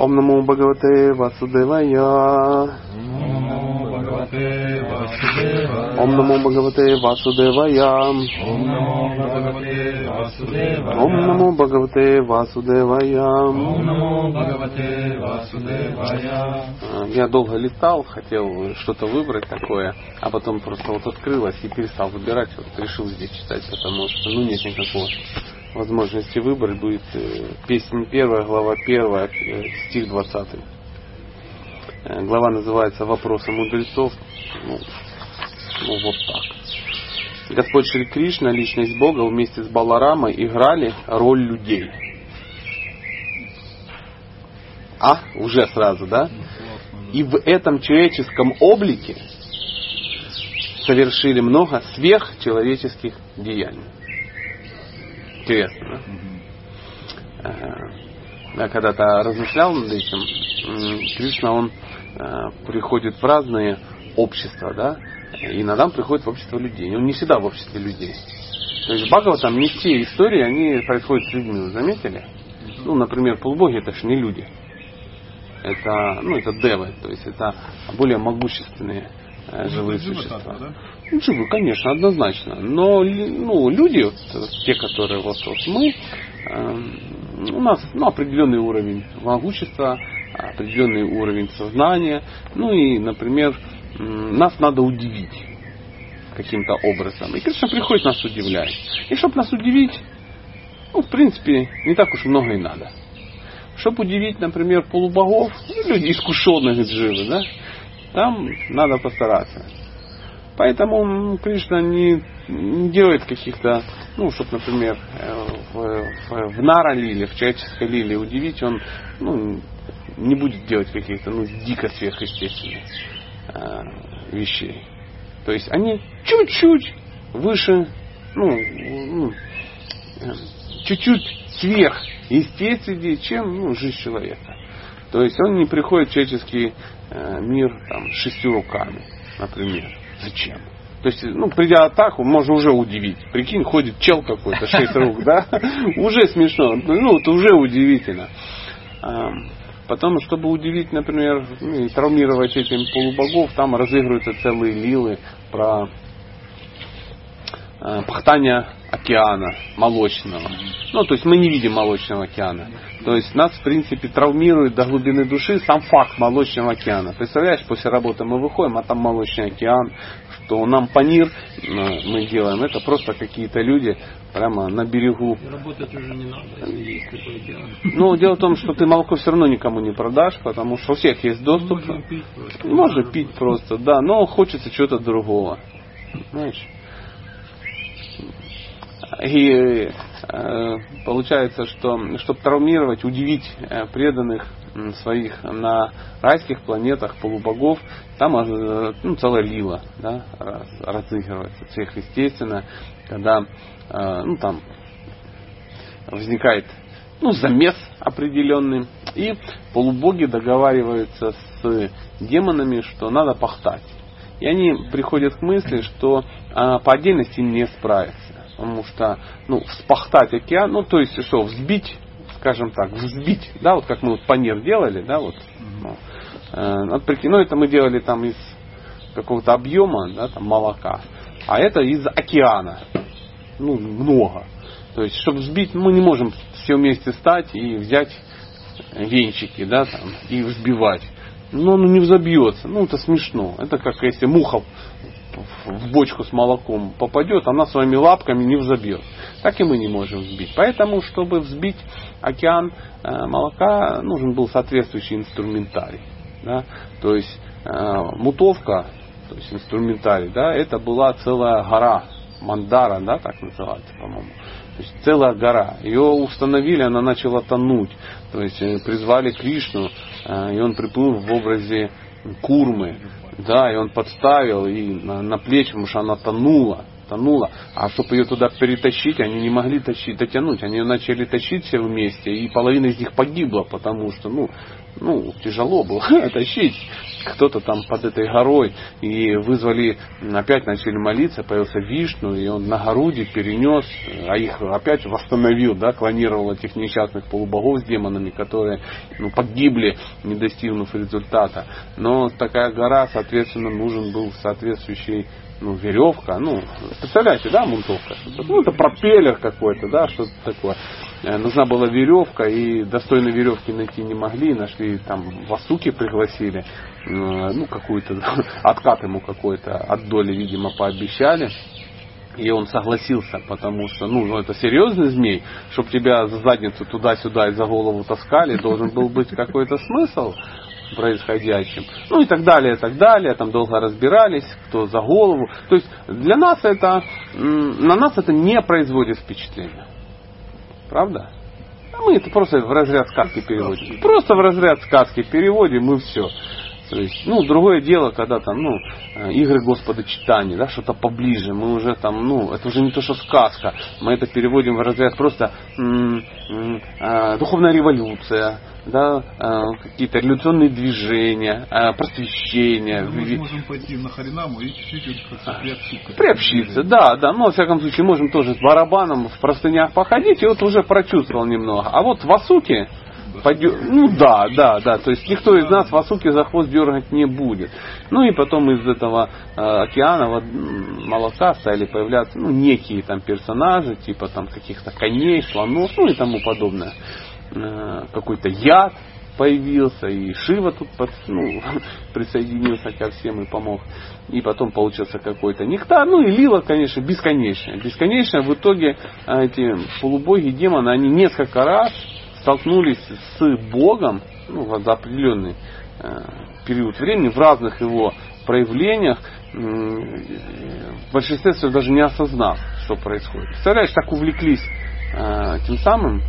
Ом Намо Бхагавате Васудевая. Ом Намо Бхагавате Васудевая. Ом Намо Бхагавате Васудевая. Ом Намо Бхагавате Васудевая. Я долго летал, хотел что-то выбрать такое, а потом просто вот открылось и перестал выбирать, вот решил здесь читать, потому что ну нет никакого возможности выбрать. Будет э, песня первая, глава первая, э, стих двадцатый. Э, Глава называется «Вопросы мудрецов». Ну, ну, вот так. Господь Шри Кришна, личность Бога, вместе с Баларамой играли роль людей. А? Уже сразу, да? И в этом человеческом облике совершили много сверхчеловеческих деяний. Интересно, да? Э, Я когда-то размышлял над этим. Кришна, он э, приходит в разные общества, да? И иногда он приходит в общество людей. Он не всегда в обществе людей. То есть Бхагава там не все истории, они происходят с людьми, вы заметили? Ну, например, полубоги это же не люди. Это, ну, это девы, то есть это более могущественные э, живые существа. Ну, живые, конечно, однозначно. Но ну, люди, вот, э, те, которые вот, вот мы, э, у нас ну, определенный уровень могущества, определенный уровень сознания. Ну и, например, м, нас надо удивить каким-то образом. И Кришна приходит нас удивлять. И чтобы нас удивить, ну, в принципе, не так уж много и надо. Чтобы удивить, например, полубогов, ну, люди искушенных дживы, да, там надо постараться. Поэтому Кришна не, не делает каких-то, ну, чтобы, например, э, в, в, в Нара лиле, в человеческой лиле удивить, он ну, не будет делать каких-то ну, дико сверхъестественных э, вещей. То есть они чуть-чуть выше, ну, ну, э, чуть-чуть сверх естественнее, чем ну, жизнь человека. То есть он не приходит в человеческий э, мир там, шестью руками, например. Зачем? То есть, ну, придя атаку, можно уже удивить. Прикинь, ходит чел какой-то, шесть рук, да? Уже смешно. Ну, это уже удивительно. Потом, чтобы удивить, например, ну, травмировать этим полубогов, там разыгрываются целые лилы про э, пахтание океана молочного. Ну, то есть мы не видим молочного океана. То есть нас, в принципе, травмирует до глубины души сам факт молочного океана. Представляешь, после работы мы выходим, а там молочный океан, что нам панир мы делаем, это просто какие-то люди прямо на берегу. Работать уже не надо, если есть такой океан. Ну, дело в том, что ты молоко все равно никому не продашь, потому что у всех есть доступ. Можно пить просто. Можно пить просто, да, но хочется чего-то другого. Знаешь? И получается, что чтобы травмировать, удивить э, преданных своих на райских планетах полубогов, там э, ну, целая лила да, раз- разыгрывается сверхъестественно, когда э, ну, там возникает ну, замес определенный, и полубоги договариваются с демонами, что надо пахтать. И они приходят к мысли, что а, по отдельности не справиться. Потому что, ну, вспахтать океан, ну, то есть, что, взбить, скажем так, взбить, да, вот как мы вот панир делали, да, вот. Ну, э, вот прикинь, ну, это мы делали там из какого-то объема, да, там, молока. А это из океана. Ну, много. То есть, чтобы взбить, мы не можем все вместе стать и взять венчики, да, там, и взбивать. Но оно не взобьется. Ну, это смешно. Это как если муха в- бочку с молоком попадет, она своими лапками не взобьет. Так и мы не можем взбить. Поэтому, чтобы взбить океан э, молока, нужен был соответствующий инструментарий. Да? То есть э, мутовка, то есть инструментарий, да, это была целая гора, мандара, да, так называется, по-моему. То есть целая гора. Ее установили, она начала тонуть. То есть э, призвали Кришну, и он приплыл в образе курмы. Да, и он подставил и на, на плечи, потому что она тонула. Потонула. А чтобы ее туда перетащить, они не могли тащить, дотянуть. Они начали тащить все вместе, и половина из них погибла, потому что, ну, ну, тяжело было тащить кто-то там под этой горой, и вызвали, опять начали молиться, появился Вишну, и он на Горуде перенес, а их опять восстановил, да, клонировал этих несчастных полубогов с демонами, которые ну, погибли, не достигнув результата. Но такая гора, соответственно, нужен был соответствующий ну, веревка, ну, представляете, да, мунтовка, ну, это пропеллер какой-то, да, что-то такое. Э, нужна была веревка, и достойной веревки найти не могли, нашли там Васуки пригласили, э, ну, какую-то, откат ему какой-то от доли, видимо, пообещали. И он согласился, потому что, ну, ну это серьезный змей, чтобы тебя за задницу туда-сюда и за голову таскали, должен был быть какой-то смысл происходящим. Ну и так далее, и так далее. Там долго разбирались, кто за голову. То есть для нас это, на нас это не производит впечатления. Правда? А мы это просто в разряд сказки переводим. Просто в разряд сказки переводим и все. То есть, ну, другое дело, когда там, ну, э, игры Господа читания, да, что-то поближе, мы уже там, ну, это уже не то, что сказка, мы это переводим в разряд просто м- м- э, духовная революция, да, э, какие-то революционные движения, э, просвещение. Ну, мы можем пойти на Харинаму и чуть-чуть приобщиться. Приобщиться, да, да, но, во всяком случае, можем тоже с барабаном в простынях походить, и вот уже прочувствовал немного. А вот в Асуке, Подер... Ну да, да, да. То есть никто из нас Васуки за хвост дергать не будет. Ну и потом из этого э, океана вот, молока стали появляться ну, некие там персонажи, типа там каких-то коней, слонов, ну и тому подобное. Э, какой-то яд появился, и Шива тут под, ну, присоединился ко всем и помог. И потом получился какой-то нектар. Ну и лила, конечно, бесконечная. Бесконечно в итоге э, эти полубоги, демоны, они несколько раз столкнулись с Богом ну, за определенный э, период времени в разных его проявлениях, в большинстве своем даже не осознав, что происходит. Представляешь, так увлеклись э, тем самым,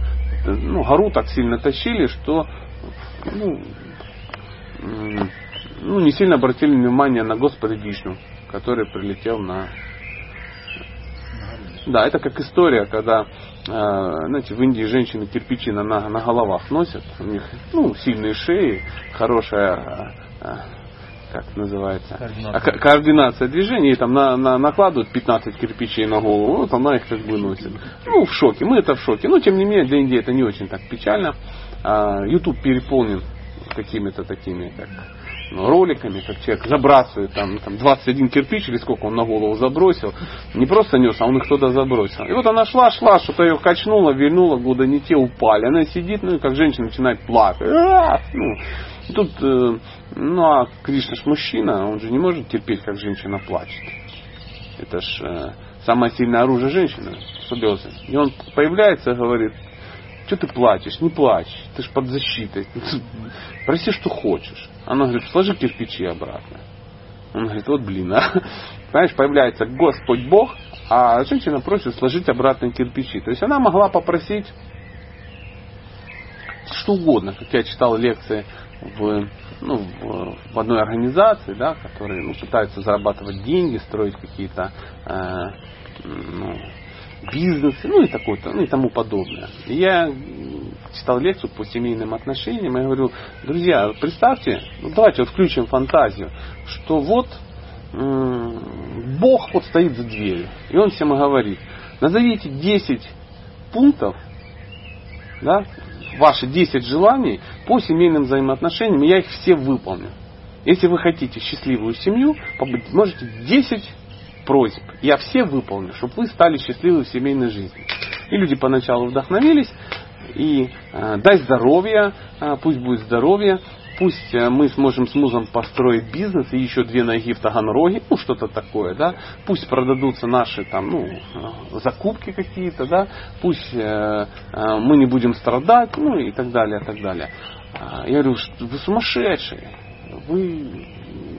ну, гору так сильно тащили, что ну, ну, не сильно обратили внимание на Господа Вишну, который прилетел на... Да, это как история, когда а, знаете, в Индии женщины кирпичи на, на, на головах носят, у них ну, сильные шеи, хорошая а, а, как называется, координация, координация движений, и там на, на, накладывают 15 кирпичей на голову, вот она их как бы носит. Ну, в шоке, мы это в шоке. Но, тем не менее, для Индии это не очень так печально. YouTube переполнен какими-то такими, как роликами, как человек забрасывает там, там 21 кирпич или сколько он на голову забросил. Не просто нес, а он их туда забросил. И вот она шла, шла, что-то ее качнуло, вильнуло, года не те упали. Она сидит, ну и как женщина начинает плакать. Ну, тут, э, ну а Кришна ж мужчина, он же не может терпеть, как женщина плачет. Это ж э, самое сильное оружие женщины, слезы. И он появляется и говорит, что ты плачешь? Не плачь, ты же под защитой. Проси, что хочешь. Она говорит, сложи кирпичи обратно. Он говорит, вот блин, а. Понимаешь, появляется Господь Бог, а женщина просит сложить обратно кирпичи. То есть она могла попросить что угодно, как я читал лекции в, ну, в, в одной организации, да, которые ну, пытаются зарабатывать деньги, строить какие-то э, ну, бизнес, ну и такое-то, ну и тому подобное. И я читал лекцию по семейным отношениям, я говорю, друзья, представьте, ну давайте вот включим фантазию, что вот Бог вот стоит за дверью, и Он всем говорит, назовите 10 пунктов, да, ваши 10 желаний по семейным взаимоотношениям, я их все выполню. Если вы хотите счастливую семью, можете 10 просьб. Я все выполню, чтобы вы стали счастливы в семейной жизни. И люди поначалу вдохновились. И э, дай здоровья, э, пусть будет здоровье, пусть э, мы сможем с мужем построить бизнес и еще две ноги в Таганроге, ну что-то такое, да, пусть продадутся наши там, ну, э, закупки какие-то, да, пусть э, э, мы не будем страдать, ну и так далее, так далее. А, я говорю, вы сумасшедшие, вы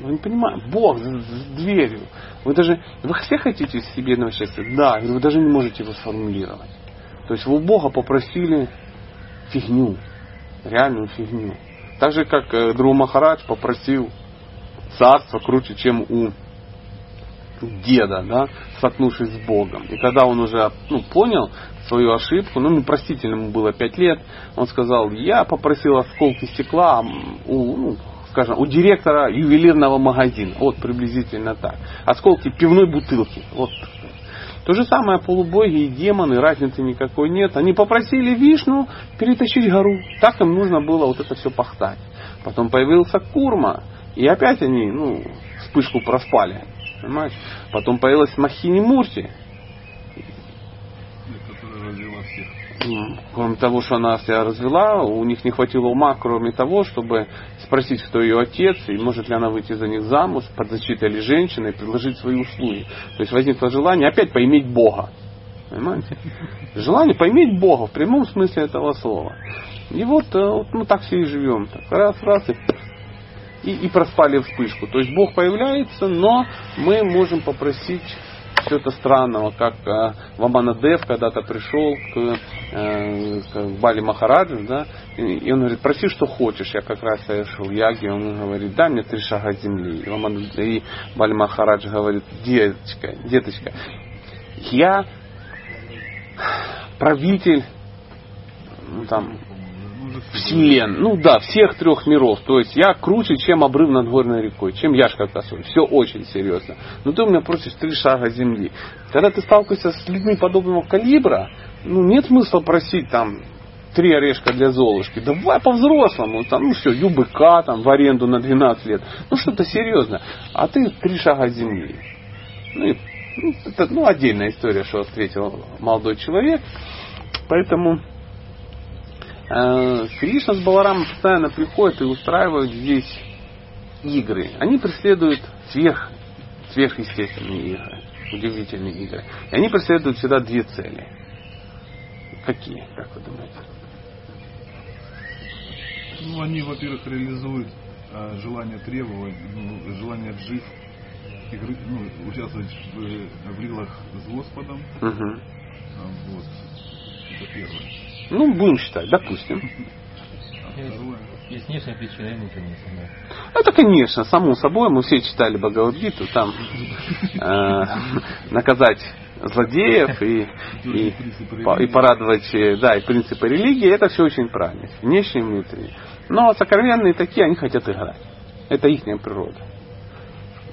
вы не понимаете, Бог за, за дверью. Вы даже, вы все хотите себе этого счастья? Да, вы даже не можете его сформулировать. То есть вы у Бога попросили фигню, реальную фигню. Так же, как э, Дру Махарадж попросил царство круче, чем у деда, да, столкнувшись с Богом. И когда он уже ну, понял свою ошибку, ну, непростительно ему было пять лет, он сказал, я попросил осколки стекла у, ну, скажем, у директора ювелирного магазина. Вот приблизительно так. Осколки пивной бутылки. Вот. То же самое полубоги и демоны, разницы никакой нет. Они попросили Вишну перетащить гору. Так им нужно было вот это все пахтать. Потом появился Курма. И опять они, ну, вспышку проспали. Понимаешь? Потом появилась Махини Мурти. Которая развела всех. Кроме того, что она себя развела, у них не хватило ума, кроме того, чтобы спросить, кто ее отец, и может ли она выйти за них замуж, под защитой или женщины, и предложить свои услуги. То есть возникло желание опять поиметь Бога. Понимаете? Желание поиметь Бога в прямом смысле этого слова. И вот, э, вот мы так все и живем. Так, раз, раз, и и, и проспали вспышку. То есть Бог появляется, но мы можем попросить все это странного, как э, Ваманадев когда-то пришел к, э, к Бали Махараджу, да, и, он говорит, проси, что хочешь. Я как раз совершил яги, он говорит, дай мне три шага земли. И, Ваманадев, и Бали Махарадж говорит, деточка, деточка, я правитель ну, там, вселен, ну да, всех трех миров. То есть я круче, чем обрыв над горной рекой, чем яшка косой. Все очень серьезно. Но ты у меня просишь три шага земли. Когда ты сталкиваешься с людьми подобного калибра, ну нет смысла просить там три орешка для Золушки. Давай по-взрослому, там, ну все, ЮБК там в аренду на 12 лет. Ну что-то серьезно. А ты три шага земли. Ну, и, ну, это ну, отдельная история, что ответил молодой человек. Поэтому Кришна с Баларамом постоянно приходят и устраивают здесь игры. Они преследуют сверх, сверхъестественные игры, удивительные игры. И они преследуют всегда две цели. Какие, как вы думаете? Ну, они, во-первых, реализуют а, желание требовать, ну, желание жив, игры, ну, участвовать в, в рилах с Господом. Угу. Вот. Это первое. Ну, будем считать, допустим. Есть внешняя причина и внутренняя. Это, конечно, само собой, мы все читали Бхагавадгиту, там э, наказать злодеев и, и, и порадовать, да, и принципы религии, это все очень правильно, внешние и внутренние. Но сокровенные такие, они хотят играть. Это их природа.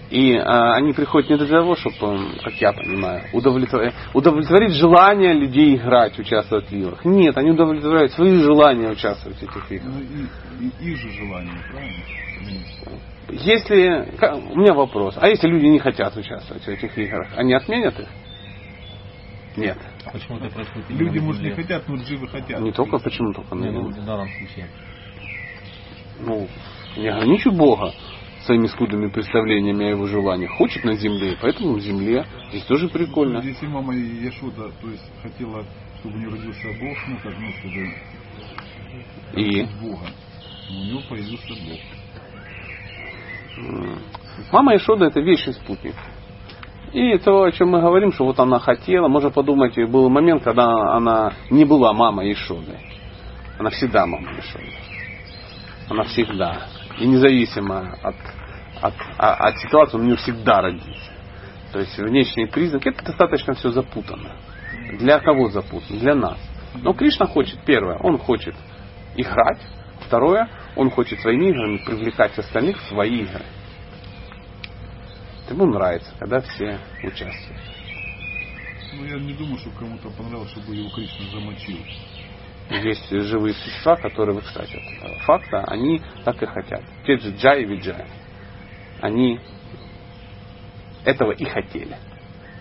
И а, они приходят не для того, чтобы, как я понимаю, удовлетворить, удовлетворить желание людей играть, участвовать в играх. Нет, они удовлетворяют свои желания участвовать в этих играх. Ну, и, и их же желание, правильно? Если, у меня вопрос, а если люди не хотят участвовать в этих играх, они отменят их? Нет. А почему это происходит? Люди, может, не хотят, но живы хотят. Не только, почему только? Не, ну, в данном случае. Ну, не ограничу Бога своими скудными представлениями о его желаниях. Хочет на земле, поэтому в земле. Здесь тоже прикольно. Здесь и мама Яшода, то есть хотела, чтобы у нее родился Бог, ну как, ну, чтобы и Бога. Но у него появился Бог. Мама Ишода это вечный спутник. И то, о чем мы говорим, что вот она хотела, можно подумать, был момент, когда она не была мамой Ишоды. Она всегда мама Ишоды. Она всегда. И независимо от от, а, от ситуации он у него всегда родится. То есть внешние признаки, это достаточно все запутано. Для кого запутано? Для нас. Но Кришна хочет, первое, он хочет играть. Второе, он хочет своими играми привлекать остальных в свои игры. Ему нравится, когда все участвуют. Ну, я не думаю, что кому-то понравилось, чтобы его Кришна замочил. Есть живые существа, которые, вы, кстати, от факта, они так и хотят. Те же Джай и Виджай они этого и хотели.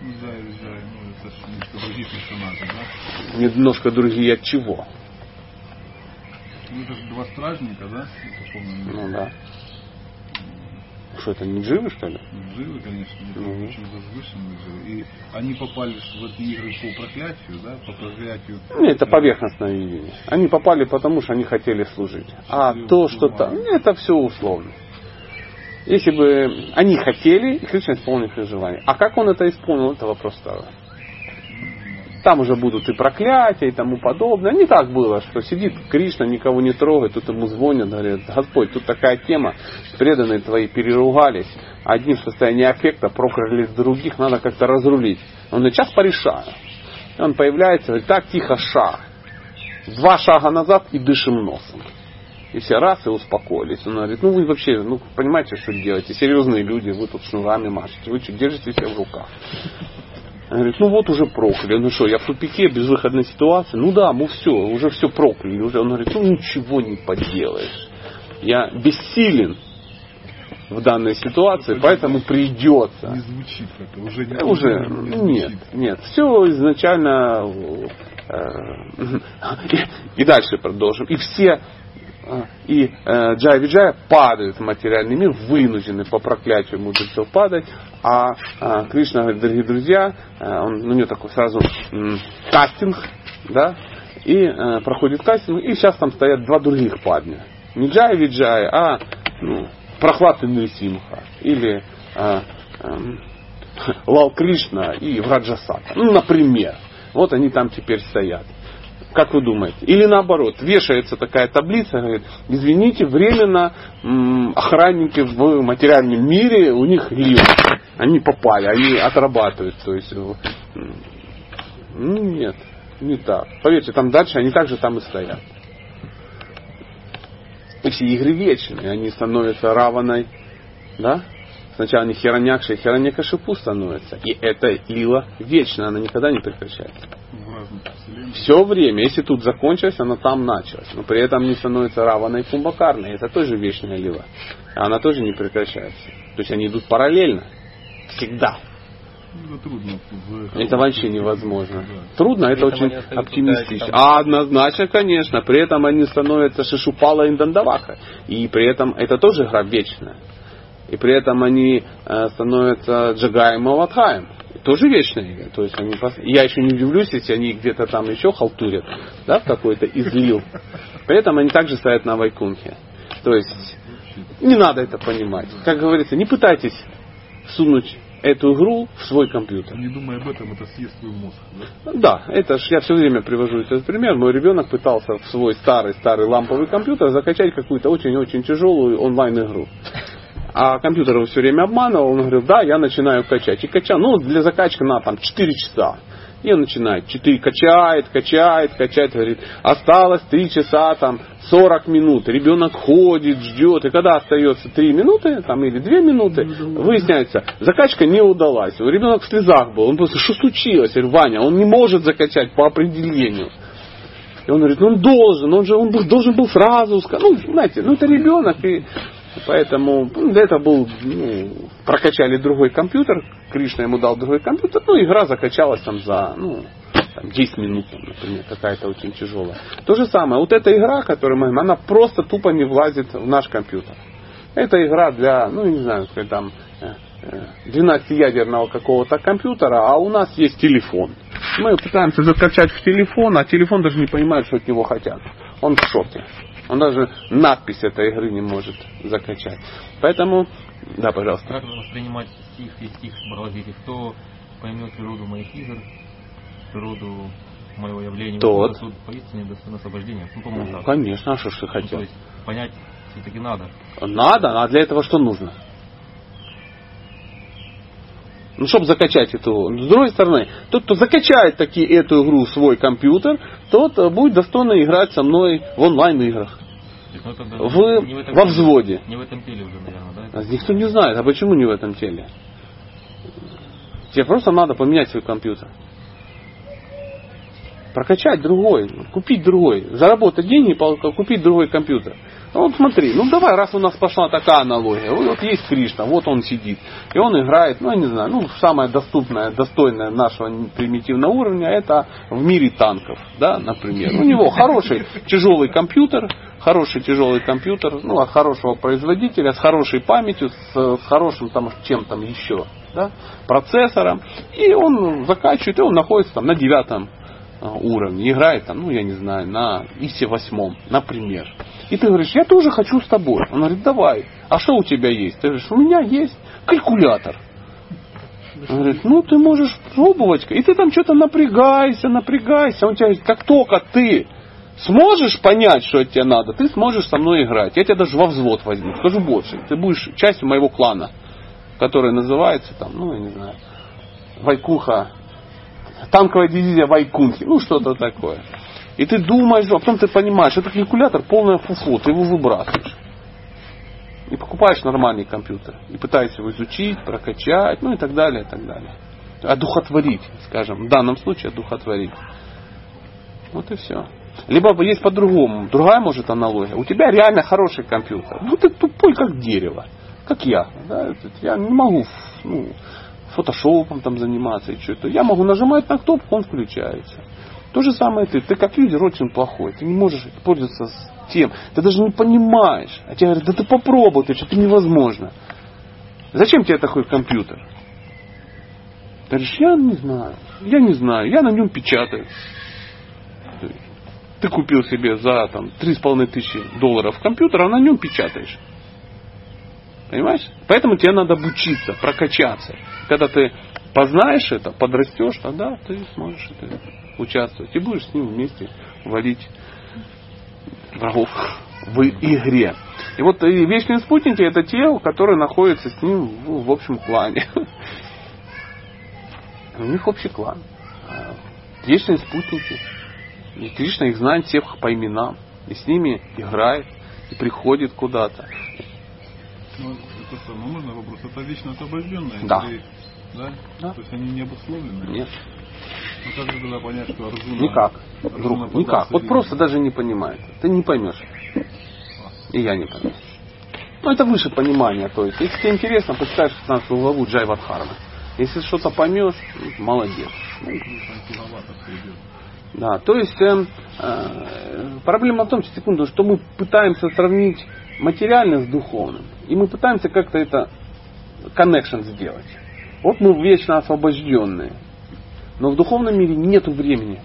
Ну да, да, ну это же немножко другие персонажи, да? Немножко другие от чего? Ну это же два стражника, да? Ну да. Что это, не живы, что ли? Живы, конечно, это ну. очень возвышенные живы. И они попали в эти игры по проклятию, да? По проклятию. Нет, это поверхностное видение. Они попали потому, что они хотели служить. А то, что там, это все условно. Если бы они хотели, и Кришна исполнил их желание. А как он это исполнил, это вопрос второй. Там уже будут и проклятия и тому подобное. Не так было, что сидит Кришна, никого не трогает, тут ему звонят, говорят, Господь, тут такая тема, преданные твои переругались, одни в состоянии аффекта прокляли других, надо как-то разрулить. Он сейчас порешаю. И он появляется, говорит, так тихо, шаг. Два шага назад и дышим носом. И все раз и успокоились. Он говорит, ну вы вообще, ну понимаете, что делаете? Серьезные люди, вы тут шнурами машете, вы что, держите себя в руках? Он говорит, ну вот уже прокляли. Ну что, я в тупике, безвыходной ситуации? Ну да, мы все, уже все прокляли. Уже. Он говорит, ну ничего не поделаешь. Я бессилен в данной ситуации, поэтому придется. Не звучит как-то, уже не, Э, Уже не нет, звучит. нет. Все изначально э, и дальше продолжим. И все и э, Джая Виджая падают в материальный мир, вынуждены по проклятию мудрецов падать, а э, Кришна говорит, дорогие друзья, э, он, у него такой сразу м, кастинг, да, и э, проходит кастинг, и сейчас там стоят два других парня. Не Джая Виджая, а ну, Прохлад и Нрисимха. Или э, эм, Лал Кришна и Враджасата. Ну, например. Вот они там теперь стоят. Как вы думаете? Или наоборот, вешается такая таблица, говорит, извините, временно охранники в материальном мире, у них лил. Они попали, они отрабатывают. То есть, э, ну, нет, не так. Поверьте, там дальше они также там и стоят. И все игры вечные, они становятся раваной, да? Сначала они херонякши, херонякашипу становятся. И эта лила вечная, она никогда не прекращается. Все время, если тут закончилось, она там началась. Но при этом не становится раваной кумбакарной. Это тоже вечная лила. Она тоже не прекращается. То есть они идут параллельно. Всегда. Ну, это трудно. Это вообще невозможно. Да. Трудно, это При этом очень оптимистично. А однозначно, конечно. При этом они становятся Шишупала и Дандаваха. И при этом это тоже игра вечная. И при этом они э, становятся Джагаем и Аватхаем. Тоже игра. То есть они, я еще не удивлюсь, если они где-то там еще халтурят, да, в какой-то излил. При этом они также стоят на Вайкунхе. То есть не надо это понимать. Как говорится, не пытайтесь сунуть эту игру в свой компьютер. Не думая об этом, это съест твой мозг. Да? Да, это ж я все время привожу этот пример. Мой ребенок пытался в свой старый-старый ламповый компьютер закачать какую-то очень-очень тяжелую онлайн-игру. А компьютер его все время обманывал. Он говорил, да, я начинаю качать. И качал, ну, для закачки на там 4 часа. И он начинает, 4 качает, качает, качает, говорит, осталось 3 часа, там, 40 минут. Ребенок ходит, ждет. И когда остается 3 минуты, там, или 2 минуты, выясняется, закачка не удалась. Ребенок в слезах был. Он просто, что случилось? Я говорю, Ваня, он не может закачать по определению. И он говорит, ну он должен, он же он должен был сразу сказать. Ну, знаете, ну это ребенок, и поэтому ну, для этого был, ну, прокачали другой компьютер, Кришна ему дал другой компьютер, ну, игра закачалась там за, ну, там, 10 минут, например, какая-то очень тяжелая. То же самое, вот эта игра, которую мы говорим, она просто тупо не влазит в наш компьютер. Это игра для, ну, не знаю, сказать, там, э, э, 12-ядерного какого-то компьютера, а у нас есть телефон. Мы пытаемся закачать в телефон, а телефон даже не понимает, что от него хотят. Он в шоке. Он даже надпись этой игры не может закачать. Поэтому, да, пожалуйста. Как воспринимать стих и стих Бхагавадгиты? Кто поймет природу моих игр, природу моего явления, Тот. суд поистине достоин освобождения. Ну, Ну, так. конечно, а что ж ты Ну, хотел? то есть понять все-таки надо. Надо, а для этого что нужно? Ну, чтобы закачать эту. С другой стороны, тот, кто закачает таки эту игру в свой компьютер, тот э, будет достойно играть со мной в онлайн-играх. В- не в этом во взводе. Не в этом теле уже, наверное, да? А Никто не знает, а почему не в этом теле? Тебе просто надо поменять свой компьютер. Прокачать другой, купить другой, заработать деньги, купить другой компьютер. Ну, Вот смотри, ну давай, раз у нас пошла такая аналогия, вот, есть Кришна, вот он сидит, и он играет, ну я не знаю, ну самое доступное, достойное нашего примитивного уровня, это в мире танков, да, например. У него хороший тяжелый компьютер, хороший тяжелый компьютер, ну от хорошего производителя, с хорошей памятью, с, с хорошим там чем там еще, да, процессором, и он закачивает, и он находится там на девятом уровне, играет там, ну я не знаю, на ИСе восьмом, например. И ты говоришь, я тоже хочу с тобой. Он говорит, давай. А что у тебя есть? Ты говоришь, у меня есть калькулятор. Он говорит, ну ты можешь пробовать. И ты там что-то напрягайся, напрягайся. Он тебе говорит, как только ты сможешь понять, что от тебя надо, ты сможешь со мной играть. Я тебя даже во взвод возьму. Скажу больше. Ты будешь частью моего клана, который называется там, ну, я не знаю, Вайкуха, танковая дивизия Вайкунхи, ну, что-то такое. И ты думаешь, а потом ты понимаешь, это калькулятор полное фуфло, ты его выбрасываешь. И покупаешь нормальный компьютер. И пытаешься его изучить, прокачать, ну и так далее, и так далее. Одухотворить, скажем. В данном случае одухотворить. Вот и все. Либо есть по-другому. Другая может аналогия. У тебя реально хороший компьютер. Ну ты тупой как дерево. Как я. Да? Я не могу ну, фотошопом там заниматься и что-то. Я могу нажимать на кнопку, он включается. То же самое ты. Ты как юзер очень плохой. Ты не можешь пользоваться тем. Ты даже не понимаешь. А тебе говорят, да ты попробуй, ты что-то невозможно. Зачем тебе такой компьютер? Ты говоришь, я не знаю. Я не знаю. Я на нем печатаю. Ты купил себе за там, 3,5 тысячи долларов компьютер, а на нем печатаешь. Понимаешь? Поэтому тебе надо обучиться, прокачаться. Когда ты познаешь это, подрастешь, тогда ты сможешь это участвовать. И будешь с ним вместе валить врагов в игре. И вот и вечные спутники это те, которые находятся с ним в, в общем клане. У них общий клан. А вечные спутники. И Кришна их знает всех по именам. И с ними играет, и приходит куда-то. Ну, это самое, можно вопрос? Это вечно освобожденные? Да. Или- да? Да. То есть они не обусловлены? Нет. Ну как же тогда понять, что Арджуна... Никак. Арджуна Друг, никак. Вот просто даже не понимает. Ты не поймешь. И я не пойму. Ну, это выше понимания. То есть, если тебе интересно, почитай 16 главу Джайва Дхармы. Если что-то поймешь, молодец. Ну. Да, то есть эм, э, проблема в том, что, секунду, что мы пытаемся сравнить материальное с духовным. И мы пытаемся как-то это connection сделать. Вот мы вечно освобожденные. Но в духовном мире нет времени.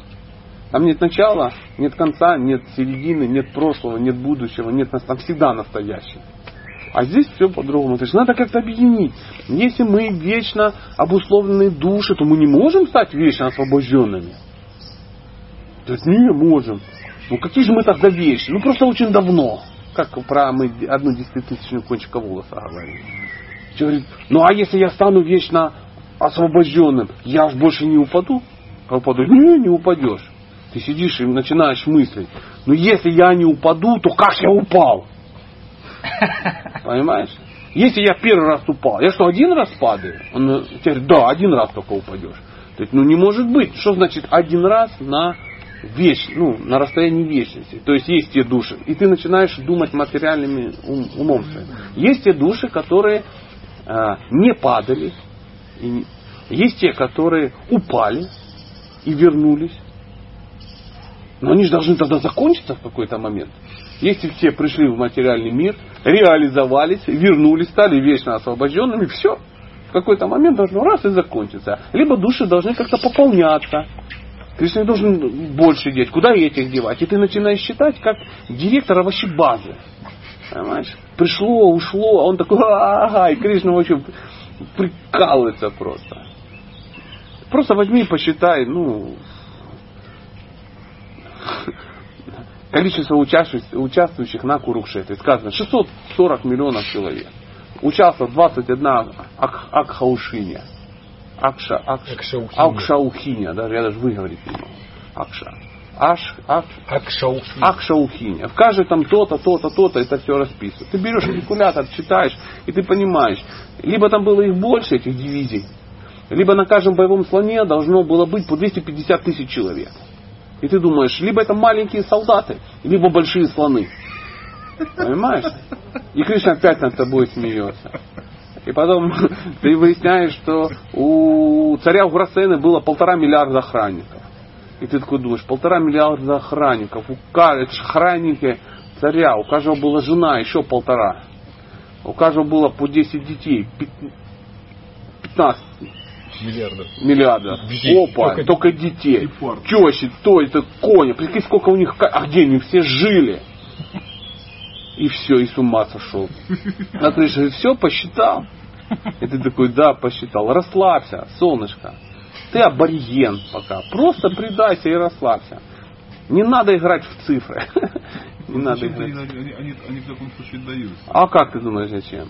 Там нет начала, нет конца, нет середины, нет прошлого, нет будущего, нет нас- там всегда настоящее. А здесь все по-другому. То есть надо как-то объединить. Если мы вечно обусловленные души, то мы не можем стать вечно освобожденными. То есть не можем. Ну какие же мы тогда вещи? Ну просто очень давно. Как про мы одну десятитысячную кончика волоса говорили. Говорит, ну а если я стану вечно освобожденным, я ж больше не упаду? А упаду? Не, не упадешь. Ты сидишь и начинаешь мыслить. Ну если я не упаду, то как я упал? Понимаешь? Если я первый раз упал, я что, один раз падаю? Он говорит, да, один раз только упадешь. То есть, ну не может быть. Что значит один раз на вещь, ну, на расстоянии вечности. То есть есть те души. И ты начинаешь думать материальными ум- умом своим. Есть те души, которые не падали. И есть те, которые упали и вернулись. Но они же должны тогда закончиться в какой-то момент. Если все пришли в материальный мир, реализовались, вернулись, стали вечно освобожденными, все. В какой-то момент должно раз и закончиться. Либо души должны как-то пополняться. Кришна должен больше деть. Куда этих девать? И ты начинаешь считать, как директор овощебазы. Понимаешь? Пришло, ушло, а он такой, ага, и Кришна вообще прикалывается просто. Просто возьми и посчитай, ну, количество участвующих, на Курукшетре. Сказано 640 миллионов человек. Участвовало 21 ак, Акхаушиня. Акша, акш, Акшаухиня. Акшаухиня. Даже, я даже выговорить не могу. Акша. Аш, ак, Акшаухи. Акшаухиня. В каждой там то-то, то-то, то-то, это все расписывают. Ты берешь калькулятор, читаешь, и ты понимаешь, либо там было их больше, этих дивизий, либо на каждом боевом слоне должно было быть по 250 тысяч человек. И ты думаешь, либо это маленькие солдаты, либо большие слоны. Понимаешь? И Кришна опять над тобой смеется. И потом ты выясняешь, что у царя Уграсена было полтора миллиарда охранников. И ты такой думаешь, полтора миллиарда охранников. У каждого, это же охранники царя. У каждого была жена, еще полтора. У каждого было по 10 детей. пят- 15 Миллиардов. Детей. Опа, Только- только, детей. Тещи, то это кони. Прикинь, сколько у них... А где они все жили? И все, и с ума сошел. А ты же все посчитал. И ты такой, да, посчитал. Расслабься, солнышко. Ты абориген пока. Просто предайся и расслабься. Не надо играть в цифры. Не надо играть. они, они, они, они в таком случае даются. А как ты думаешь, зачем?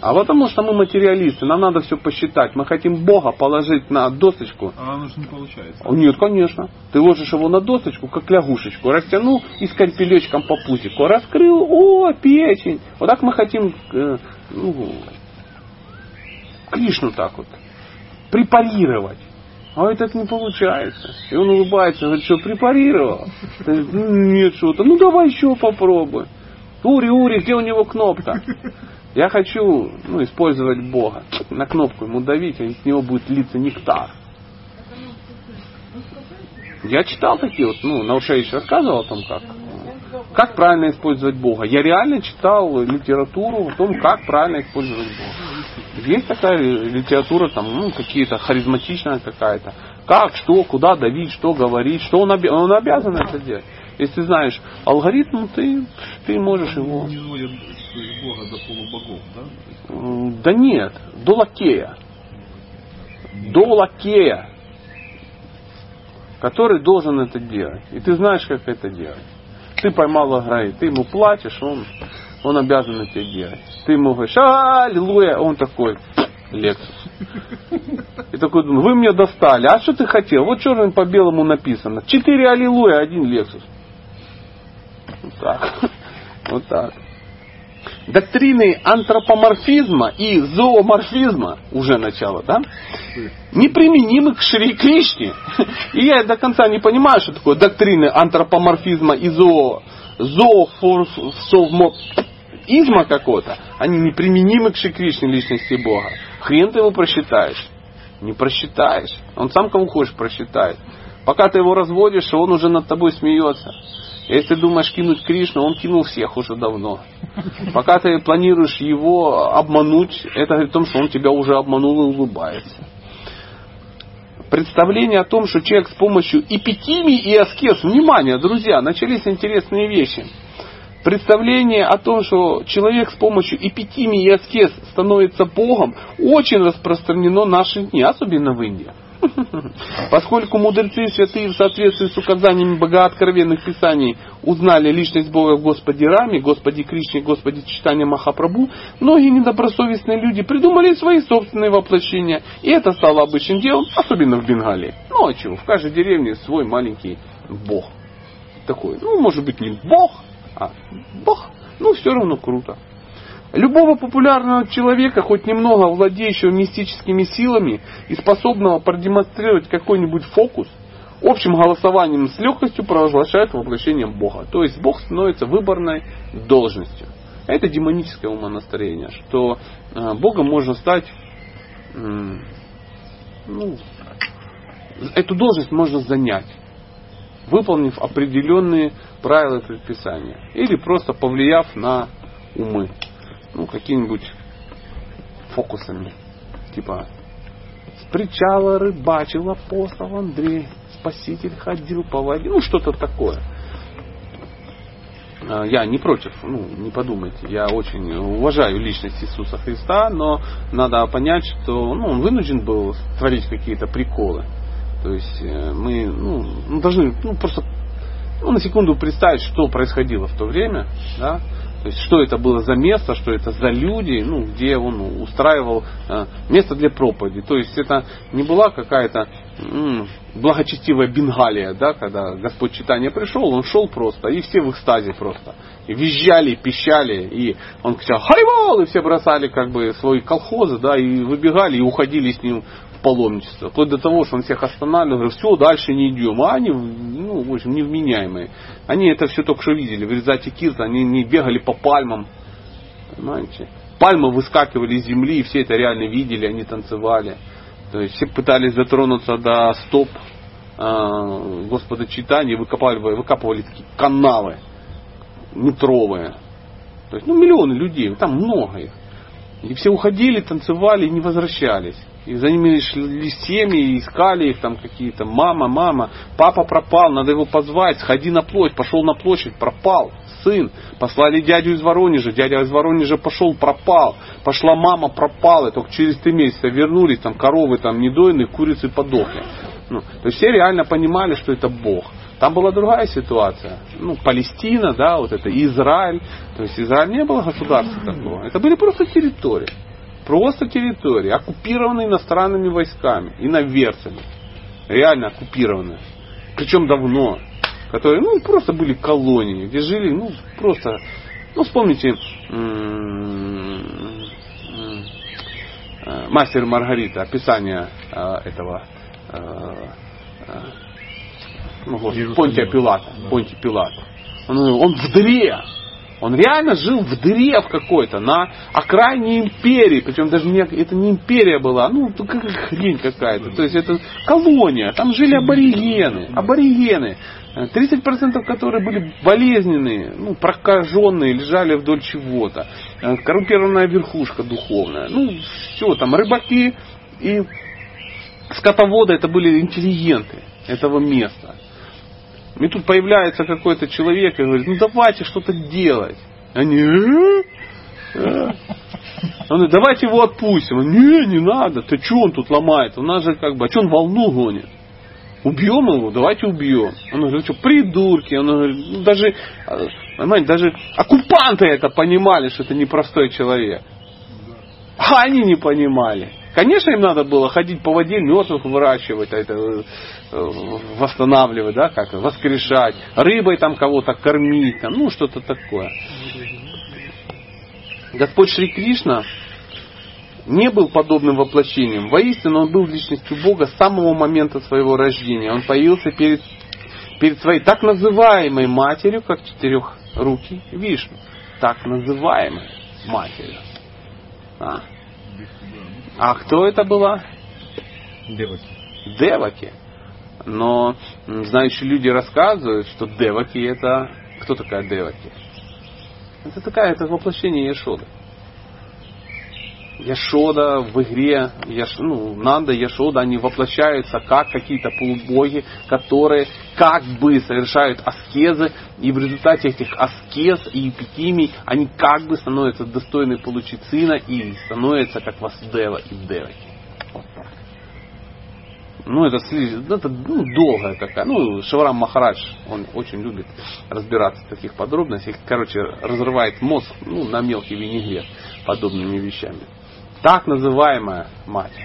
А. А потому что мы материалисты, нам надо все посчитать. Мы хотим Бога положить на досочку. А оно же не получается. Нет, конечно. Ты ложишь его на досочку, как лягушечку. Растянул и скальпелечком по пузику. Раскрыл, о, печень. Вот так мы хотим э, ну, Кришну так вот препарировать. А этот не получается. И он улыбается, говорит, что препарировал? «Ну, Нет, что-то. Ну давай еще попробуй. Ури, Ури, где у него кнопка? Я хочу ну, использовать Бога. На кнопку ему давить, и с него будет литься нектар. Я читал такие вот, ну, Наушевич рассказывал о том, как, как правильно использовать Бога. Я реально читал литературу о том, как правильно использовать Бога. Есть такая литература, там, ну, какие-то харизматичная какая-то. Как, что, куда давить, что говорить, что он, обя- он обязан это делать. Если ты знаешь алгоритм, ты, ты можешь его... Не Бога до полубогов, да? Да нет, до лакея. До лакея, который должен это делать. И ты знаешь, как это делать. Ты поймал аграи, ты ему платишь, он, он обязан это делать. Ты ему говоришь, аллилуйя, он такой, Лексус. И такой думаю, вы мне достали, а что ты хотел? Вот черным по белому написано. Четыре аллилуйя, один Лексус. Вот так. Вот так доктрины антропоморфизма и зооморфизма, уже начало, да, неприменимы к Шри Кришне. И я до конца не понимаю, что такое доктрины антропоморфизма и зоо, зоофорсовмоизма какого-то. Они неприменимы к Шри Кришне личности Бога. Хрен ты его просчитаешь. Не просчитаешь. Он сам кому хочешь просчитает. Пока ты его разводишь, он уже над тобой смеется. Если ты думаешь кинуть Кришну, он кинул всех уже давно. Пока ты планируешь его обмануть, это говорит о том, что он тебя уже обманул и улыбается. Представление о том, что человек с помощью эпитимии и аскез, внимание, друзья, начались интересные вещи. Представление о том, что человек с помощью эпитимии и аскез становится Богом, очень распространено в наши дни, особенно в Индии. Поскольку мудрецы и святые в соответствии с указаниями богооткровенных писаний узнали личность Бога в Господе Раме, Господе Кришне, Господе Читания Махапрабху, многие недобросовестные люди придумали свои собственные воплощения, и это стало обычным делом, особенно в Бенгалии. Ну а чего, в каждой деревне свой маленький Бог. Такой, ну может быть не Бог, а Бог, ну все равно круто. Любого популярного человека, хоть немного владеющего мистическими силами и способного продемонстрировать какой-нибудь фокус, общим голосованием с легкостью провозглашают воплощением Бога. То есть Бог становится выборной должностью. Это демоническое умонастроение, что э, Богом можно стать, ну, эту должность можно занять, выполнив определенные правила и предписания. Или просто повлияв на умы ну, какими-нибудь фокусами. Типа, с причала рыбачил апостол Андрей, спаситель ходил по воде, ну, что-то такое. А, Я не против, ну, не подумайте, я очень уважаю личность Иисуса Христа, но надо понять, что ну, он вынужден был творить какие-то приколы. То есть э, мы ну, должны ну, просто ну, на секунду представить, что происходило в то время, да, то есть, что это было за место, что это за люди, ну, где он устраивал э, место для проповеди. То есть, это не была какая-то благочестивая Бенгалия, да, когда Господь читания пришел, он шел просто, и все в экстазе просто. И визжали, пищали, и он кричал «Харибол!» и все бросали как бы свои колхозы, да, и выбегали, и уходили с ним в паломничество. Вплоть до того, что он всех останавливал, говорит, все, дальше не идем. А они, ну, в общем, невменяемые. Они это все только что видели. В результате Кирта они не бегали по пальмам. Понимаете? Пальмы выскакивали из земли, и все это реально видели, они танцевали. То есть все пытались затронуться до стоп э, Господа читания, выкапывали, выкапывали такие канавы метровые. То есть, ну, миллионы людей, там много их. И все уходили, танцевали не возвращались. И за ними шли семьи, искали их там какие-то. Мама, мама, папа пропал, надо его позвать, сходи на площадь, пошел на площадь, пропал. Сын, послали дядю из Воронежа, дядя из Воронежа пошел, пропал. Пошла мама, пропала, только через три месяца вернулись, там коровы там недойные, курицы подохли. Ну, то есть все реально понимали, что это Бог. Там была другая ситуация. Ну, Палестина, да, вот это Израиль. То есть Израиль не было государства такого. Это были просто территории. Просто территории, оккупированные иностранными войсками, иноверцами. Реально оккупированные. Причем давно. Которые, ну, просто были колонии, где жили, ну, просто, ну, вспомните, э, мастер Маргарита, описание э, этого э, ну, господи. Понтия Пилата. Да. Понтий Пилат. Он, он в дыре. Он реально жил в дыре в какой-то, на окраине империи. Причем даже не, это не империя была, ну, ну, как хрень какая-то. То есть это колония. Там жили аборигены. Аборигены. Э, 30% которые были болезненные, ну, прокаженные, лежали вдоль чего-то. Э, Коррумпированная верхушка духовная. Ну, все, там рыбаки и скотоводы это были интеллигенты этого места. И тут появляется какой-то человек и говорит, ну давайте что-то делать. Они, «Э? Э?» Он говорит, давайте его отпустим. Он, не, не надо, ты что он тут ломает? У нас же как бы, а что он волну гонит? Убьем его, давайте убьем. Он говорит, что придурки. Он говорит, ну, даже, понимаете, даже оккупанты это понимали, что это непростой человек. А они не понимали. Конечно, им надо было ходить по воде, мертвых выращивать, а это, э, восстанавливать, да, как воскрешать, рыбой там кого-то кормить, там, ну что-то такое. Господь Шри Кришна не был подобным воплощением. Воистину он был личностью Бога с самого момента своего рождения. Он появился перед, перед своей так называемой матерью, как четырехрукий Вишну. Так называемой матерью. А. А кто это была? Деваки. Деваки. Но знающие люди рассказывают, что Деваки это... Кто такая Деваки? Это такая, это воплощение Яшоды. Яшода в игре, Яш, ну, Нанда, Яшода, они воплощаются как какие-то полубоги, которые как бы совершают аскезы, и в результате этих аскез и эпитимий они как бы становятся достойны получить сына и становятся как Васудева и Деваки. Ну, это, это ну, долгая такая. Ну, Шаврам Махарадж, он очень любит разбираться в таких подробностях. Короче, разрывает мозг ну, на мелкий винегрет подобными вещами. Так называемая мать.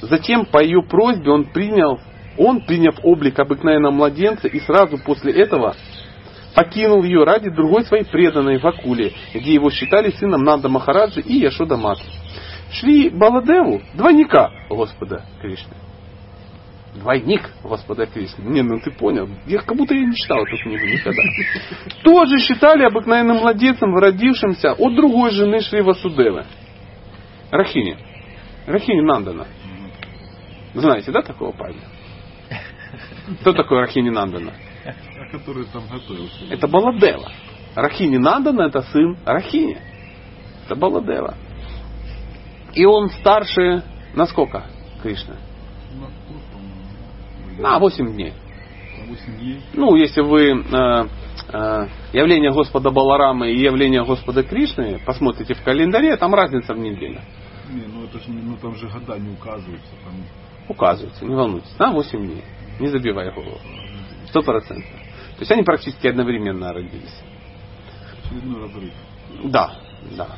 Затем по ее просьбе он принял, он, приняв облик обыкновенного младенца, и сразу после этого покинул ее ради другой своей преданной в где его считали сыном Нанда Махараджи и Яшода Маты. Шли Баладеву, двойника Господа Кришны. Двойник Господа Кришны. Не, ну ты понял. Я как будто я не читал эту книгу никогда. Тоже считали обыкновенным младенцем, родившимся от другой жены Шри Васудевы. Рахини. Рахини Нандана. Знаете, да, такого парня? Кто такой Рахини Нандана? А который там готовился. Это Баладева. Рахини Нандана это сын Рахини. Это Баладева. И он старше на сколько Кришна? На год, по-моему. На 8 дней. На 8 дней. Ну, если вы э, явление Господа Баларамы и явление Господа Кришны посмотрите в календаре, там разница в неделе. Не, ну это же не, ну там же года не указываются. Там Указывается, не волнуйтесь. На 8 дней. Не забивай голову. Сто процентов. То есть они практически одновременно родились. очередной разрыв. Да, да.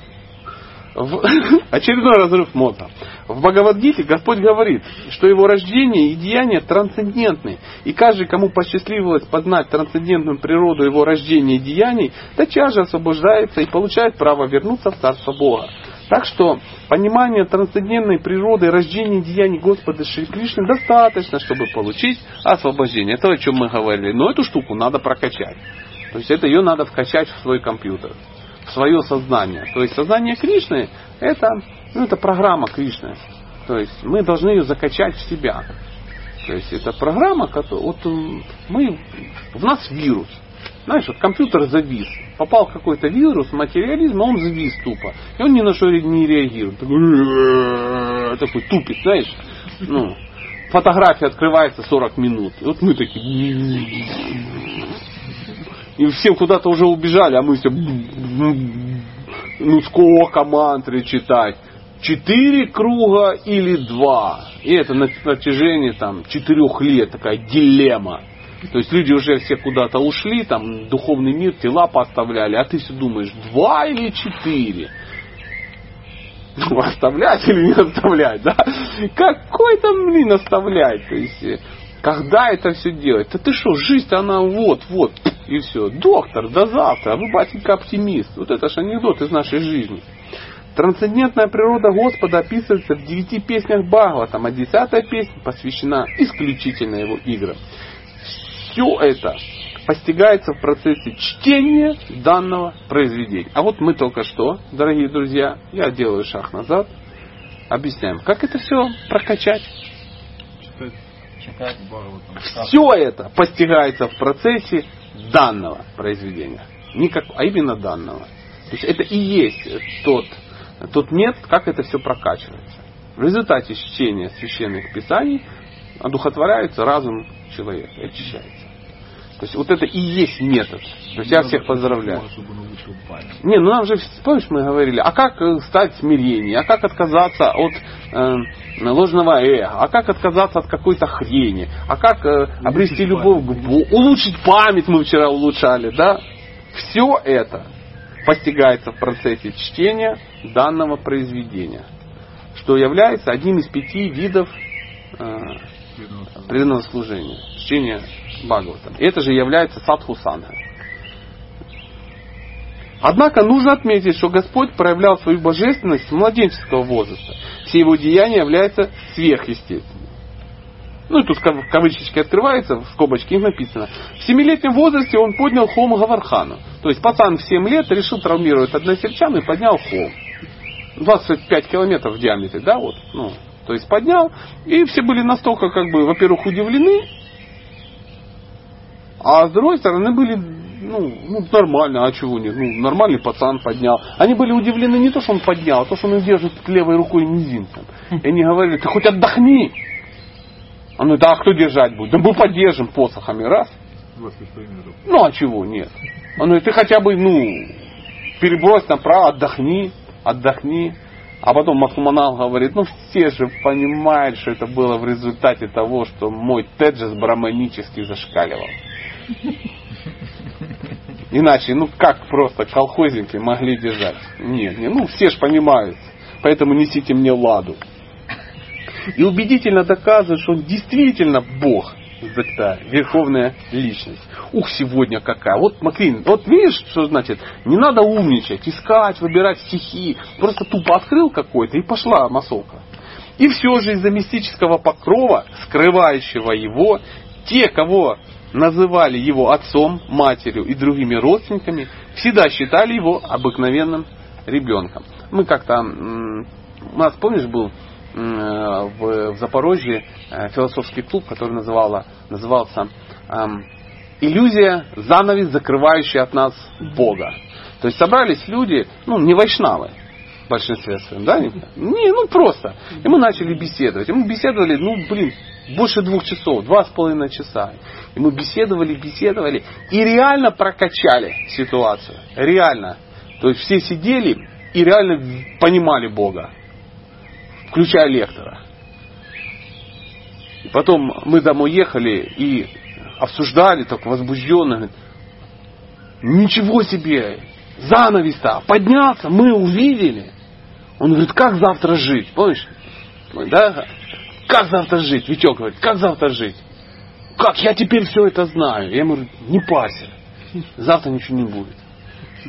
В- Очередной разрыв мота. В Бхагавадгите Господь говорит, что его рождение и деяния трансцендентны. И каждый, кому посчастливилось познать трансцендентную природу его рождения и деяний, тотчас же освобождается и получает право вернуться в Царство Бога. Так что понимание трансцендентной природы рождения и деяний Господа Шри Кришны достаточно, чтобы получить освобождение. Это о чем мы говорили. Но эту штуку надо прокачать. То есть это ее надо вкачать в свой компьютер в свое сознание. То есть сознание Кришны это, ну, это программа Кришны. То есть мы должны ее закачать в себя. То есть это программа, которая вот мы в нас вирус. Знаешь, вот компьютер завис. Попал какой-то вирус, материализм, а он завис тупо. И он ни на что не реагирует. Такой, такой тупит, знаешь. Ну, фотография открывается 40 минут. И вот мы такие... И все куда-то уже убежали, а мы все... Ну сколько мантры читать? Четыре круга или два? И это на протяжении там четырех лет такая дилемма. То есть люди уже все куда-то ушли, там духовный мир, тела поставляли, а ты все думаешь, два или четыре? Ну, оставлять или не оставлять, да? Какой там, блин, оставлять? То есть, когда это все делать? Да ты что, жизнь она вот, вот, и все. Доктор, до завтра, вы, батенька, оптимист. Вот это же анекдот из нашей жизни. Трансцендентная природа Господа описывается в девяти песнях Бхагаватам, а десятая песня посвящена исключительно его играм. Все это постигается в процессе чтения данного произведения. А вот мы только что, дорогие друзья, я делаю шаг назад, объясняем, как это все прокачать. Все это постигается в процессе данного произведения. Никак, а именно данного. То есть это и есть тот, тот метод, как это все прокачивается. В результате чтения священных писаний одухотворяется разум человека очищается. То есть вот это и есть метод. То есть я всех поздравляю. Не, ну нам же, помнишь, мы говорили, а как э, стать в смирении, а как отказаться от э, ложного эго, а как отказаться от какой-то хрени, а как э, обрести любовь к Богу, улучшить память мы вчера улучшали, да? Все это постигается в процессе чтения данного произведения, что является одним из пяти видов э, преданного служения, чтения Бхагаватам. Это же является садху санга. Однако нужно отметить, что Господь проявлял свою божественность с младенческого возраста. Все его деяния являются сверхъестественными. Ну и тут кав- кавычечки открывается, в скобочке их написано. В семилетнем возрасте он поднял холм Гавархану. То есть пацан в 7 лет решил травмировать односельчан и поднял холм. 25 километров в диаметре, да, вот. Ну, то есть поднял. И все были настолько, как бы, во-первых, удивлены, а с другой стороны были, ну, ну нормально, а чего нет, ну, нормальный пацан поднял. Они были удивлены не то, что он поднял, а то, что он держит левой рукой мизинцем. И они говорили, ты хоть отдохни. Он говорит, а кто держать будет? Да мы поддержим посохами, раз. 20 примеров. Ну, а чего, нет. Он говорит, ты хотя бы, ну, перебрось направо, отдохни, отдохни. А потом Махманал говорит, ну все же понимают, что это было в результате того, что мой теджес браманически зашкаливал. Иначе, ну как просто колхозники могли держать? Нет, не, ну все же понимают. Поэтому несите мне ладу. И убедительно доказывает, что он действительно Бог, Зекта, верховная личность. Ух, сегодня какая. Вот, Маклин, вот видишь, что значит? Не надо умничать, искать, выбирать стихи. Просто тупо открыл какой-то и пошла массовка. И все же из-за мистического покрова, скрывающего его, те, кого называли его отцом, матерью и другими родственниками, всегда считали его обыкновенным ребенком. Мы как-то, у нас, помнишь, был в, Запорожье э, философский клуб, который называла, назывался «Иллюзия, занавес, закрывающий от нас Бога». То есть собрались люди, ну, не вайшнавы, в большинстве своем, да? Не, ну просто. И мы начали беседовать. И мы беседовали, ну, блин, больше двух часов, два с половиной часа. И мы беседовали, беседовали и реально прокачали ситуацию. Реально. То есть все сидели и реально понимали Бога. Включая лектора. И потом мы домой ехали и обсуждали так возбужденно. Ничего себе! Занавес-то поднялся, мы увидели. Он говорит, как завтра жить? Помнишь? Да? Как завтра жить? Витек говорит, как завтра жить? Как? Я теперь все это знаю. Я ему говорю, не парься. Завтра ничего не будет.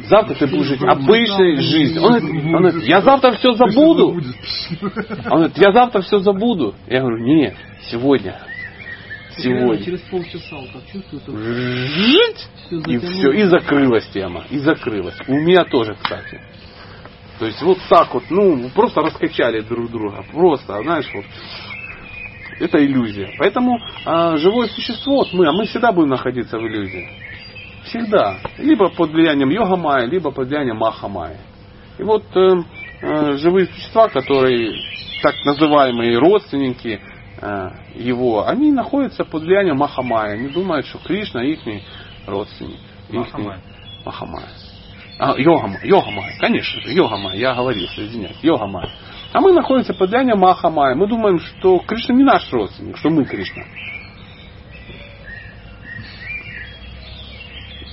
Завтра ты будешь жить обычной жизнью. Он говорит, он говорит, я завтра все забуду. Он говорит, я завтра все забуду. Я говорю, нет, сегодня. Сегодня. через полчаса так чувствую, Жить! И все, и закрылась тема. И закрылась. У меня тоже, кстати. То есть вот так вот, ну, просто раскачали друг друга. Просто, знаешь, вот. Это иллюзия. Поэтому а, живое существо, вот мы, а мы всегда будем находиться в иллюзии. Всегда. Либо под влиянием йога майя, либо под влиянием маха майя. И вот э, э, живые существа, которые так называемые родственники э, его, они находятся под влиянием маха майя. Они думают, что Кришна их родственник. Махамая. Махамая. А, йога, йога майя, конечно же, йога майя, я оговорился, извиняюсь, йога майя. А мы находимся под влиянием Маха майя. Мы думаем, что Кришна не наш родственник, что мы Кришна.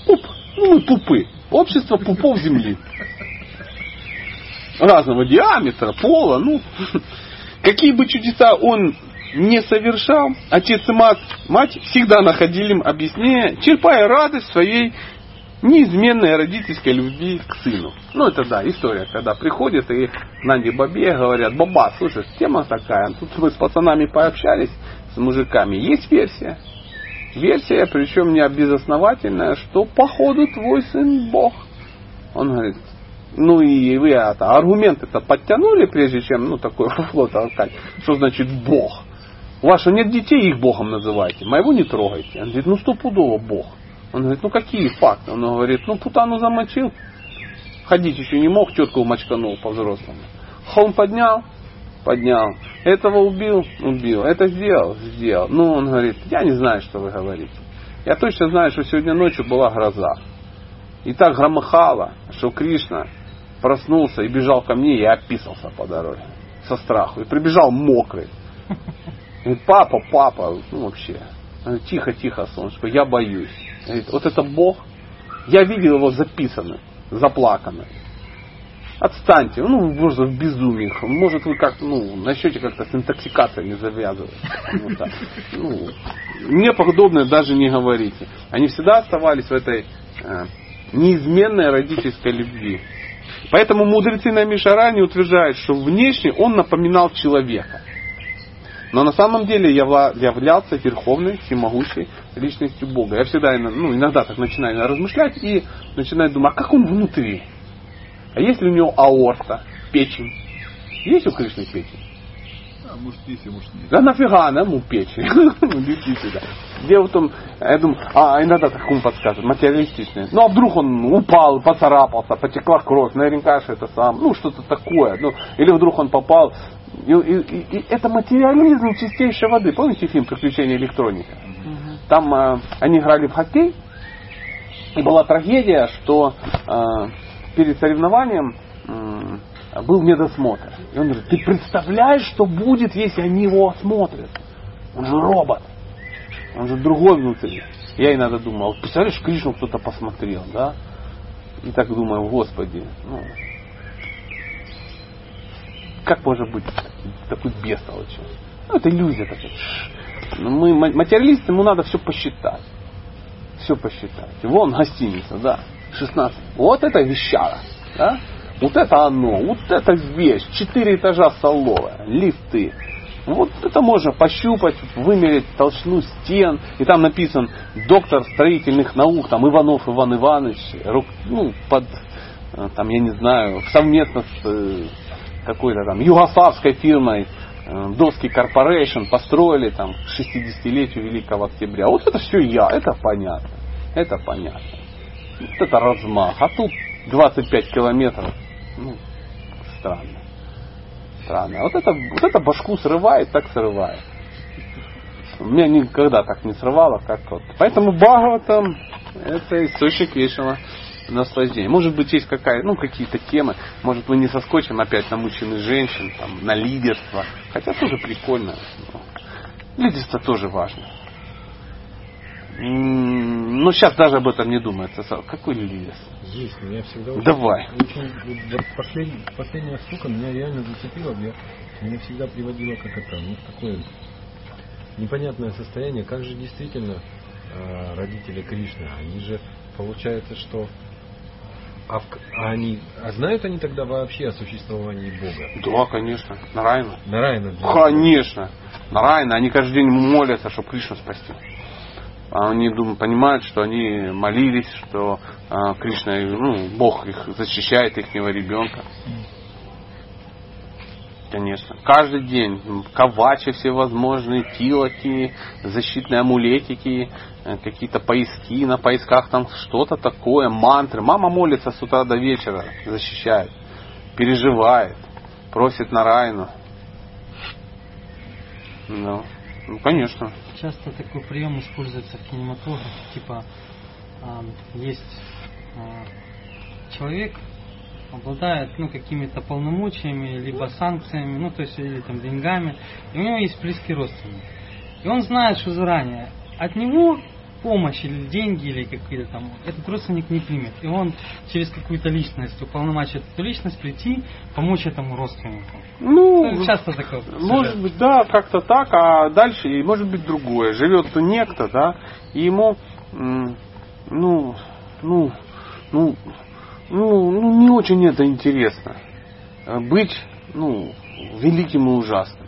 Пуп. Ну, мы пупы. Общество пупов земли. Разного диаметра, пола. Ну, какие бы чудеса он не совершал, отец и мать, мать всегда находили им объяснение, черпая радость своей неизменной родительской любви к сыну. Ну, это да, история, когда приходят и Нанди Бабе говорят, Баба, слушай, тема такая, тут мы с пацанами пообщались, с мужиками, есть версия. Версия, причем не безосновательная, что походу твой сын Бог. Он говорит, ну и вы это, аргументы-то подтянули, прежде чем, ну, такой фуфло толкать. Что значит Бог? У вас нет детей, их Богом называйте. Моего не трогайте. Он говорит, ну стопудово Бог. Он говорит, ну какие факты? Он говорит, ну путану замочил, ходить еще не мог, тетку мочканул по-взрослому. Холм поднял, поднял. Этого убил, убил. Это сделал, сделал. Ну, он говорит, я не знаю, что вы говорите. Я точно знаю, что сегодня ночью была гроза. И так громыхало, что Кришна проснулся и бежал ко мне, и я описался по дороге со страху. И прибежал мокрый. Говорит, папа, папа, ну вообще. Тихо, тихо, солнышко, я боюсь. Говорит, вот это Бог. Я видел его записанным, заплаканным. Отстаньте, ну, может, в безумии. Может, вы как-то, ну, начнете как-то с интоксикацией не завязывать. Вот. Ну, мне подобное даже не говорите. Они всегда оставались в этой э, неизменной родительской любви. Поэтому мудрецы на Мишаране утверждают, что внешне он напоминал человека. Но на самом деле явла- являлся верховной, всемогущей личностью Бога. Я всегда ну, иногда так начинаю размышлять и начинаю думать, а как он внутри? А есть ли у него аорта, печень? Есть у Кришны печень? А, может есть, а может нет. Да нафига она ему печень? Ну, Лети сюда. Дело в том, я думаю, а иногда так ему подсказывают, материалистичное. Ну а вдруг он упал, поцарапался, потекла кровь, наверняка что это сам, ну что-то такое. Ну, или вдруг он попал. И, и- и- это материализм чистейшей воды. Помните фильм «Приключения электроника»? Там э, они играли в хоккей, и была трагедия, что э, перед соревнованием м, был медосмотр. И он говорит, ты представляешь, что будет, если они его осмотрят? Он же робот. Он же другой внутри. Я иногда думал, вот представляешь, Кришну кто-то посмотрел, да? И так думаю, господи, ну, как может быть такой бестолочью? Ну, это иллюзия такая. Ну, мы ма- материалисты, ему надо все посчитать. Все посчитать. Вон гостиница, да, 16. Вот это вещара, да? Вот это оно, вот это вещь. Четыре этажа столовая, лифты. Вот это можно пощупать, вымерить толщину стен. И там написан доктор строительных наук, там Иванов Иван Иванович, ну, под, э, там, я не знаю, совместно с э, какой-то там югославской фирмой э, Доски Корпорейшн построили там к 60-летию Великого Октября. Вот это все я, это понятно. Это понятно. Вот это размах. А тут 25 километров. Ну, странно. Странно. Вот это, вот это башку срывает, так срывает. Меня никогда так не срывало, как вот. Поэтому Бхагаватам это источник вечного наслаждения. Может быть, есть какая, ну, какие-то темы. Может, мы не соскочим опять на мужчин и женщин, там, на лидерство. Хотя тоже прикольно. Лидерство тоже важно. Ну, сейчас даже об этом не думается. Какой лидерство? Есть, меня всегда очень- Давай. очень- вот послед- последняя штука меня реально зацепила. Я, меня всегда приводило как это, ну, такое непонятное состояние. Как же действительно э, родители Кришны, они же получается, что а, а они, а знают они тогда вообще о существовании Бога? Да, конечно. Нарайна. Нарайна. для- Конечно. Нарайна. Они каждый день молятся, чтобы Кришну спасти. А Они думают, понимают, что они молились, что а, Кришна, ну, Бог их защищает, ихнего ребенка. Конечно. Каждый день ковачи всевозможные, тилоки, защитные амулетики, э, какие-то поиски на поисках там что-то такое, мантры. Мама молится с утра до вечера, защищает, переживает, просит на райну. Ну, ну, конечно. Часто такой прием используется в кинематографе, типа а, есть а, человек обладает ну какими-то полномочиями либо санкциями, ну то есть или там деньгами, и у него есть близкий родственник, и он знает, что заранее от него помощь или деньги или какие-то там этот родственник не примет, и он через какую-то личность уполномочит эту личность прийти помочь этому родственнику. Ну, Ну, часто такое. Может сюжет. быть, да, как-то так, а дальше и может быть другое. Живет некто, да, и ему, ну, ну, ну, ну, ну, не очень это интересно. Э, Быть, ну, великим и ужасным.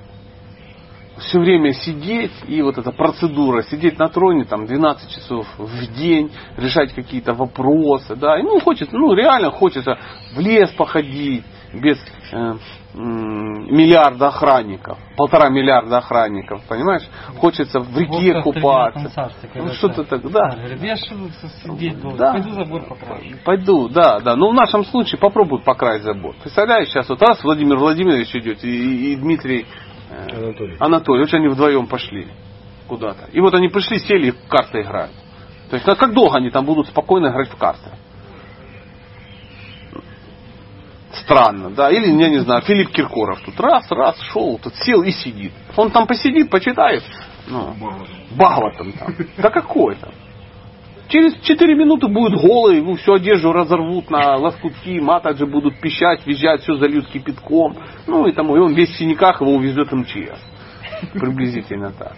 Все время сидеть и вот эта процедура, сидеть на троне там 12 часов в день, решать какие-то вопросы, да, ему хочется, ну реально хочется в лес походить без миллиарда охранников, полтора миллиарда охранников, понимаешь? Хочется в реке Вот купаться. Когда Ну что-то так, да. Я? Да. Пойду забор покрашу. Пойду, да, да. Но в нашем случае попробуй покрасить забор. Представляешь, сейчас вот раз Владимир Владимирович идет и, и- Дмитрий э, Анатолий. Анатолий, вот они вдвоем пошли куда-то. И вот они пришли, сели и в карты играют. То есть, ну, как долго они там будут спокойно играть в карты? Странно, да. Или, я не знаю, Филипп Киркоров тут раз, раз, шел, тут сел и сидит. Он там посидит, почитает. Ну, Бхагаватам там. Да какой там? Через 4 минуты будет голый, ну, всю одежду разорвут на лоскутки, матаджи будут пищать, визжать, все зальют кипятком. Ну и тому, и он весь в синяках, его увезет МЧС. Приблизительно так.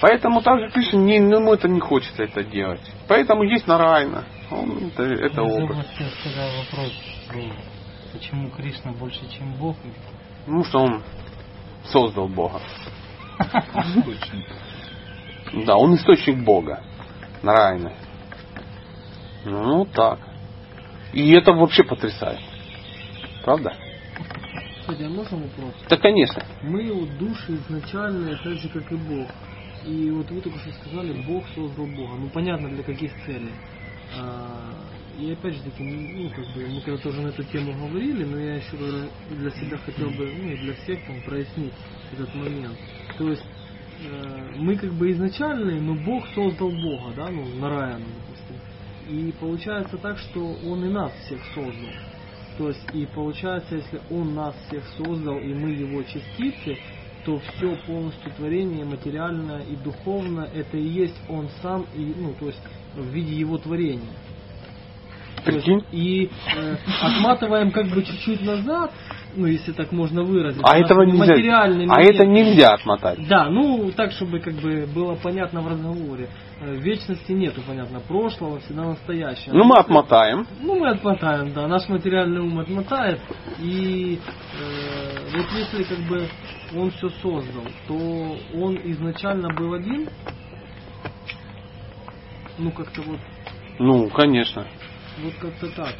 Поэтому также Кришна, не, ну, ему это не хочется это делать. Поэтому есть Нарайна. Он, это, это опыт. сказал вопрос почему Кришна больше, чем Бог? Ну, что он создал Бога. Источник. Да, он источник Бога. Нарайна. Ну, так. И это вообще потрясает. Правда? Кстати, а можно вопрос? Да, конечно. Мы вот души изначально, так же как и Бог. И вот вы только что сказали, Бог создал Бога. Ну понятно для каких целей. А, и опять же таки, ну как бы мы когда тоже на эту тему говорили, но я еще для себя хотел бы, ну и для всех там прояснить этот момент. То есть э, мы как бы изначальные, но Бог создал Бога, да, ну Нараяна, допустим. И получается так, что Он и нас всех создал. То есть и получается, если Он нас всех создал и мы Его частицы, то все полностью творение материальное и духовное это и есть Он сам и ну то есть в виде Его творения. Прикинь. и э, отматываем как бы чуть-чуть назад, ну если так можно выразиться. А этого нельзя. материальный А момент. это нельзя отмотать. Да, ну так, чтобы как бы было понятно в разговоре. Э, Вечности нету, понятно, прошлого, всегда настоящее. Ну, мы отмотаем. Ну, мы отмотаем, да, наш материальный ум отмотает. И э, вот если как бы он все создал, то он изначально был один. Ну, как-то вот, Ну, конечно. Вот как-то так.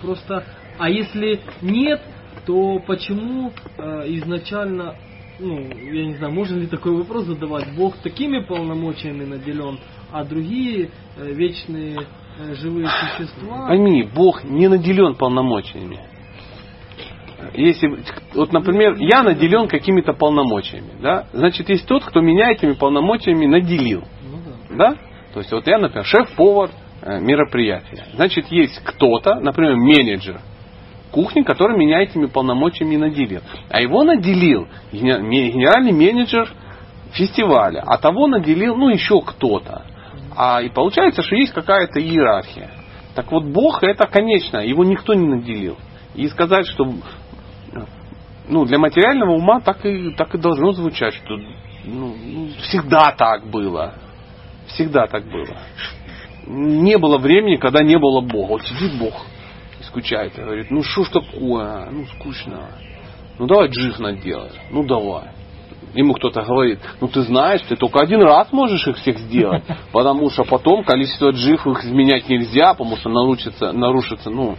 Просто, а если нет, то почему э, изначально, ну, я не знаю, можно ли такой вопрос задавать, Бог такими полномочиями наделен, а другие э, вечные э, живые существа... Пойми, Бог не наделен полномочиями. Если, вот, например, я наделен какими-то полномочиями, да, значит, есть тот, кто меня этими полномочиями наделил, Ну да. да? То есть, вот я, например, шеф-повар мероприятия. Значит, есть кто-то, например, менеджер кухни, который меня этими полномочиями наделил. А его наделил генеральный менеджер фестиваля, а того наделил, ну, еще кто-то. А и получается, что есть какая-то иерархия. Так вот, Бог это конечно, его никто не наделил. И сказать, что ну, для материального ума так и, так и должно звучать, что ну, всегда так было. Всегда так было. Не было времени, когда не было Бога. Вот сидит Бог и скучает и говорит, ну что ж такое, ну скучно. Ну давай джих наделай. Ну давай. ему кто-то говорит, ну ты знаешь, ты только один раз можешь их всех сделать, потому что потом количество джив их изменять нельзя, потому что нарушится, нарушится ну,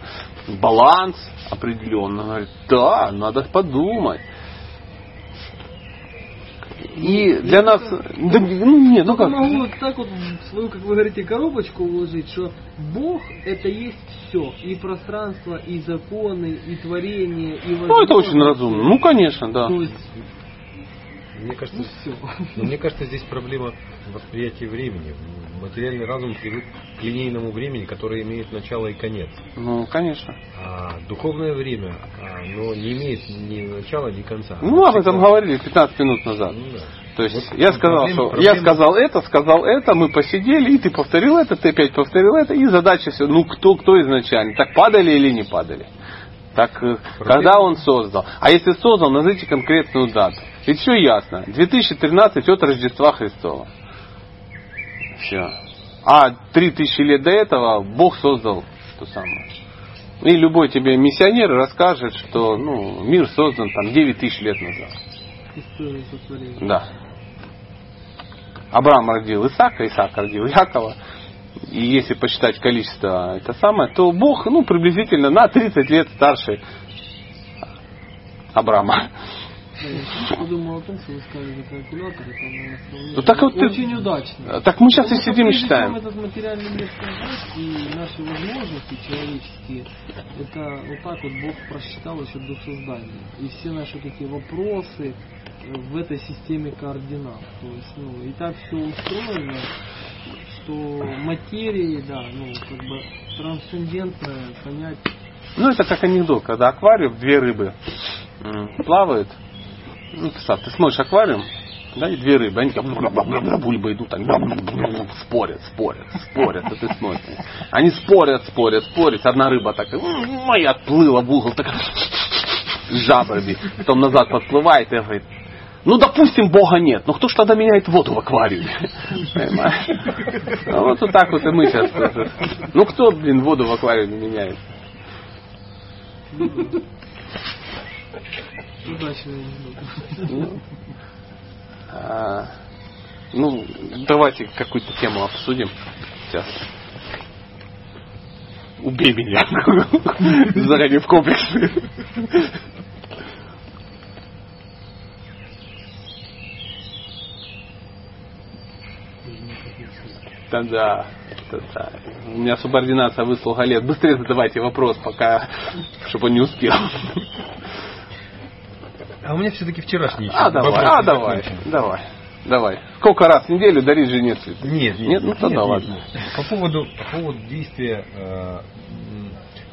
баланс определенно. Он говорит, да, надо подумать. И для нас, да, ну нет, ну как, могу вот так вот в свою, как вы говорите, коробочку уложить, что Бог это есть все. И пространство, и законы, и творение, и ну это очень разумно. Ну конечно, да. То есть, Мне кажется, ну все. мне кажется, здесь проблема восприятия времени. Материальный разум привык к линейному времени, которое имеет начало и конец. Ну конечно. А духовное время, а, оно не имеет ни начала, ни конца. Ну об этом говорили 15 минут назад. Ну да. То есть Вот я сказал, проблема- что проблема- я сказал это, сказал это, мы посидели, и ты повторил это, ты опять повторил это, и задача все, ну кто, кто изначально, так падали или не падали? Так, э, когда он создал? А если создал, назовите конкретную дату. Ведь все ясно. 2013 от Рождества Христова. Все. А 3000 лет до этого Бог создал то самое. И любой тебе миссионер расскажет, что ну, мир создан там 9 тысяч лет назад. История сотворения. Да. Авраам родил Исаака, Исаак родил Якова. И если посчитать количество это самое, то Бог ну, приблизительно на 30 лет старше Авраама. Я о том, что вы сказали. Ну, так вот ты- Очень удачно. Так мы сейчас и Потому что сидим и считаем. этот материальный мир создать и наши возможности человеческие, это вот так вот Бог просчитал еще до создания. И все наши такие вопросы э, в этой системе координат. То есть, ну, и так все устроено, что материи, да, ну, как бы трансцендентное понять Ну, это как анекдот, когда аквариум, две рыбы плавают. Ну, представь, ты смотришь аквариум, да, и две рыбы, они как бульба идут, так спорят, спорят, спорят, а ты смотришь. Они спорят, спорят, спорят. Одна рыба такая, «М, и отплыла в угол, такая, с жабрами. Потом назад подплывает и говорит, ну, допустим, Бога нет, но кто ж тогда меняет воду в аквариуме? Понимаешь? Ну, вот, так вот и мы сейчас. Ну, кто, блин, воду в аквариуме меняет? Ну, ну, давайте какую-то тему обсудим сейчас. Убей меня. Заранее в комплекс. Да, да, да, да. У меня субординация выслуга лет. Быстрее задавайте вопрос, пока, чтобы он не успел. А у меня все-таки вчерашний еще А давай, а давай, давай, давай. Сколько раз в неделю дарить жене цветы? Нет, нет, Нет, ну тогда ладно. нет. По поводу, по поводу действия, э,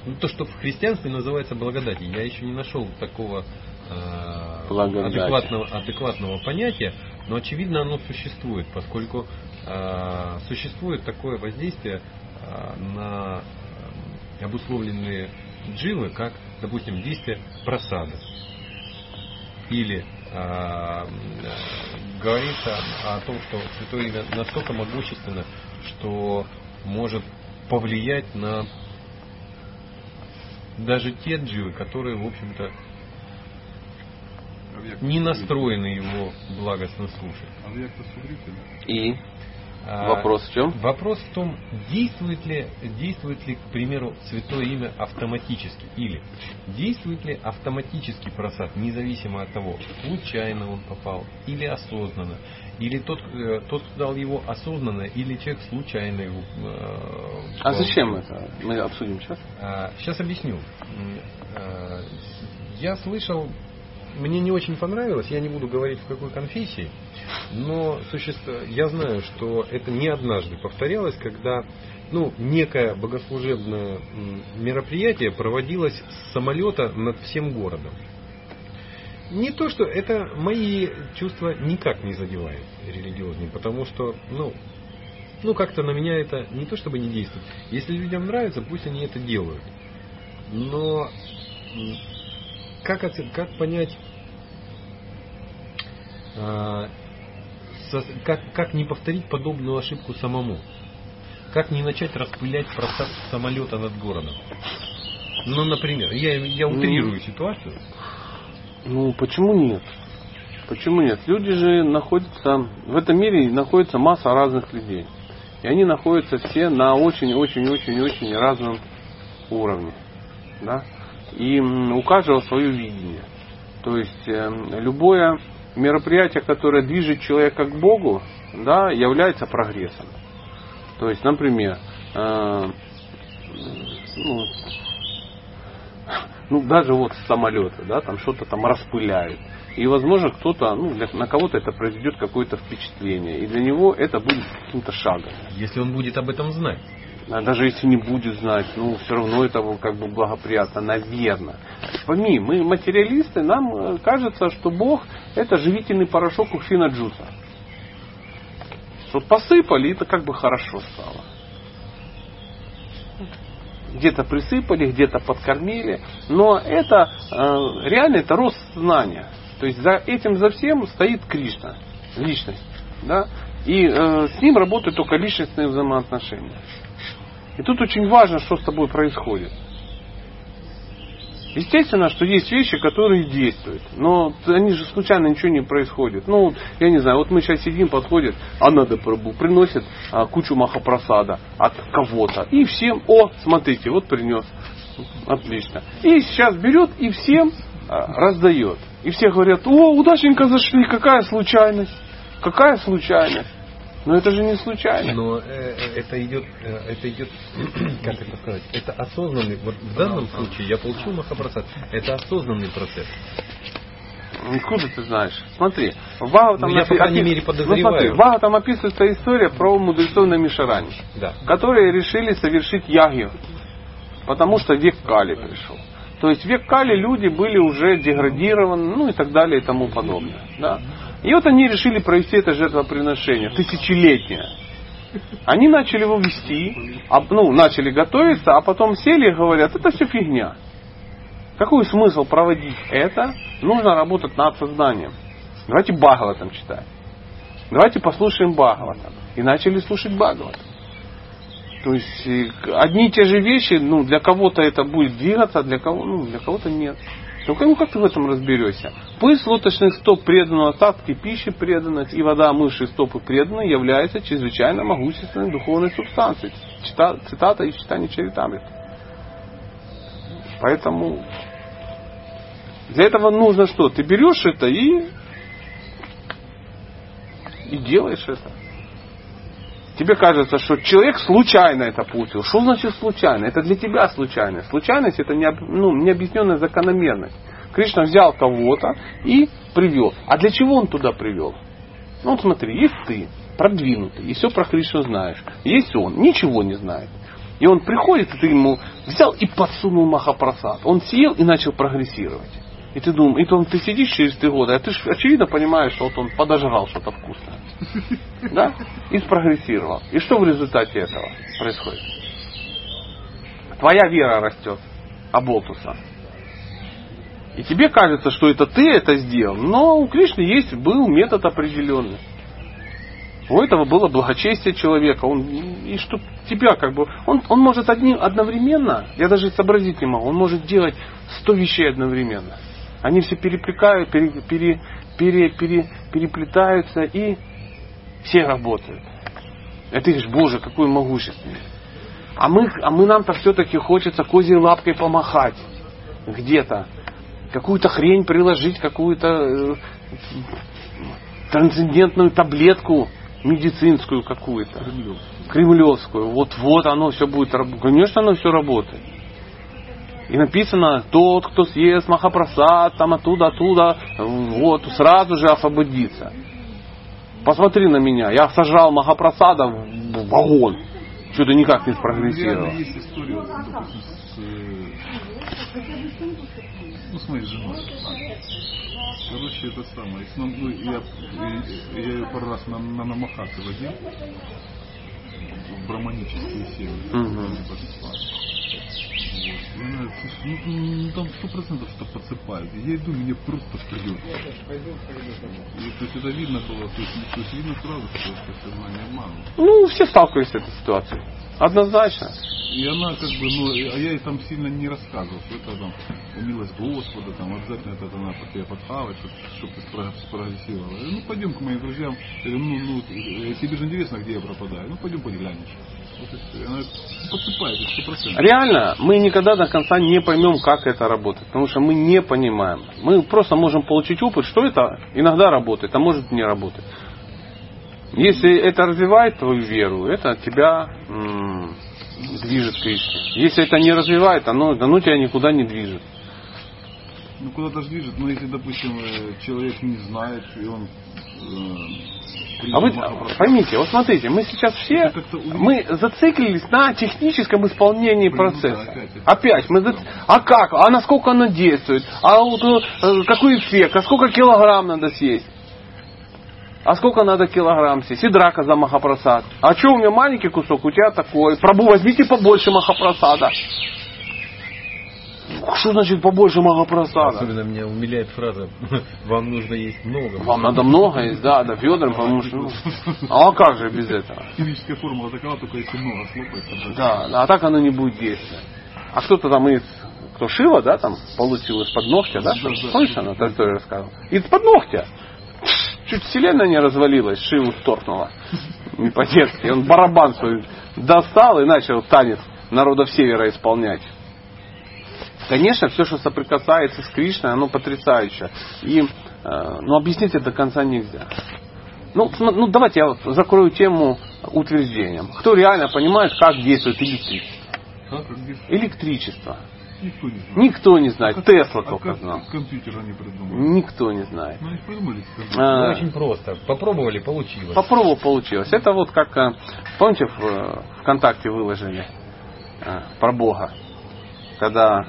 ну, то, что в христианстве называется благодатью, я еще не нашел такого э, адекватного, адекватного понятия, но очевидно оно существует, поскольку э, существует такое воздействие э, на обусловленные джилы, как, допустим, действие просады. Или э, э, говорится о том, что Святое Имя настолько могущественно, что может повлиять на даже те дживы, которые, в общем-то, не настроены его благостно слушать. И? А, вопрос в чем? Вопрос в том, действует ли, действует ли, к примеру, святое имя автоматически, или действует ли автоматический просад, независимо от того, случайно он попал или осознанно, или тот, э, тот кто дал его осознанно, или человек случайно его. э, А зачем это? Мы обсудим сейчас. А, Сейчас объясню. М, а, Я слышал, мне не очень понравилось, я не буду говорить в какой конфессии, но существо, я знаю, что это не однажды повторялось, когда ну, некое богослужебное мероприятие проводилось с самолета над всем городом. Не то, что это мои чувства никак не задевает религиозные, потому что, ну, ну, как-то на меня это не то чтобы не действует. Если людям нравится, пусть они это делают. Но как, как понять, как, как не повторить подобную ошибку самому? Как не начать распылять просад самолета над городом? Ну, например, я, я утрирую ситуацию. Ну, почему нет? Почему нет? Люди же находятся, в этом мире находится масса разных людей. И они находятся все на очень-очень-очень-очень разном уровне. Да? И у каждого свое видение. То есть э, любое мероприятие, которое движет человека к Богу, да, является прогрессом. То есть, например, э, ну, ну, даже вот с самолета, да, там что-то там распыляют. И, возможно, кто-то, ну, для- на кого-то это произведет какое-то впечатление. И для него это будет каким-то шагом. Если он будет об этом знать. А даже если не будет знать, ну, все равно это как бы благоприятно, наверное. Пойми, мы материалисты, нам э, кажется, что Бог это живительный порошок у Фина Джуса. Что посыпали, и это как бы хорошо стало. Где-то присыпали, где-то подкормили. Но это э, реально это рост знания. То есть за этим за всем стоит Кришна, личность. Да? И э, с ним работают только личностные взаимоотношения. И тут очень важно, что с тобой происходит. Естественно, что есть вещи, которые действуют, но они же случайно ничего не происходит. Ну, я не знаю, вот мы сейчас сидим, подходит, а надо пробу, приносит а, кучу махапросада от кого-то. И всем, о, смотрите, вот принес. Отлично. И сейчас берет и всем а, раздает. И все говорят, о, удачненько зашли, какая случайность. Какая случайность. Но это же не случайно. Но э, это идет, э, это идет, как это сказать, это осознанный, вот в данном случае я получил махапрасад, это осознанный процесс. Откуда ты знаешь? Смотри, в Бхагаватам Ну, я, по крайней мере, Ну, подозреваю. смотри, в Бхагаватам описывается история про мудрецов на Мишаране, Да. которые решили совершить ягью, потому что век Кали пришел. То есть век Кали люди были уже деградированы, ну и так далее и тому подобное. Да? И вот они решили провести это жертвоприношение, тысячелетнее. Они начали его вести, а, ну, начали готовиться, а потом сели и говорят, это все фигня. Какой смысл проводить это? Нужно работать над сознанием. Давайте Бхагаватам читать. Давайте послушаем Бхагаватам. И начали слушать Бхагаватам. То есть э, одни и те же вещи, ну, для кого-то это будет двигаться, а для кого, ну, для кого-то нет. Ну, как, ну, как ты в этом разберешься? Пыль лоточных стоп предана, остатки пищи преданность и вода мыши стопы преданы является чрезвычайно могущественной духовной субстанцией. Чита- цитата из читания Чаритамрита. Поэтому для этого нужно что? Ты берешь это и, и делаешь это. Тебе кажется, что человек случайно это получил. Что значит случайно? Это для тебя случайно. Случайность это не, ну, необъясненная закономерность. Кришна взял кого-то и привел. А для чего он туда привел? Ну вот смотри, есть ты, продвинутый, и все про Кришну знаешь. Есть он, ничего не знает. И он приходит, и ты ему взял и подсунул Махапрасад. Он съел и начал прогрессировать. И ты думаешь, и потом ты сидишь через три года, а ты ж очевидно понимаешь, что вот он подожрал что-то вкусное. Да? И спрогрессировал. И что в результате этого происходит? Твоя вера растет, оболтуса. И тебе кажется, что это ты это сделал, но у Кришны есть, был метод определенный. У этого было благочестие человека. Он, и что тебя как бы... Он, он может одним, одновременно, я даже сообразить не могу, он может делать сто вещей одновременно. Они все переплетают, пере, пере, пере, пере, переплетаются и все работают. И ты говоришь, Боже, какой могущественный. А мы, а мы нам-то все-таки хочется козьей лапкой помахать где-то. Какую-то хрень приложить, какую-то э, трансцендентную таблетку медицинскую какую-то. Кремлевскую. Вот-вот оно все будет работать. Конечно, оно все работает. И написано, тот, кто съест Махапрасад, там оттуда, оттуда, вот, сразу же освободится. Посмотри на меня, я сажал Махапрасада в вагон. Что-то никак не спрогрессировал. Есть история, допустим, с, э, ну, с моей женой. Короче, это самое. с нам- ну, я, я ее пару раз на, на намахаты водил в браманические семьи. Мгм. Она, слушай, Ну, ну, там сто процентов что подсыпают. Я иду, мне просто вперед. И, то есть это видно было, то есть, то есть видно сразу, что это сознание обмана. Ну, все сталкивались с этой ситуацией. Однозначно. И она как бы, ну, а я ей там сильно не рассказывал, что это там милость Господа, там обязательно это надо тебе подхавать, чтобы ты спро- спрогрессировала. Ну, пойдем к моим друзьям. Я говорю, ну, ну, тебе же интересно, где я пропадаю. Ну, пойдем поглянешь. Вот Она подсыпает, процентов. Реально, мы никогда до конца не поймем, как это работает, потому что мы не понимаем. Мы просто можем получить опыт, что это иногда работает, а может не работать. Если это развивает твою веру, это тебя м, движет к истине. Если это не развивает, оно, оно тебя никуда не движет. Ну, куда-то же движет, но если, допустим, э, человек не знает, и он... э, А вы поймите, вот смотрите, мы сейчас все, как-то увидеть. мы зациклились на техническом исполнении Ну процесса. Опять, мы зац- а как, а насколько оно действует, а вот, э, какой эффект, а сколько килограмм надо съесть. А сколько надо килограмм съесть? И драка за махапрасад. А что у меня маленький кусок, у тебя такой. Пробу, возьмите побольше махапрасада. Что значит побольше махапрасада? Особенно меня умиляет фраза «Вам нужно есть много». Вам надо много есть, да, да, ведром, потому что... ну, а как же без этого? Химическая формула такова, только если много слопается. Да, а так оно не будет действовать. А кто-то там из кто Шива, да, там получил из-под ногтя, да? Да, да. Помнишь, она та историю рассказывала? Из-под ногтя. Чуть вселенная не развалилась, Шиву сторкнула. Не по-детски. Он барабан свой достал и начал танец народов севера исполнять. Конечно, все, что соприкасается с Кришной, оно потрясающе. И э, ну, объяснить это до конца нельзя. Ну, ну, давайте я вот закрою тему утверждением. Кто реально понимает, как действует электричество? Электричество. никто не знает. Никто не знает. А как- Тесла а только как знал. компьютер они придумали? Никто не знает. Ну, придумали. Ну, А, Очень просто. Попробовали, получилось. Попробовал, получилось. Это вот как, э, помните, в э, ВКонтакте выложили э, про Бога, когда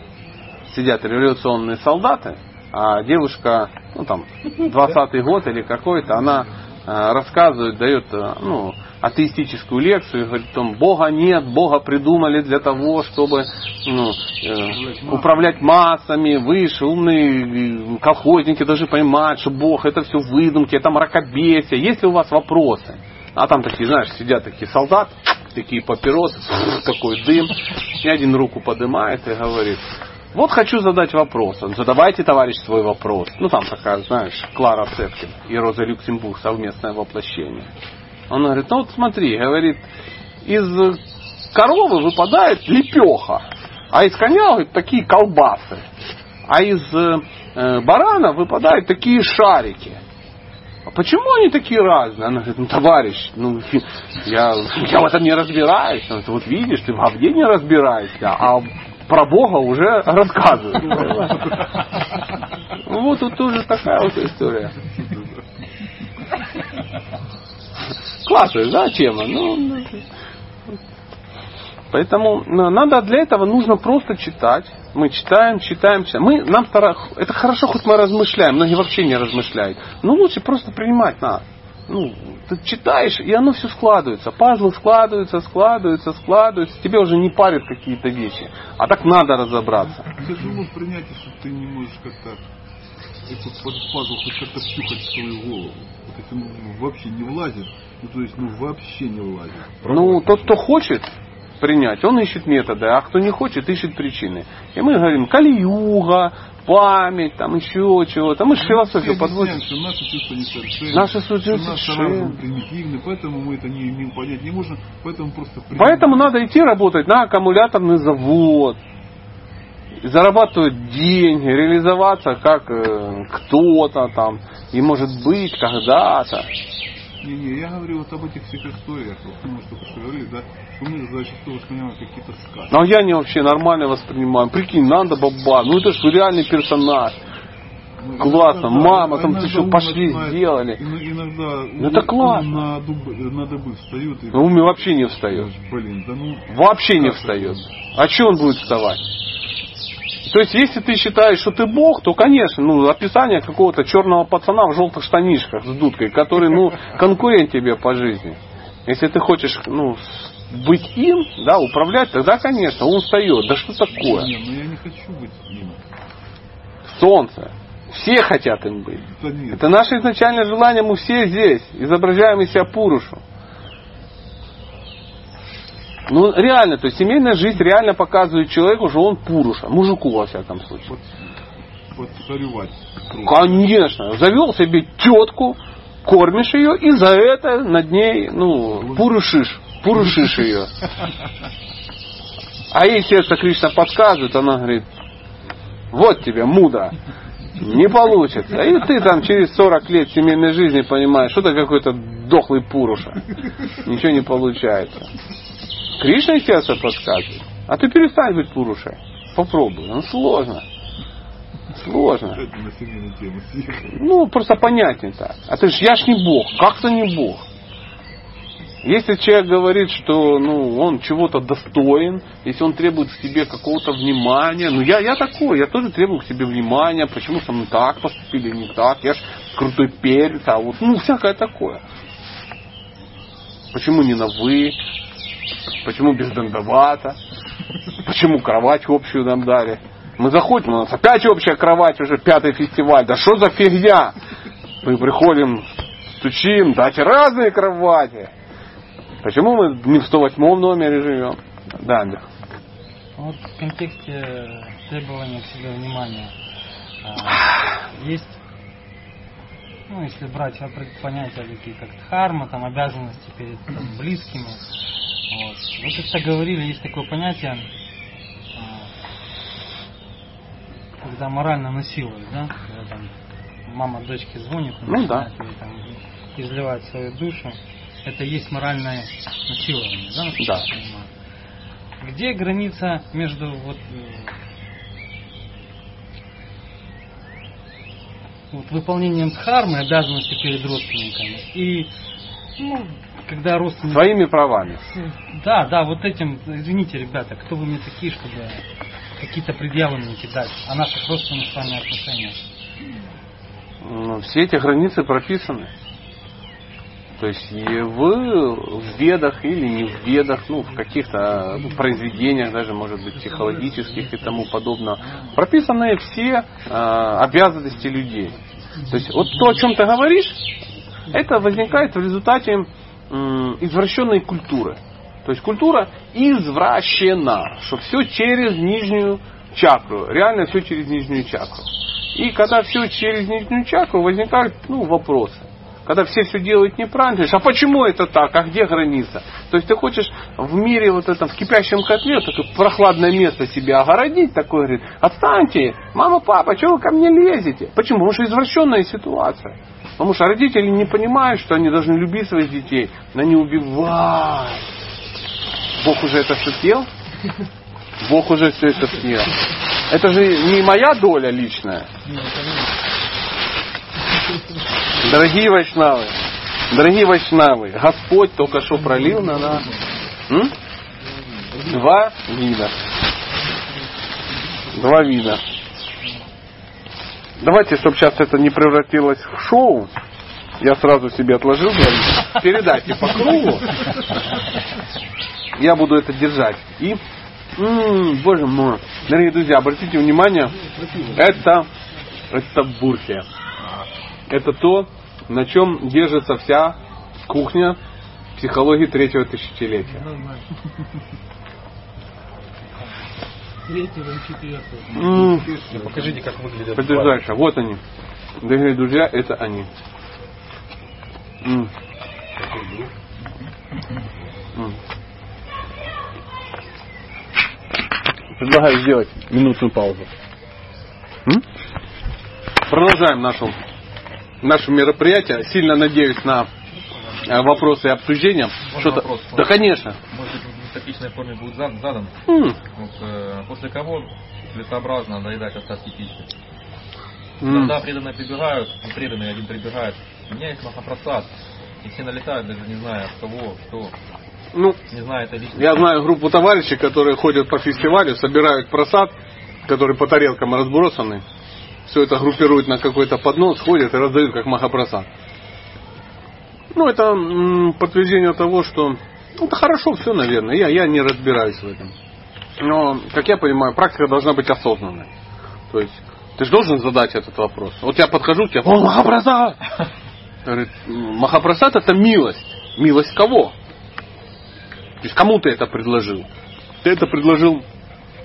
сидят революционные солдаты, а девушка, ну там, 20-й год или какой-то, она э, рассказывает, дает э, ну, атеистическую лекцию и говорит, о том, Бога нет, Бога придумали для того, чтобы ну, э, управлять массами, выше, умные колхозники должны понимать, что Бог это все выдумки, это мракобесие. Есть ли у вас вопросы? А там такие, знаешь, сидят такие солдаты, такие папиросы, такой дым, и один руку поднимает и говорит, вот хочу задать вопрос. Задавайте, товарищ, свой вопрос. Ну, там такая, знаешь, Клара Цеткин и Роза Люксембург, совместное воплощение. Он говорит, ну вот смотри, говорит, из коровы выпадает лепеха, а из коня говорит, такие колбасы, а из э, э, барана выпадают такие шарики. А почему они такие разные? Она говорит, ну товарищ, ну я, я в этом не разбираюсь. Он говорит, вот видишь, ты в говне не разбираешься, а про Бога уже рассказывают. Ну, Вот тут тоже такая вот история. Классная, да, тема? Ну, Поэтому ну, надо для этого нужно просто читать. Мы читаем, читаем, читаем. Мы, нам стара- это хорошо, хоть мы размышляем, многие вообще не размышляют. Но лучше просто принимать надо. Ну, ты читаешь, и оно все складывается. Пазлы складываются, складываются, складываются. Тебе уже не парят какие-то вещи. А так надо разобраться. Тяжело в принятии, что ты не можешь как-то этот пазл хоть как-то втюхать в свою голову. Вот если ну, вообще не влазит, ну то есть ну вообще не влазит. Ну, тот, кто хочет принять, он ищет методы, а кто не хочет, ищет причины. И мы говорим, калиюга, память, там еще чего-то. Мы же философию Все подводим. что наши чувства несовершенны, Наши чувства несовершенны. примитивны, поэтому мы это не, не понять не можем, поэтому просто принимаем. Поэтому надо идти работать на аккумуляторный завод, зарабатывать деньги, реализоваться как э, кто-то там, и может быть когда-то. Не-не, я говорю вот об этих всех историях, вот, ну, что что говорили, да, что мы зачастую воспринимаем какие-то сказки. Но я не вообще нормально воспринимаю. Прикинь, надо баба, ну это ж реальный персонаж. Ну, классно, иногда, мама, там ты что, пошли, начинает- сделали. ин- Иногда Ну, это классно. На, дубы, на дыбы встают и Ну, ум вообще не встает. Блин, да ну. Вообще не встает. А что он будет вставать? То есть, если ты считаешь, что ты бог, то, конечно, ну, описание какого-то черного пацана в желтых штанишках с дудкой, который, ну, конкурент тебе по жизни. Если ты хочешь, ну, быть им, да, управлять, тогда, конечно, он встает. Да что такое? Не, ну я не хочу быть им. Солнце. Все хотят им быть. Да. Это наше изначальное желание, мы все здесь, изображаем из себя Пурушу. Ну, реально, то есть семейная жизнь реально показывает человеку, что он Пуруша, мужику во всяком случае. Вот царевать. Конечно, завел себе тетку, кормишь ее, и за это над ней, ну, пурушишь, пурушишь ее. А ей сердце Кришна подсказывает, она говорит, вот тебе мудро, не получится. И ты там через 40 лет семейной жизни понимаешь, что ты какой-то дохлый пуруша. Ничего не получается. Кришна сердце подсказывает. А ты перестань быть пурушей. Попробуй. Ну, сложно. Сложно. Ну, просто понять не так. А ты ж, я ж не Бог. Как-то не Бог. Если человек говорит, что ну, он чего-то достоин, если он требует к себе какого-то внимания, ну я, я такой, я тоже требую к себе внимания, почему со мной так поступили, не так, я ж крутой перец, а вот, ну, всякое такое. Почему не на вы? Почему без дандавата? Почему кровать общую нам дали? Мы заходим, у нас опять общая кровать, уже пятый фестиваль. Да что за фигня? Мы приходим, стучим, дайте разные кровати. Почему мы не в 108 номере живем? Да, Андрей. Вот в контексте требования к себе внимания а, есть, ну, если брать опре- понятия такие, как дхарма, там, обязанности перед там, близкими. Вот. Вы как-то говорили, есть такое понятие, а, когда морально насилуют, да? Когда там мама дочке звонит, Ну да. ей там изливать свою душу. Это есть моральное насилование, да? насколько Да. я понимаю? Где граница между вот, э, вот выполнением дхармы, обязанности перед родственниками, и ну, когда родственники... Своими правами. Да, да, вот этим, извините, ребята, кто вы мне такие, чтобы какие-то предъявы мне кидать о наших родственных с вами отношениях? Ну, Все эти границы прописаны. То есть и в, в ведах или не в ведах, ну, в каких-то ну, произведениях, даже, может быть, психологических и тому подобное, прописаны все э, обязанности людей. То есть вот то, о чем ты говоришь, это возникает в результате извращенной культуры. То есть культура извращена, что все через нижнюю чакру. Реально все через нижнюю чакру. И когда все через нижнюю чакру, возникают ну, вопросы. Когда все все делают неправильно, говоришь, а почему это так, а где граница? То есть ты хочешь в мире вот этом, в кипящем котле, такое прохладное место себе огородить, такое, говорит, отстаньте, мама, папа, чего вы ко мне лезете? Почему? Потому что извращенная ситуация. Потому что родители не понимают, что они должны любить своих детей, но не убивать. Бог уже это все съел? Бог уже все это съел. Это же не моя доля личная. Дорогие вайшнавы, дорогие вайшнавы, Господь только что пролил на нас два вида. Два вида. Давайте, чтобы сейчас это не превратилось в шоу, я сразу себе отложил вида. Передайте по кругу. Я буду это держать. И, м, боже мой, дорогие друзья, обратите внимание, это, это бурхия. Это то, на чем держится вся кухня психологии третьего тысячелетия. Третьего и четвертого. Покажите, как выглядят Потрясающе. Вот они. Дорогие друзья, это они. М. М. Предлагаю сделать минутную паузу. М? Продолжаем нашу, наше мероприятие. Сильно надеюсь на э, вопросы и обсуждения. Можно Что-то- вопрос? Да, конечно. Может быть, в форме будет зад- задан. М. Вот, э, после кого целесообразно доедать остатки пищи? М. Когда преданные прибегают, ну, преданный один прибегает, у меня есть махапросад, и все налетают, даже не зная от кого, что, Ну, не зная это лично. Я знаю группу товарищей, которые ходят по фестивалю, собирают просад, который по тарелкам разбросаны. Все это группируют на какой-то поднос, ходят и раздают как махапросад. Ну, это м, подтверждение того, что ну, это хорошо все, наверное. Я, я не разбираюсь в этом. Но, как я понимаю, практика должна быть осознанной. То есть ты же должен задать этот вопрос. Вот я подхожу к тебе, о, Махапрасад! Говорит, Махапрасад это милость. Милость кого? То есть кому ты это предложил? Ты это предложил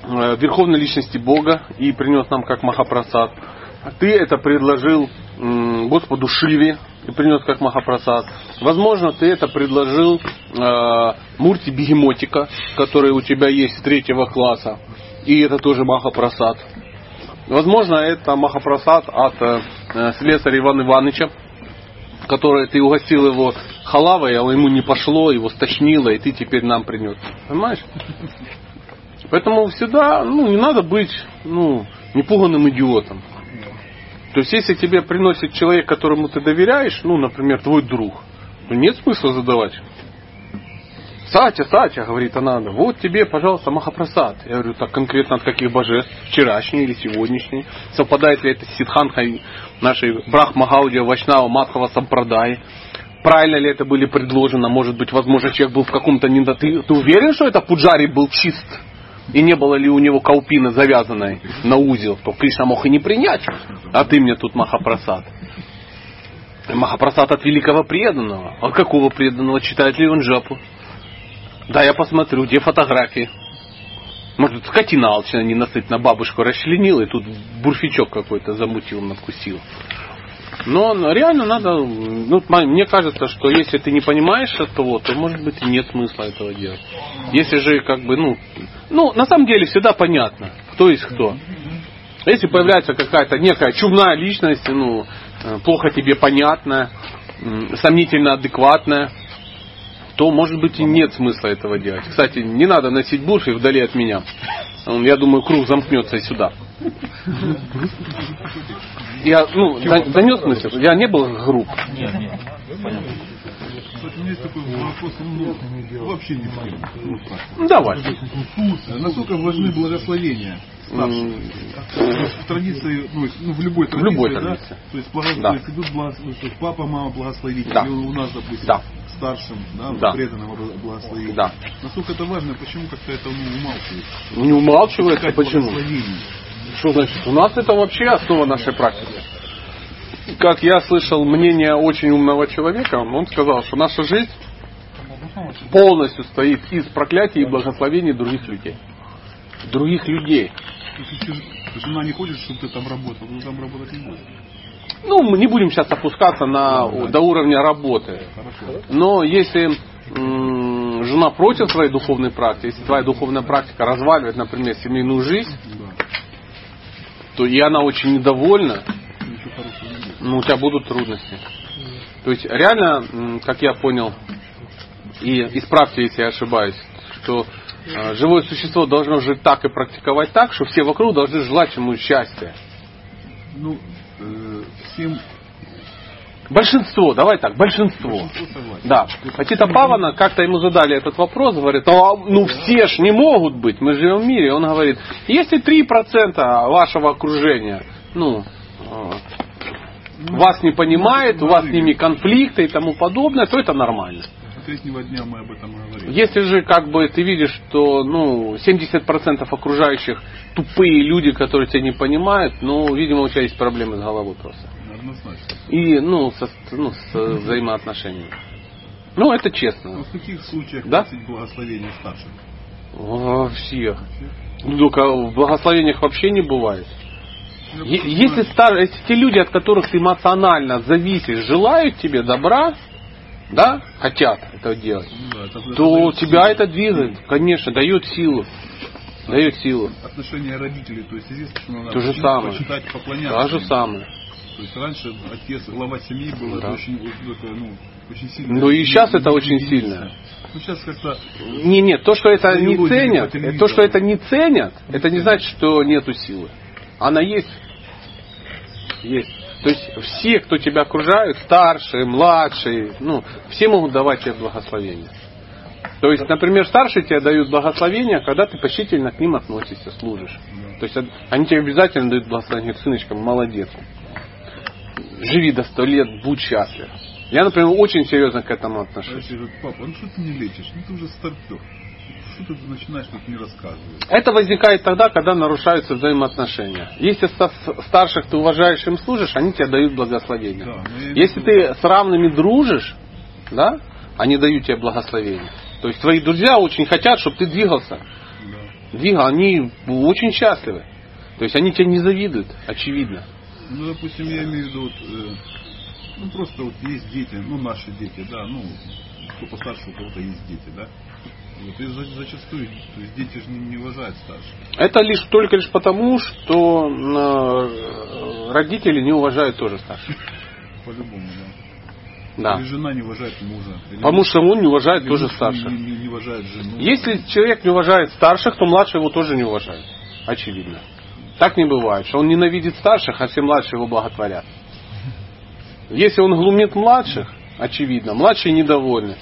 э, Верховной Личности Бога и принес нам как Махапрасад. А ты это предложил Господу Шиве и принес как Махапрасад. Возможно, ты это предложил э, Мурти Бегемотика, который у тебя есть с третьего класса. И это тоже Махапрасад. Возможно, это Махапрасад от э, слесаря Ивана Ивановича, который ты угостил его халавой, а ему не пошло, его стошнило, и ты теперь нам принес. Понимаешь? Поэтому всегда, ну, не надо быть, ну, непуганным идиотом. То есть, если тебе приносит человек, которому ты доверяешь, ну, например, твой друг, то нет смысла задавать. Сатя, Сатя, говорит она, вот тебе, пожалуйста, Махапрасад. Я говорю, так конкретно от каких божеств? Вчерашний или сегодняшний? Совпадает ли это с Сидханхой нашей Брахма Гаудия Вайшнава Мадхава Сампрадай? Правильно ли это были предложено? Может быть, возможно, человек был в каком-то... недо- Ты, ты уверен, что это Пуджари был чист? И не было ли у него каупины завязанной на узел? То Кришна мог и не принять. А ты мне тут Махапрасад. Махапрасад от великого преданного. От какого преданного? Читает ли он джапу? Да, я посмотрю, где фотографии. Может, скотина алчная ненасытно бабушку расчленил и тут бурфичок какой-то замутил, надкусил. Но реально надо, ну, мне кажется, что если ты не понимаешь этого, то может быть нет смысла этого делать. Если же как бы, ну, ну, на самом деле всегда понятно, кто есть кто. Если появляется какая-то некая чумная личность, ну, э, плохо тебе понятная, сомнительно адекватная, то, может быть, и нет смысла этого делать. Кстати, не надо носить бурфи вдали от меня. Я думаю, круг замкнется и сюда. Я, ну, до- донес мысль. Я не был груб. Нет, нет. Понятно. Кстати, у меня есть такой вопрос, ну, вообще не понял. Ну, давай. Насколько важны благословения? В традиции, ну, ну, в любой В традиции, любой да? традиции. То есть, благо- Да. то есть идут благословения, то есть папа, мама благословить, Да. или у нас, допустим, Да. старшим, да, Да. преданным бла- благословить. Да. Насколько это важно, почему как-то это ну, умалчивается? Не умалчивается, почему? Что значит? У нас это вообще основа нашей практики. Как я слышал мнение очень умного человека, он сказал, что наша жизнь полностью стоит из проклятий и благословений других людей. Других людей. Если- есть она не хочет, чтобы ты там работал, то там работать не будет. Ну, мы не будем сейчас опускаться на, до уровня работы. Хорошо. Но если м, жена против твоей духовной практики, если твоя духовная практика разваливает, например, семейную жизнь, Да. То и она очень недовольна, ну, у тебя будут трудности. То есть реально, как я понял, и исправьте, если я ошибаюсь, что э, живое существо должно жить так и практиковать так, что все вокруг должны желать ему счастья. Ну, э, всем Большинство, давай так, большинство. большинство. Да. Патита Павана, как-то ему задали этот вопрос, говорит, а, ну все ж не могут быть, мы живем в мире. Он говорит, если 3% вашего окружения, ну, э, вас не понимает, у вас с ними конфликты и тому подобное, то это нормально. Третьего дня мы об этом говорили. Если же как бы ты видишь, что ну, 70% окружающих тупые люди, которые тебя не понимают, ну, видимо, у тебя есть проблемы с головой просто. Однозначно. И, ну, со, ну, с взаимоотношениями. Ну, это честно. А в каких случаях Да? просить благословения старших? Во всех. Ну, Только в благословениях вообще не бывает. Если, стар- если те люди, от которых ты эмоционально зависишь, желают тебе добра, да, хотят это делать, Ну да, это- то дает тебя силу. это двигает, конечно, дает силу. Дает силу. Отношения родителей, то есть что надо То же самое. почитать, поклоняться. То же самое. То есть раньше отец, глава семьи был Да. это очень, ну, очень сильно. Ну и сейчас это очень сильно. Ну сейчас как-то Не, нет, то, что это не ценят, то, что это не ценят, это не значит, что нету силы. Она есть. Есть. То есть все, кто тебя окружают, старшие, младшие, ну, все могут давать тебе благословение. То есть, например, старшие тебе дают благословение, когда ты почтительно к ним относишься, служишь. То есть они тебе обязательно дают благословение, сыночка, молодец. Живи до сто лет, будь счастлив. Я, например, очень серьезно к этому отношусь. говорят, папа, ну что ты не лечишь? Ну ты уже старпер. что ты начинаешь тут не рассказывать? Это возникает тогда, когда нарушаются взаимоотношения. Если со- старших ты уважаешь им служишь, они тебе дают благословение. Да, я Если ты с равными дружишь, да, они дают тебе благословение. То есть твои друзья очень хотят, чтобы ты двигался. Да. Двигал, они очень счастливы. То есть они тебе не завидуют, очевидно. Ну, допустим, я имею в виду, вот, э, ну, просто вот есть дети, ну, наши дети, да, ну, кто постарше, у кого-то есть дети, да. Вот, и за- зачастую, то есть дети же не, не уважают старших, Это лишь только лишь потому, что э, родители не уважают тоже старших. по-любому, да. Да. Или жена не уважает мужа. Или Потому что он не уважает тоже старших. Не, не- не уважает жену. Если человек не уважает старших, то младший его тоже не уважает. Очевидно. Так не бывает, что он ненавидит старших, а все младшие его благотворят. Если он глумит младших, очевидно, младшие недовольны.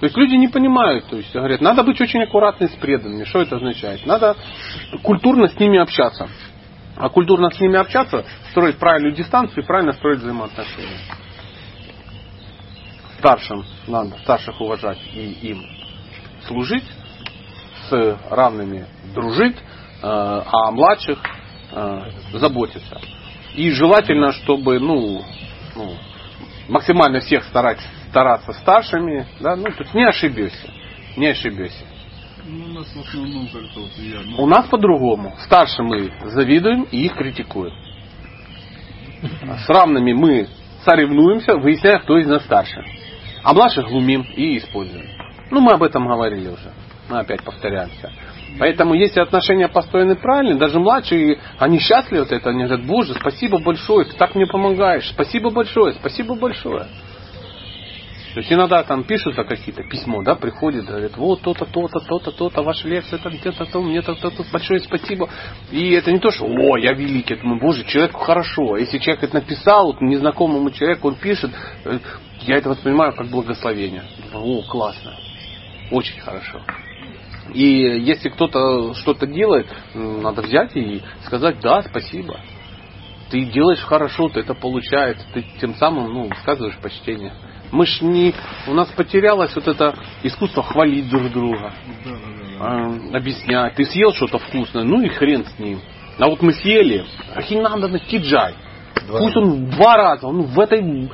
То есть люди не понимают, то есть говорят, надо быть очень аккуратным с преданными. Что это означает? Надо культурно с ними общаться. А культурно с ними общаться, строить правильную дистанцию и правильно строить взаимоотношения. Старшим надо старших уважать и им служить, с равными дружить, э, а младших заботиться. И желательно, чтобы ну, ну, максимально всех старать, стараться старшими, да, ну, есть не ошибешься. Не ошибешься. Ну, у нас в основном как-то вот я, ну, У нас по-другому. Старшим мы завидуем и их критикуем. С равными мы соревнуемся, выясняя, кто из нас старше. А младших глумим и используем. Ну, мы об этом говорили уже. Мы опять повторяемся. Поэтому, если отношения построены правильно, даже младшие, они счастливы от этого. Они говорят, Боже, спасибо большое, ты так мне помогаешь. Спасибо большое, спасибо большое. То есть иногда там пишут какие-то письмо, да, приходит, говорит, вот то-то, то-то, то-то, то-то, ваша лекция, там где-то, то, мне то-то, то большое спасибо. И это не то, что, о, я великий, я думаю, боже, человеку хорошо. Если человек это написал, вот незнакомому человеку, он пишет, э, я это воспринимаю как благословение. О, классно. Очень хорошо. И если кто-то что-то делает, надо взять и сказать, да, спасибо. Ты делаешь хорошо, ты это получаешь, ты тем самым ну, высказываешь почтение. Мы ж не... У нас потерялось вот это искусство хвалить друг друга, да, да, да, объяснять. Ты съел что-то вкусное, ну и хрен с ним. А вот мы съели, Ахинанда Киджай. Два Пусть он два раза, он в этой...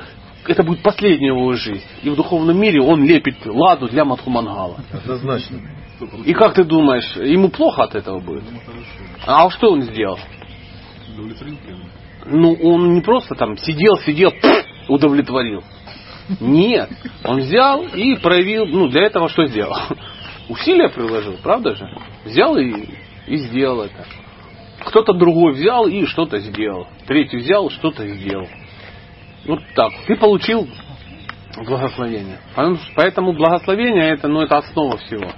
Это будет последняя его жизнь. И в духовном мире он лепит ладу для Мадхумангала. Однозначно. И как ты думаешь, ему плохо от этого будет? А что он сделал? Ну, он не просто там сидел, сидел, удовлетворил. Нет, он взял и проявил, ну, для этого что сделал? Усилия приложил, правда же? Взял и, и сделал это. Кто-то другой взял и что-то сделал. Третий взял, что-то сделал. Вот так. Ты получил благословение. Поэтому благословение это, ну, это основа всего.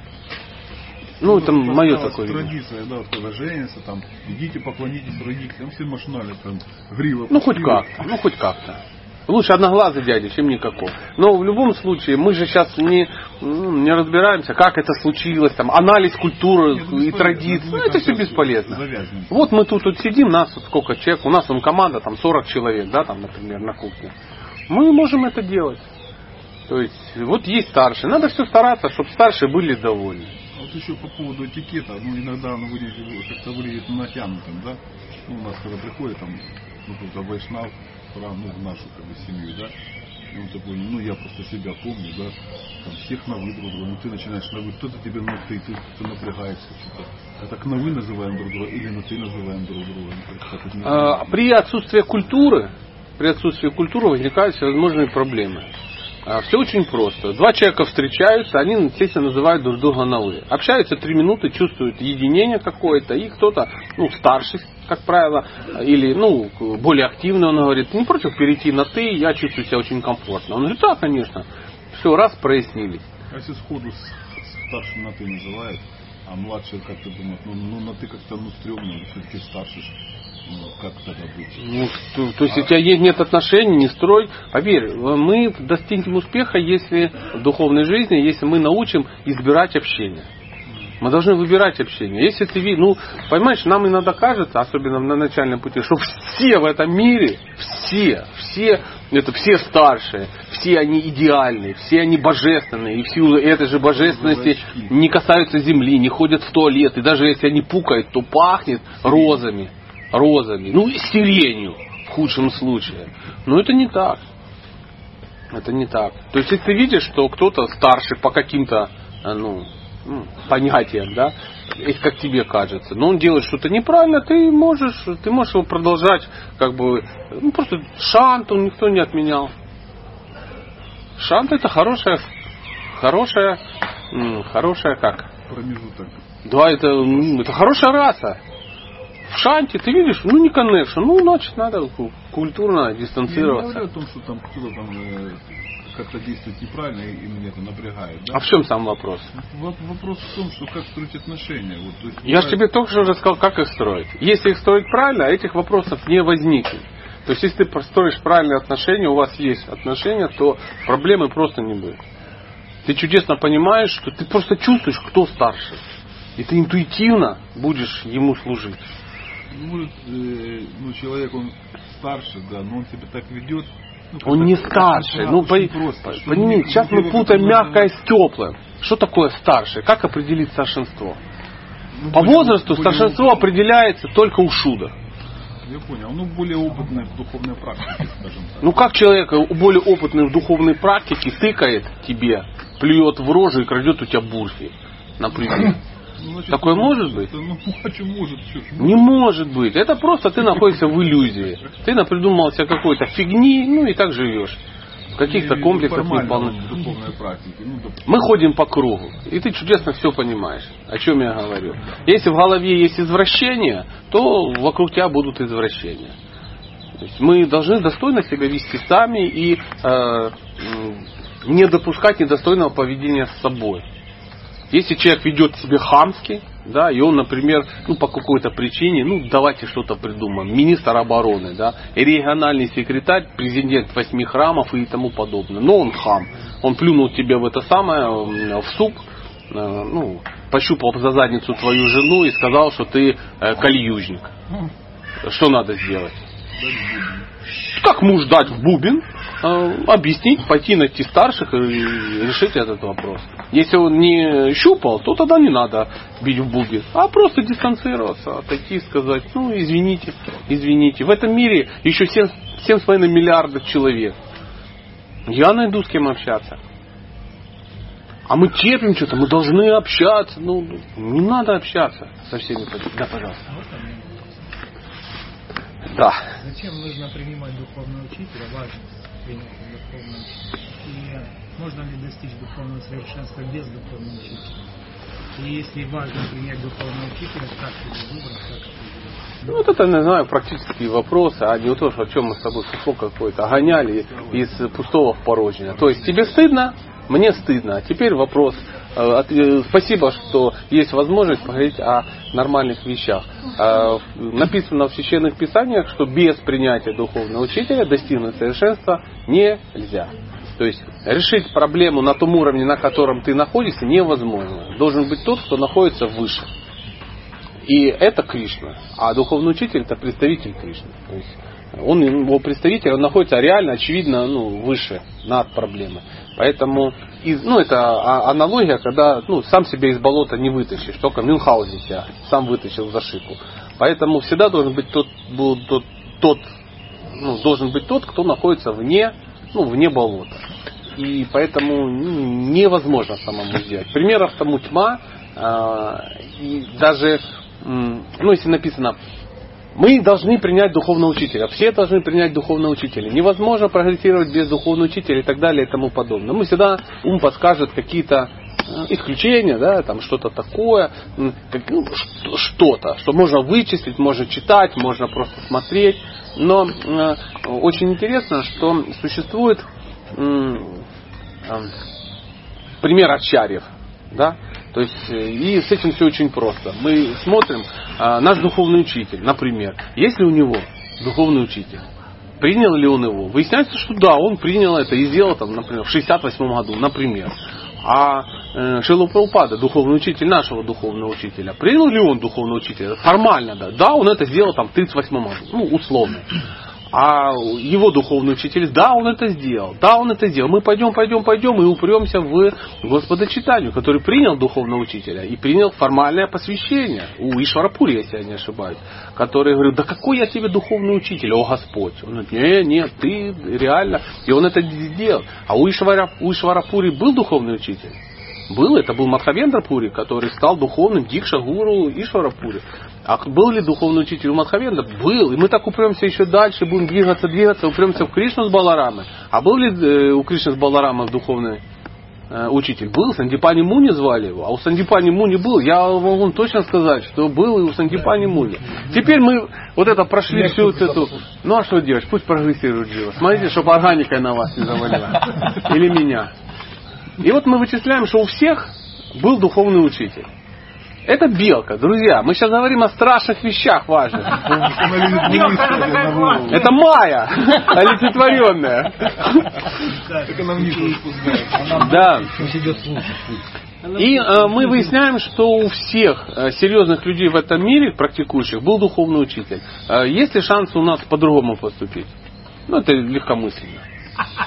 Ну, это вот мое такое традиция, да, когда женятся, там, идите поклонитесь родителям, все машинали, там, грива. Ну, хоть как-то, ну, хоть как-то. Лучше одноглазый дядя, чем никакого. Но в любом случае, мы же сейчас не, не разбираемся, как это случилось, там, анализ культуры Нет, и традиций. Ну, это все бесполезно. завязнем. Вот мы тут, тут сидим, нас вот сколько человек, у нас там команда, там 40 человек, да, там, например, на кухне. Мы можем это делать. То есть, вот есть старшие. Надо все стараться, чтобы старшие были довольны. А вот еще по поводу этикета, ну, иногда оно выглядит, как-то выглядит натянутым, да? Ну, у нас, когда приходит, там, ну, какой-то вайшнав, прям, ну, в нашу, как бы, семью, да? И он такой, ну, я просто себя помню, да? Там, всех на вы друг друга, ну, ты начинаешь на вы, кто-то тебе на ты, ты, ты напрягаешься, что-то. Это так на вы называем друг друга или на ты называем друг друга? А. При отсутствии культуры, при отсутствии культуры возникают всевозможные проблемы. Все очень просто. Два человека встречаются, они, естественно, называют друг друга на «вы». Общаются три минуты, чувствуют единение какое-то, и кто-то, ну, старший, как правило, или, ну, более активный, он говорит, не против перейти на «ты», я чувствую себя очень комфортно. Он говорит, да, конечно. Все, раз, прояснились. А если сходу старшим на ты называют, а младший как-то думает, ну, ну на ты как-то ну стрёмно, все-таки старше, ж. Ну как тогда быть? Ну, то, то есть, у тебя нет отношений, не строй. Поверь, мы достигнем успеха, если в духовной жизни, если мы научим избирать общение. Мы должны выбирать общение. Если ты видишь, ну, понимаешь, нам иногда кажется, особенно на начальном пути, что все в этом мире, все, все, это все старшие, все они идеальные, все они божественные, и в силу этой же божественности не касаются земли, не ходят в туалет, и даже если они пукают, то пахнет розами, розами, ну, сиренью в худшем случае. Но это не так. Это не так. То есть, если ты видишь, что кто-то старше по каким-то э, ну, ну, понятиям, да, если как тебе кажется, но он делает что-то неправильно, ты можешь, ты можешь его продолжать, как бы, ну просто шант он никто не отменял. Шант это хорошая, хорошая, хорошая как? Промежуток. Да, это, это хорошая раса. В шанте ты видишь, ну не коннекшн, ну значит надо ку- культурно Я не дистанцироваться. говорю о том, что там кто-то там э, как-то действует неправильно и, меня это напрягает. Да? А в чем сам вопрос? Вопрос в том, что как строить отношения. Вот, есть, Я же тебе только что уже сказал, как их строить. Если их строить правильно, этих вопросов не возникнет. То есть, если ты построишь правильные отношения, у вас есть отношения, то проблемы просто не будет. Ты чудесно понимаешь, что ты просто чувствуешь, кто старше. И ты интуитивно будешь ему служить. Ну, Может, э, ну, человек, он старше, да, но он себя так ведет. ну, Он не старше. Ну, по- просто, по- понимаете, сейчас мы путаем мягкое с теплым. Что такое старшее? Как определить старшинство? ну, По возрасту более старшинство опытный. определяется только у Шуда. Я понял. Ну, более опытная в духовной практике, скажем так. Ну как человек э, более опытный в духовной практике тыкает тебе, плюет в рожу и крадет у тебя бурфи, например. Ну, значит, Такое ну, может быть? Ну, что может? Не может быть. Это просто ты находишься в иллюзии. Ты напридумал себе какой-то фигни, ну и так живешь. В каких-то не комплексах. Ну, доп- Мы ходим по кругу, и ты чудесно все понимаешь, о чем я говорю. Если в голове есть извращения, то вокруг тебя будут извращения. То есть мы должны достойно себя вести сами и э, не допускать недостойного поведения с собой. Если человек ведет себя хамски, да, и он, например, ну, по какой-то причине, ну, давайте что-то придумаем, министр обороны, да, региональный секретарь, президент восьми храмов и тому подобное, но он хам, он плюнул тебе в это самое, в суп, э, ну, пощупал за задницу твою жену и сказал, что ты э, кольюжник. Что надо сделать? Как муж дать в бубен, объяснить, пойти найти старших и решить этот вопрос. Если он не щупал, то тогда не надо бить в бубен, а просто дистанцироваться, отойти и сказать, ну извините, извините. В этом мире еще 7, 7,5 миллиардов человек. Я найду с кем общаться. А мы терпим что-то, мы должны общаться. Ну, не надо общаться со всеми. Да, пожалуйста. Да. Зачем нужно принимать духовного учителя? Важность принятия духовного учителя. И можно ли достичь духовного совершенства без духовного учителя? И если важно принять духовного учителя, как его выбрать, как это? Ну, вот это, не знаю, практические вопросы, а не то, что о чем мы с тобой сухо какой-то гоняли из пустого в порожнее. То есть тебе стыдно, мне стыдно. А теперь вопрос. Э, э, Спасибо, что есть возможность поговорить о нормальных вещах. Э, Написано в священных писаниях, что без принятия духовного учителя достигнуть совершенства нельзя. То есть решить проблему на том уровне, на котором ты находишься, невозможно. Должен быть тот, кто находится выше. И это Кришна. А духовный учитель это представитель Кришны. То есть он его представитель, он находится реально, очевидно, ну, выше, над проблемой. Поэтому, из, ну, это а- аналогия, когда ну, сам себя из болота не вытащишь, только Мюнхгаузен себя сам вытащил за шику. Поэтому всегда должен быть тот, был тот, тот ну, должен быть тот, кто находится вне, ну, вне болота. И поэтому ну, невозможно самому сделать. Примеров тому тьма. а, и даже, ну, если написано, мы должны принять духовного учителя. Все должны принять духовного учителя. Невозможно прогрессировать без духовного учителя и так далее и тому подобное. Мы всегда ум подскажет какие-то э, исключения, да, там что-то такое, ну, что- что-то, что можно вычислить, можно читать, можно просто смотреть. Но э, очень интересно, что существует э, пример ачарьев, да, то есть э, и с этим все очень просто. Мы смотрим, а, наш духовный учитель, например, есть ли у него духовный учитель? Принял ли он его? Выясняется, что да, он принял это и сделал, там, например, в 68 году, например. А э, Прабхупада, духовный учитель нашего духовного учителя, принял ли он духовного учителя? Формально, да. Да, он это сделал там в 38 году, ну, условно. А его духовный учитель, да, он это сделал, да, он это сделал. Мы пойдем, пойдем, пойдем и упремся в Господочитанию, который принял духовного учителя и принял формальное посвящение у Ишварапури, если я не ошибаюсь, который говорит, да какой я тебе духовный учитель, о Господь. Он говорит, нет, нет, ты реально. И он это сделал. А у, Ишвара, у Ишварапури был духовный учитель? Был, это был Мадхавендра Пури, который стал духовным Дикша Гуру Ишвара Пури. А был ли духовный учитель у Мадхавендра? Был. И мы так упремся еще дальше, будем двигаться, двигаться, упремся в Кришну с Баларамой. А был ли э, у Кришны с Баларамой духовный э, учитель? Был. Сандипани Муни звали его. А у Сандипани Муни был. Я могу точно сказать, что был и у Сандипани Муни. Теперь мы вот это прошли всю вот эту... Ну а что делать? Пусть прогрессирует живо. Смотрите, чтобы органикой на вас не завалила. Или меня. И вот мы вычисляем, что у всех был духовный учитель. Это белка, друзья. Мы сейчас говорим о страшных вещах важных. Это Майя, олицетворенная. Да. И э, мы выясняем, что у всех э, серьезных людей в этом мире, практикующих, был духовный учитель. Э, есть ли шанс у нас по-другому поступить? Ну, это легкомысленно.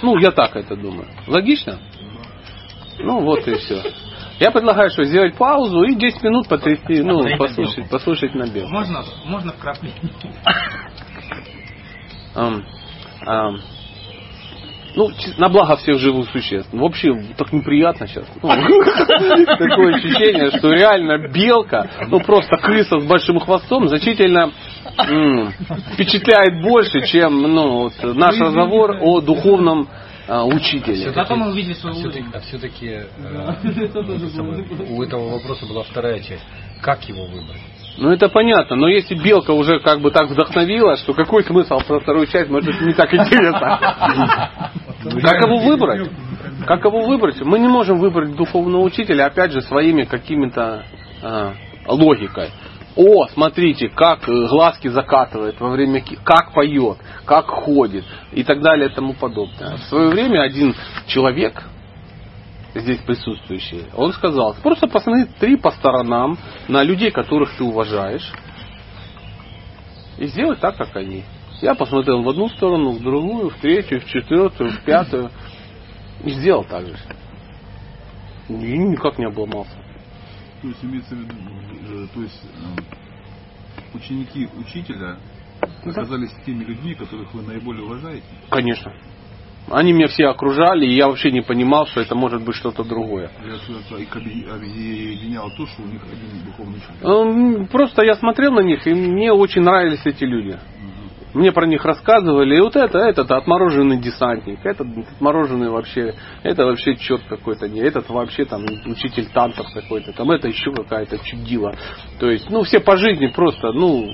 Ну, я так это думаю. Логично? Ну, вот и все. Я предлагаю, что сделать паузу и 10 минут потрясти, ну, послушать, послушать на белку. Можно, можно вкрапление. Ам, ам. Ну, на благо всех живых существ. Ну, Вообще, так неприятно сейчас. Ну, такое ощущение, что реально белка, ну просто крыса с большим хвостом, значительно м, впечатляет больше, чем ну, вот наш разговор о духовном а, учителе. Зато мы увидели свою Все-таки, улыбку. а все-таки у этого вопроса была вторая часть. Как его выбрать? Ну это понятно, но если белка уже как бы так вдохновила, что какой смысл про вторую часть, может это не так интересно. Как его выбрать? Как его выбрать? Мы не можем выбрать духовного учителя, опять же, своими какими-то а, логикой. О, смотрите, как э, глазки закатывает во время, как поет, как ходит и так далее и тому подобное. В свое время один человек, здесь присутствующий, он сказал, просто посмотри по сторонам на людей, которых ты уважаешь, и сделай так, как они. Я посмотрел в одну сторону, в другую, в третью, в четвертую, в пятую. И сделал так же. И никак не обломался. То есть имеется в виду, э, то есть э, ученики учителя оказались теми людьми, которых вы наиболее уважаете. Конечно. Они меня все окружали, и я вообще не понимал, что это может быть что-то другое. Я их объединял то, что у них один духовный учитель. Эм, Просто я смотрел на них, и мне очень нравились эти люди. Мне про них рассказывали, и вот это, этот отмороженный десантник, этот отмороженный вообще, это вообще черт какой-то, не, этот вообще там учитель танцев какой-то, там это еще какая-то чудила. То есть, ну, все по жизни просто, ну,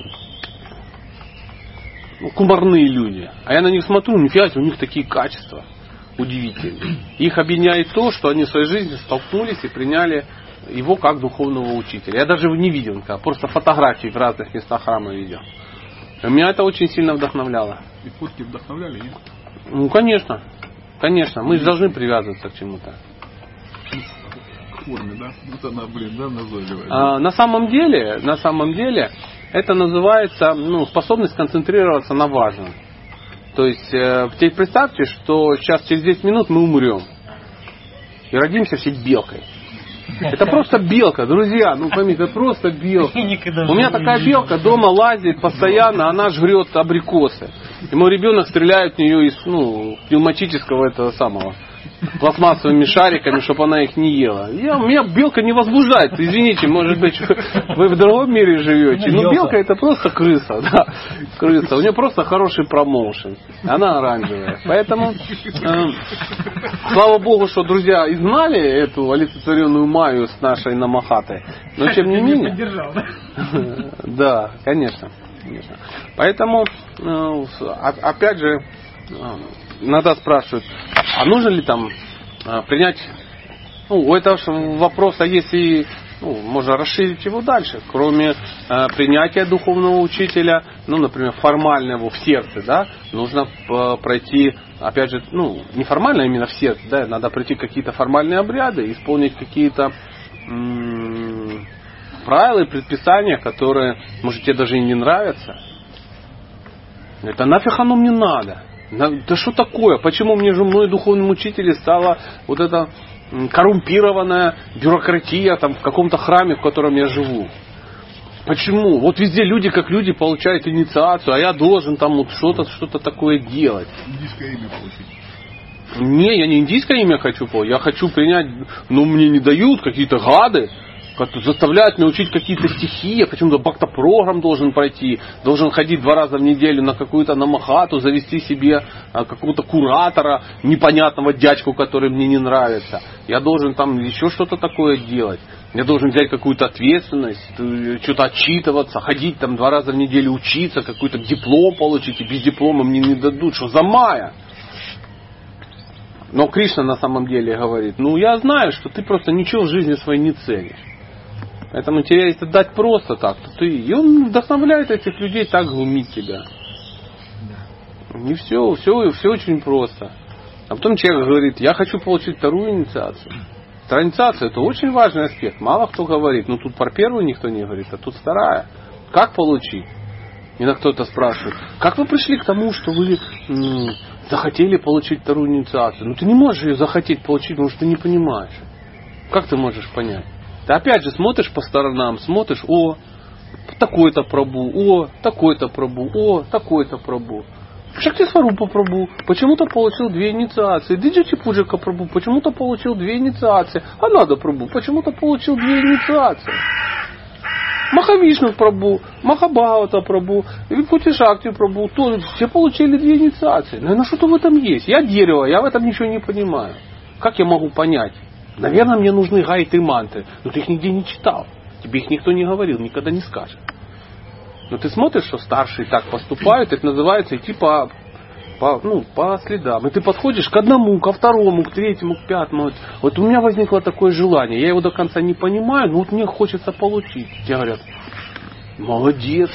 ну, кумарные люди. А я на них смотрю, нифига у них такие качества удивительные. Их объединяет то, что они в своей жизни столкнулись и приняли его как духовного учителя. Я даже его не видел просто фотографии в разных местах храма видел. Меня это очень сильно вдохновляло. И фотки вдохновляли, нет? Ну, конечно. Конечно, мы же должны привязываться к чему-то. К форме, да? Вот она, блин, да, назойливая. А, на самом деле, на самом деле, это называется ну, способность концентрироваться на важном. То есть, э, теперь представьте, что сейчас через 10 минут мы умрем. И родимся все белкой. Это просто белка, друзья, ну поймите, это просто белка. У меня такая белка дома лазит постоянно, она жрет абрикосы. И мой ребенок стреляет в нее из ну, пневматического этого самого пластмассовыми шариками, чтобы она их не ела. Я, меня белка не возбуждает. Извините, может быть, вы в другом мире живете. Но белка это просто крыса. Да, крыса. У нее просто хороший промоушен. Она оранжевая. Поэтому, э, слава богу, что друзья изгнали эту олицетворенную Майю с нашей Намахатой. Но тем не менее... Да? Конечно. конечно. Поэтому, э, опять же, э, иногда спрашивают, а нужно ли там э, принять, ну, у этого вопроса есть и, ну, можно расширить его дальше, кроме э, принятия духовного учителя, ну, например, формального в сердце, да, нужно э, пройти, опять же, ну, не формально именно в сердце, да, надо пройти какие-то формальные обряды, исполнить какие-то м, правила и предписания, которые, может, тебе даже и не нравятся. Это нафиг оно мне надо? Да что такое? Почему мне же мной духовным учителем стала вот эта коррумпированная бюрократия там в каком-то храме, в котором я живу? Почему? Вот везде люди как люди получают инициацию, а я должен там вот что-то что такое делать. Индийское имя получить. Не, я не индийское имя хочу получить, я хочу принять, но мне не дают какие-то гады, которые заставляют меня учить какие-то стихи, я почему-то бакта-программ должен пройти, должен ходить два раза в неделю на какую-то намахату, завести себе а, какого-то куратора, непонятного дядьку, который мне не нравится. Я должен там еще что-то такое делать. Я должен взять какую-то ответственность, э, что-то отчитываться, ходить там два раза в неделю учиться, какой-то диплом получить, и без диплома мне не дадут. Что за майя? Но Кришна на самом деле говорит, ну я знаю, что ты просто ничего в жизни своей не ценишь. Поэтому тебе дать просто так, то ты... И он вдохновляет этих людей так глумить тебя. Не все, все, все очень просто. А потом человек говорит, я хочу получить вторую инициацию. Вторая инициация это очень важный аспект. Мало кто говорит. Ну тут про первую никто не говорит, а тут вторая. Как получить? Иногда кто-то спрашивает, как вы пришли к тому, что вы м, захотели получить вторую инициацию? Ну ты не можешь ее захотеть получить, потому что ты не понимаешь. Как ты можешь понять? Ты опять же смотришь по сторонам, смотришь, о, такой-то прабу, о, такой-то прабу, о, такой-то прабу. Шакти Сварупа Прабу почему-то получил две инициации. Диджити Пуджика Прабу почему-то получил две инициации. Анада Прабу почему-то получил две инициации. Махавишну Прабу, Махабхавата Прабу, Випути Шакти Прабу, тоже все получили две инициации. Наверное, что-то в этом есть. Я дерево, я в этом ничего не понимаю. Как я могу понять? Наверное, мне нужны гайты манты, но ты их нигде не читал. Тебе их никто не говорил, никогда не скажет. Но ты смотришь, что старшие так поступают, это называется идти по, по, ну, по следам. И ты подходишь к одному, ко второму, к третьему, к пятому. Вот у меня возникло такое желание. Я его до конца не понимаю, но вот мне хочется получить. Тебе говорят, молодец,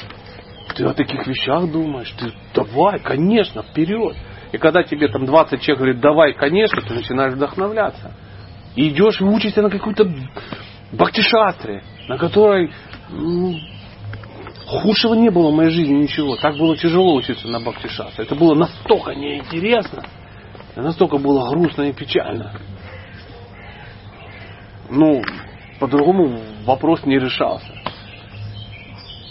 ты о таких вещах думаешь, ты давай, конечно, вперед. И когда тебе там 20 человек говорит, давай, конечно, ты начинаешь вдохновляться. И идешь и учишься на какой-то бхактишастре, на которой ну, худшего не было в моей жизни ничего. Так было тяжело учиться на бхактишастре. Это было настолько неинтересно, настолько было грустно и печально. Ну, по-другому вопрос не решался.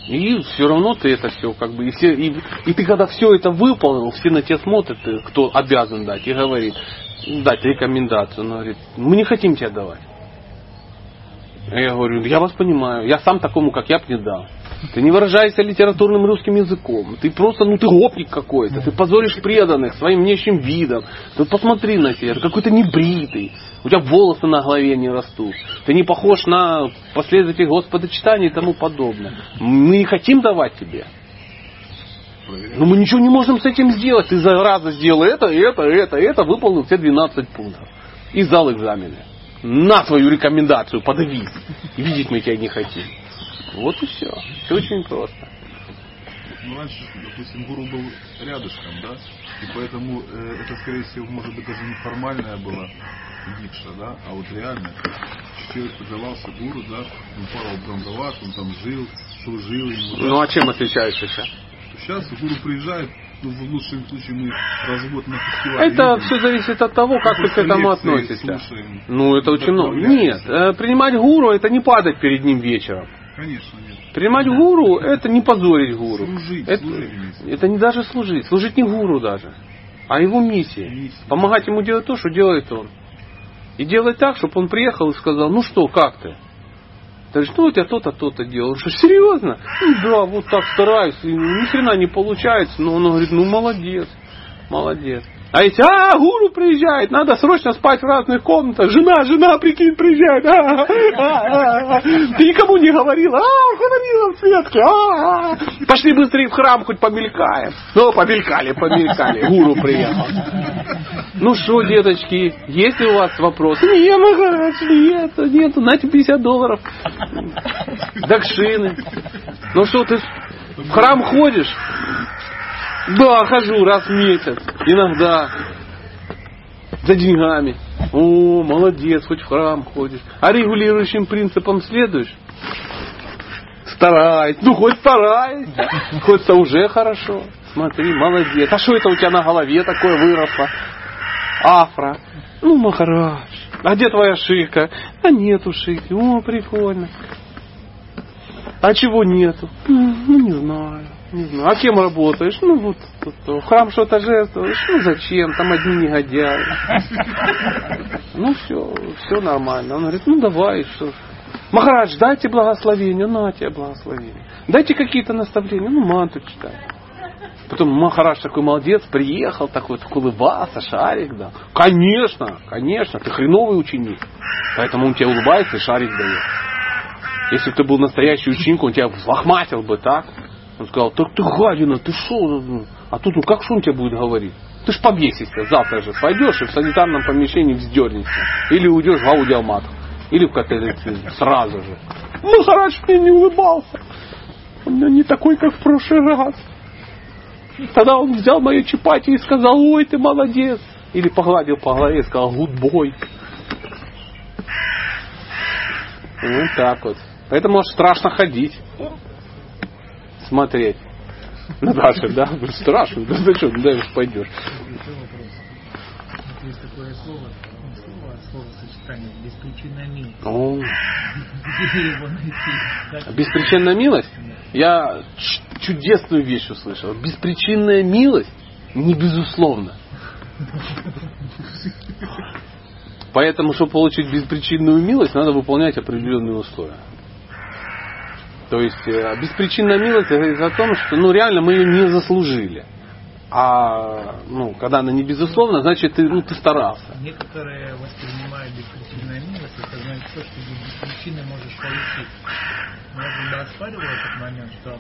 И все равно ты это все как бы, и, все, и, и ты когда все это выполнил, все на тебя смотрят, кто обязан дать, и говорит, дать рекомендацию. Он говорит, мы не хотим тебе давать. Я говорю, я вас понимаю, я сам такому, как я, бы не дал. Ты не выражаешься литературным русским языком. Ты просто, ну ты гопник какой-то. Ты позоришь преданных своим внешним видом. Ты посмотри на себя, какой-то небритый. У тебя волосы на голове не растут. Ты не похож на последователей Господа читания и тому подобное. Мы не хотим давать тебе. Но мы ничего не можем с этим сделать. Ты за раза сделал это, это, это, это, выполнил все 12 пунктов. И сдал экзамены. На свою рекомендацию подавись. Видеть мы тебя не хотим. Вот и все. Все очень просто. Ну, раньше, допустим, гуру был рядышком, да? И поэтому э, это, скорее всего, может быть, даже неформальная была дикша, да? А вот реально, человек подавался гуру, да? Он парал Брандават, он там жил, служил ему. да? Ну а чем отличается сейчас? Сейчас гуру приезжает, ну, в лучшем случае мы развод на фестивале. Это видим. все зависит от того, как ты к этому относишься. слушаем, Ну, это очень много. Нет, э, принимать гуру это не падать перед ним вечером. Конечно, нет. Принимать гуру это не позорить гуру. Служить, это, служить это не даже служить. Служить не гуру даже, а его миссия. Миссия. Помогать ему делать то, что делает он. И делать так, чтобы он приехал и сказал, ну что, как ты? Ты говоришь, ну вот я то-то, то-то делал. Что, серьезно? Ну да, вот так стараюсь. И ни хрена не получается. Но он говорит, ну молодец, молодец. А эти, а, гуру приезжает, надо срочно спать в разных комнатах. Жена, жена, прикинь, приезжает. А, а, а. Ты никому не говорила. А, говорила в Светке. Пошли быстрее в храм, хоть помелькаем. Ну, помелькали, помелькали. Гуру приехал. Ну что, деточки, есть ли у вас вопросы? Не, Махарадж, нет, нет, на тебе 50 долларов. Дакшины. Ну что, ты в храм ходишь? Да, хожу раз в месяц. Иногда. За деньгами. О, молодец, хоть в храм ходишь. А регулирующим принципам следуешь? Стараюсь. Ну, хоть стараюсь. Хоть это уже хорошо. смотри, молодец. А что это у тебя на голове такое выросло? Афра. Ну, Махарадж. А где твоя шика? А нету шики. О, прикольно. А чего нету? «М, Ну, не знаю. Не знаю. А кем работаешь? Ну, вот, вот, в храм что-то жертвуешь? Ну, зачем? Там одни негодяи. Ну, все, все нормально. Он говорит, ну, давай, что ж. Махарадж, дайте благословение, на тебе благословение. Дайте какие-то наставления, ну, манту читай. Потом Махарадж такой молодец, приехал такой, такой улыбался, шарик дал. Конечно, конечно, ты хреновый ученик. Поэтому он тебе улыбается и шарик дает. Если бы ты был настоящий ученик, он тебя взлохматил бы так. Он сказал, так ты гадина, ты шо? А тут, ну как что он тебе будет говорить? Ты ж побесишься, завтра же пойдешь и в санитарном помещении вздернешься. Или уйдешь в аудиомат. Или в катализм сразу же. Махарадж мне не улыбался. Он не такой, как в прошлый раз. Тогда он взял мою чапати и сказал, ой, ты молодец. Или погладил по голове и сказал, гудбой. Вот так вот. Поэтому страшно ходить. Смотреть. Ну, Даша, да? Страшно. Да ты что, ну, даже пойдешь. Есть такое слово, словосочетание беспричинная милость. О, Беспричинная милость? Я чудесную вещь услышал. Беспричинная милость не безусловно. Поэтому, чтобы получить беспричинную милость, надо выполнять определенные условия. То есть э, беспричинная милость говорит о том, что ну реально мы ее не заслужили. А ну, когда она не безусловна, значит ты, ну, ты старался. Некоторые воспринимают беспричинная милость, это значит то, что без причины можешь получить. Я когда оспаривал этот момент, что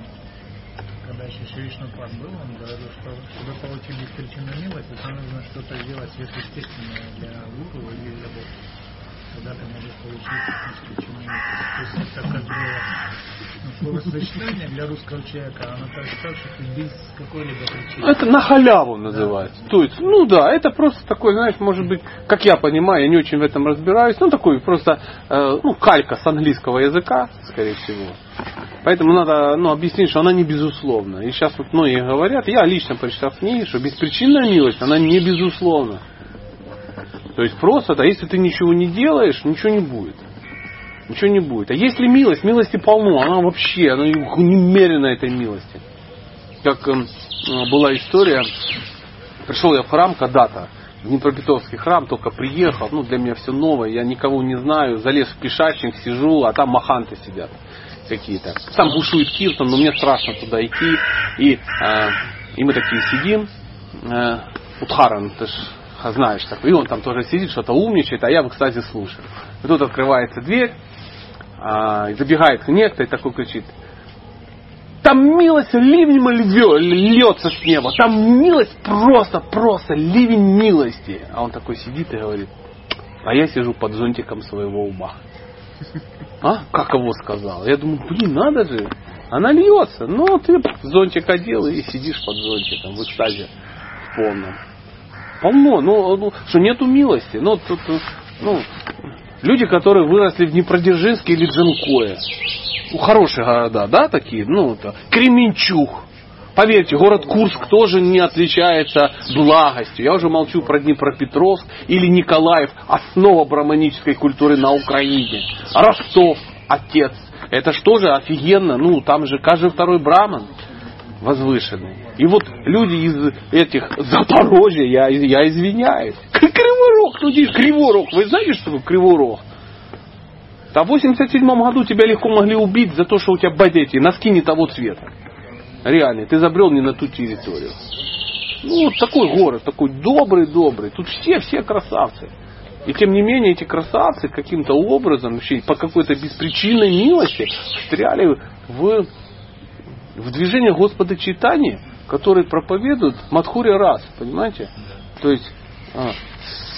когда еще Шришну Пад был, он говорил, что чтобы получить беспричинную милость, это нужно что-то сделать сверхъестественное для гуру или для Бога. Тогда ты можешь получить беспричинную милость. То есть это как бы словосочетание для русского человека, оно так, что без какой-либо причины. Это на халяву называется. То есть, ну да, это просто такой, знаешь, может быть, как я понимаю, я не очень в этом разбираюсь, ну такой просто, э, ну, калька с английского языка, скорее всего. Поэтому надо ну, объяснить, что она не безусловна. И сейчас вот многие говорят, я лично прочитал книги, что беспричинная милость, она не безусловна. То есть просто, да, если ты ничего не делаешь, ничего не будет. Ничего не будет. А если милость, милости полно, она вообще, она немерена этой милости. Как эм, э, была история, пришел я в храм когда-то, в Днепропетровский храм, только приехал, ну для меня все новое, я никого не знаю, залез в пешачник, сижу, а там маханты сидят какие-то. Там бушует киртон, но мне страшно туда идти. И, э, и мы такие сидим, э, Утхаран, ты ж знаешь, такой, и он там тоже сидит, что-то умничает, а я в экстазе слушаю. И тут открывается дверь, а, забегает некто и такой кричит, там милость ливнем львё- льется с неба. Там милость просто, просто ливень милости. А он такой сидит и говорит, а я сижу под зонтиком своего ума. А? Как его сказал? Я думаю, блин, надо же. Она льется. Ну, ты зонтик одел и сидишь под зонтиком в экстазе в полном. Полно. Ну, ну, что нету милости. Ну, тут, ну, люди, которые выросли в Днепродзержинске или Джанкое. Хорошие города, да, такие? Ну, это Кременчуг. Поверьте, город Курск тоже не отличается благостью. Я уже молчу про Днепропетровск или Николаев, основа браманической культуры на Украине. Ростов, отец. Это что же офигенно, ну там же каждый второй браман возвышенный. И вот люди из этих Запорожья, я, я извиняюсь. Кривой Рог, люди, Кривой Рог. Вы знаете, что такое Кривой Рог? Да в 87 году тебя легко могли убить за то, что у тебя бадети, носки не того цвета. Реально, ты забрел не на ту территорию. Ну, вот такой город, такой добрый-добрый. Тут все, все красавцы. И тем не менее эти красавцы каким-то образом, вообще по какой-то беспричинной милости встряли в, в движение Господа Читания, который проповедует Мадхури раз, понимаете? То есть а,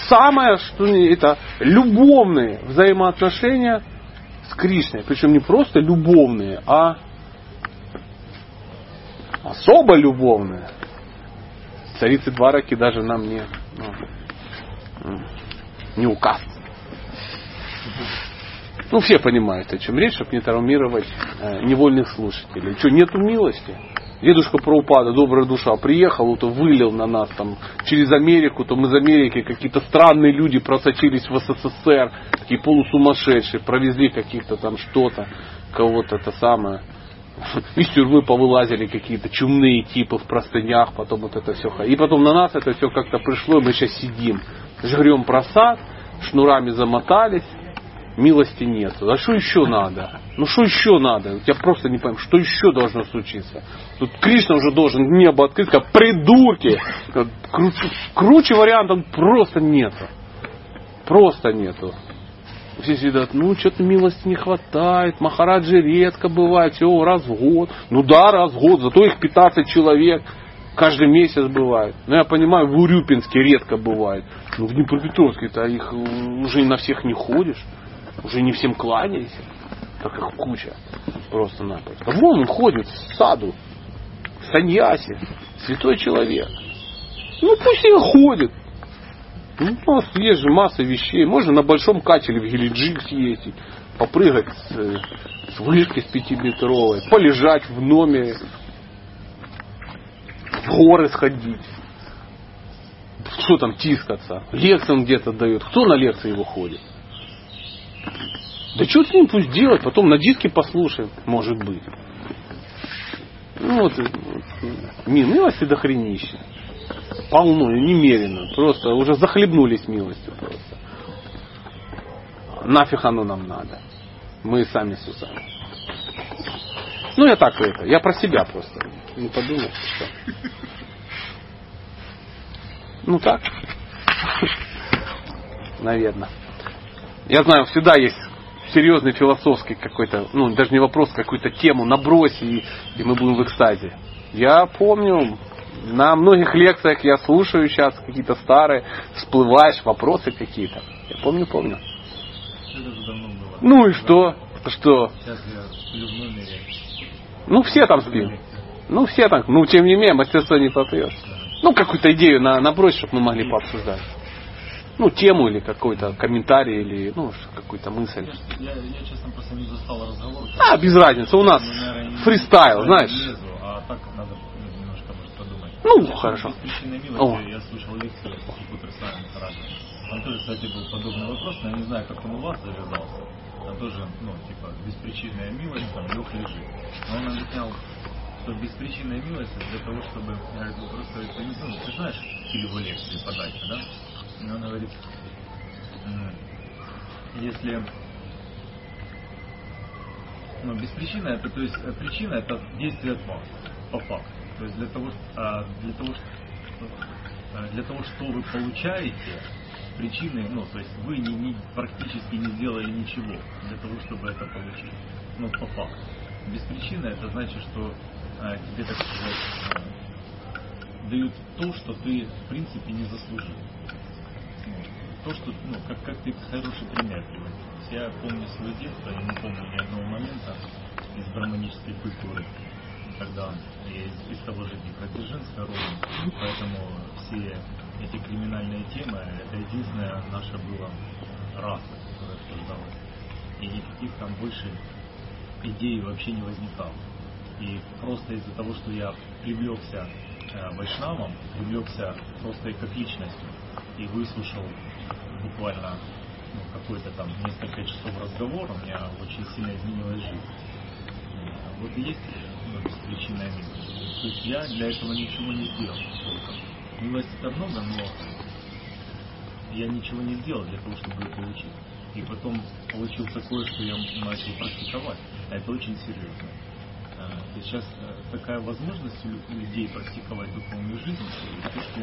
самое, что это любовные взаимоотношения с Кришной. Причем не просто любовные, а особо любовные. Царицы Двараки даже нам не, ну, не указ. Ну, все понимают, о чем речь, чтобы не травмировать э, невольных слушателей. Что, нету милости? Дедушка Праупада, добрая душа, приехал, вот, вылил на нас там через Америку, там из Америки какие-то странные люди просочились в СССР, такие полусумасшедшие, провезли каких-то там что-то, кого-то это самое. Из тюрьмы повылазили какие-то чумные типы в простынях, потом вот это все. И потом на нас это все как-то пришло, и мы сейчас сидим, жрем просад, шнурами замотались, милости нет. А что еще надо? Ну что еще надо? Я просто не понимаю, что еще должно случиться? Тут Кришна уже должен небо открыть, как придурки. Круче, круче вариантов просто нету. Просто нету. Все сидят, ну что-то милости не хватает, Махараджи редко бывает, всего раз в год. Ну да, раз в год, зато их 15 человек каждый месяц бывает. Ну я понимаю, в Урюпинске редко бывает. Ну в Днепропетровске-то их уже на всех не ходишь. Уже не всем кланяйся. Так их куча. Просто-напросто. Вон он ходит в саду. Саньяси. Святой человек. Ну пусть и ходит. Ну, у нас есть же масса вещей. Можно на большом катере в Гелиджик съездить, попрыгать с, с вышки с пятиметровой, полежать в номере, в горы сходить. Что там тискаться? Лекции он где-то дает. Кто на лекции выходит? Да что с ним пусть делать, потом на диске послушаем, может быть. Ну вот, милости до хренища. Полно, немерено. Просто уже захлебнулись милостью просто. Нафиг оно нам надо. Мы сами с усами. Ну, я так это. Я про себя просто. Не подумал, что. Ну так. Наверное. Я знаю, всегда есть серьезный философский какой-то, ну, даже не вопрос, какую-то тему набрось, и, и мы будем в экстазе. Я помню, на многих лекциях я слушаю сейчас какие-то старые, всплываешь, вопросы какие-то. Я помню, помню. Ну и что? Что? Ну все там спим. Ну все там, ну тем не менее, мастерство не попьешь. Ну какую-то идею на, набрось, чтобы мы могли пообсуждать. Ну тему или какой-то комментарий или ну какую-то мысль. Я, я, честно, просто не застал разговор. А, без разницы, у нас Ну, наверное, фристайл, знаешь. лезу, а так надо немножко, может, подумать. Ну, Сейчас хорошо. Милости я слушал лекцию Сарана Махараджа. Там тоже, кстати, был подобный вопрос, но я не знаю, как он у вас завязался. Там тоже, ну, типа, беспричинная милость, там, лег лежит. Но он объяснял, что беспричинная милость для того, чтобы, я говорю, просто это не ну, ты знаешь стиль его лекции подачи, да? И он говорит, если ну, беспричинная, это то есть э, причина это действие вас, по факту. То есть для того, а, для того, а, для того, что вы получаете, причины, ну, то есть вы не, не- практически не сделали ничего для того, чтобы это получить. Ну, по факту. Без причины это значит, что а, тебе, так сказать, а, дают то, что ты, в принципе, не заслужил. То, что, ну, как, как ты хороший пример приводил. Я помню свое детство, я не помню ни одного момента из браманической культуры, когда я из, из того же Днепродзержинска родом, поэтому все эти криминальные темы, это единственная наша была раса, которая обсуждалась. И никаких там больше идей вообще не возникало. И просто из-за того, что я привлекся э, вайшнавом, привлекся просто как личностью и выслушал буквально ну, какой-то там несколько часов разговора, у меня очень сильно изменилась жизнь. Вот и есть ну, беспричинная милость. То есть я для этого ничего не сделал. толком. Милость это много, но я ничего не сделал для того, чтобы ее получить. И потом получил такое, что я начал практиковать. А это очень серьезно. А, сейчас э, такая возможность у лю- людей практиковать духовную жизнь, то, что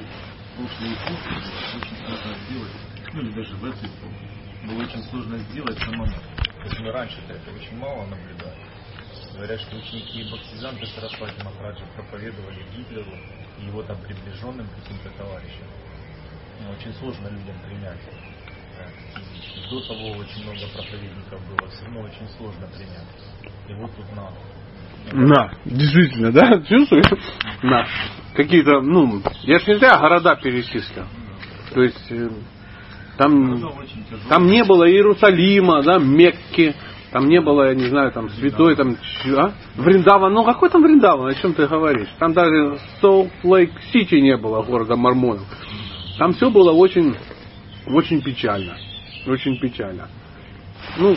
эпохе было очень сложно сделать, ну или даже в этой эпохе, было очень сложно сделать самому. То есть мы раньше-то это очень мало наблюдали. Говорят, что ученики Бхактисиданта Сарасвати Махараджа проповедовали Гитлеру и его там приближенным каким-то товарищам. Ну, очень сложно людям принять э. До того очень много проповедников было, все равно очень сложно принять. И вот тут надо. На, действительно, да? Чувствуешь? На. Какие-то, ну, я ж не зря города перечислил. То есть, э, там, там не было Иерусалима, да, Мекки, Там не было, я не знаю, там святой, там, а? Вриндаван, ну какой там Вриндаван, о чем ты говоришь? Там даже Солт Лейк Сити не было, города Мормонов. Там все было очень, очень печально. Очень печально. Ну,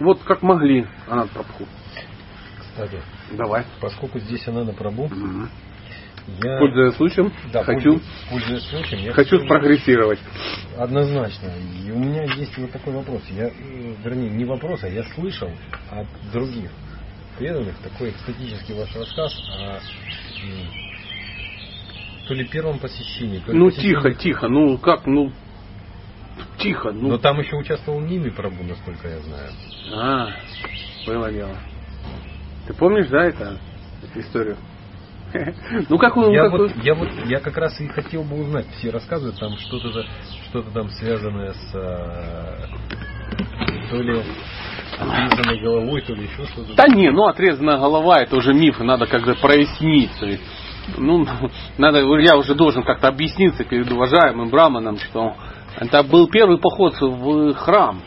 вот как могли, Анат Прабху. Кстати, Давай. поскольку здесь она на пробу, Мгм. я Пользуясь случаем, да, хочу, пользуясь- случаем, я хочу хочу спрогрессировать. Однозначно. И у меня есть вот такой вопрос. Я, э, вернее, не вопрос, а я слышал от других преданных такой экстатический ваш рассказ о то ли первом посещении, то ли Ну посещении- тихо, тихо, ну как, ну тихо, ну. Но там еще участвовал Ними Прабу, насколько я знаю. А, было дело. Ты помнишь, да, это, эту историю? Ну как вы, я, как вот, вы- я вот я как раз и хотел бы узнать. Все рассказывают там что-то что-то там связанное с э, то ли отрезанной головой, то ли еще что-то. Да не, ну отрезанная голова это уже миф, надо как-то прояснить. То есть, ну, надо, я уже должен как-то объясниться перед уважаемым браманом, что это был первый поход в храм.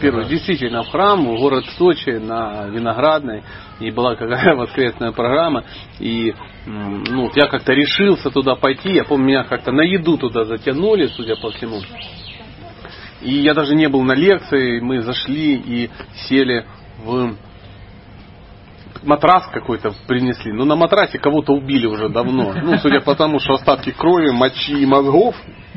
Первый, действительно, в храм, в город Сочи, на Виноградной. И была какая воскресная программа. И ну, я как-то решился туда пойти. Я помню, меня как-то на еду туда затянули, судя по всему. И я даже не был на лекции, мы зашли и сели в матрас какой-то принесли. Ну, на матрасе кого-то убили уже давно. Ну, судя по тому, что остатки крови, мочи и мозгов,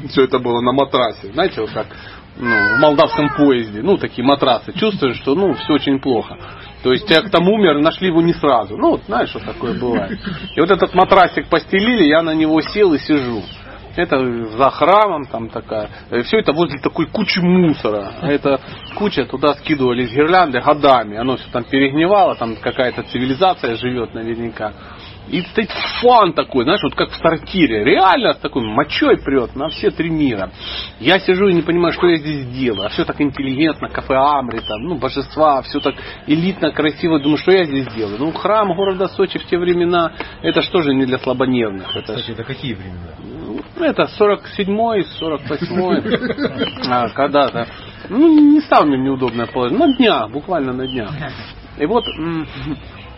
все это было на матрасе. Знаете, вот как ну, в молдавском поезде, ну, такие матрасы. Чувствуешь, что, ну, все очень плохо. То есть те, кто умер, нашли его не сразу. Ну, вот знаешь, что такое бывает. И вот этот матрасик постелили, я на него сел и сижу. Это за храмом там такая. Все это возле такой кучи мусора. Это куча, туда скидывались гирлянды годами. Оно все там перегнивало, там какая-то цивилизация живет наверняка. И стоит фан такой, знаешь, вот как в сортире. Реально с такой мочой прет на все три мира. Я сижу и не понимаю, что я здесь делаю. А все так интеллигентно, кафе Амри, там, ну, божества, все так элитно, красиво. Думаю, что я здесь делаю? Ну, храм города Сочи в те времена, это что же не для слабонервных? Это Кстати, это какие времена? ну, это 47-й, 48-й, а, когда-то. Ну, не самое неудобное положение. На днях, буквально на днях. И вот,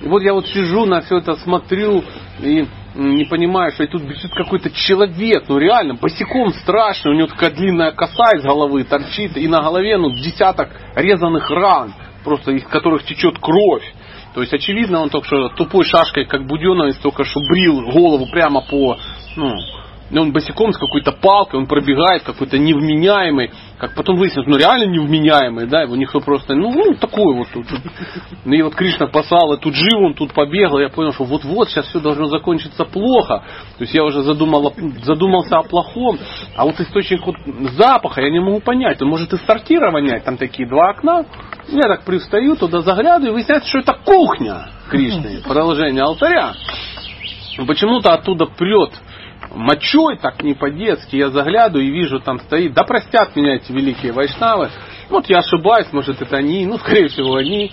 и вот я вот сижу, на все это смотрю и не понимаю, что и тут бежит какой-то человек, ну реально, босиком страшный, у него такая длинная коса из головы торчит, и на голове ну десяток резаных ран, просто из которых течет кровь. То есть, очевидно, он только что тупой шашкой, как Буденовец, только что брил голову прямо по, ну, и он босиком с какой-то палкой, он пробегает какой-то невменяемый, как потом выяснилось, ну реально невменяемый, да, его никто просто, ну, ну такой вот тут. Ну и вот Кришна послал, и тут жив он, тут побегал, я понял, что вот-вот сейчас все должно закончиться плохо. То есть я уже задумал, задумался о плохом, а вот источник вот запаха я не могу понять, он может из сортира вонять, там такие два окна, я так пристаю, туда заглядываю, и выясняется, что это кухня Кришны, продолжение алтаря. Почему-то оттуда прет мочой, так не по-детски. Я заглядываю и вижу, там стоит, да простят меня эти великие вайшнавы. Вот я ошибаюсь, может это они, ну скорее всего они.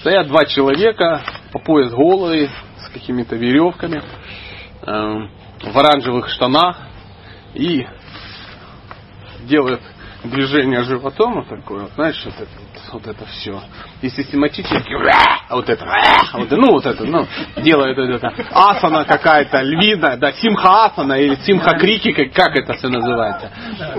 Стоят два человека по пояс голые, с какими-то веревками, эм, в оранжевых штанах и делают движение животом вот такое, вот, знаешь, вот это, вот, это все. И систематически, а вот это, а вот, это, ну вот это, ну, делают вот это, асана какая-то, львиная, да, симха асана или симха крики, как, как это все называется.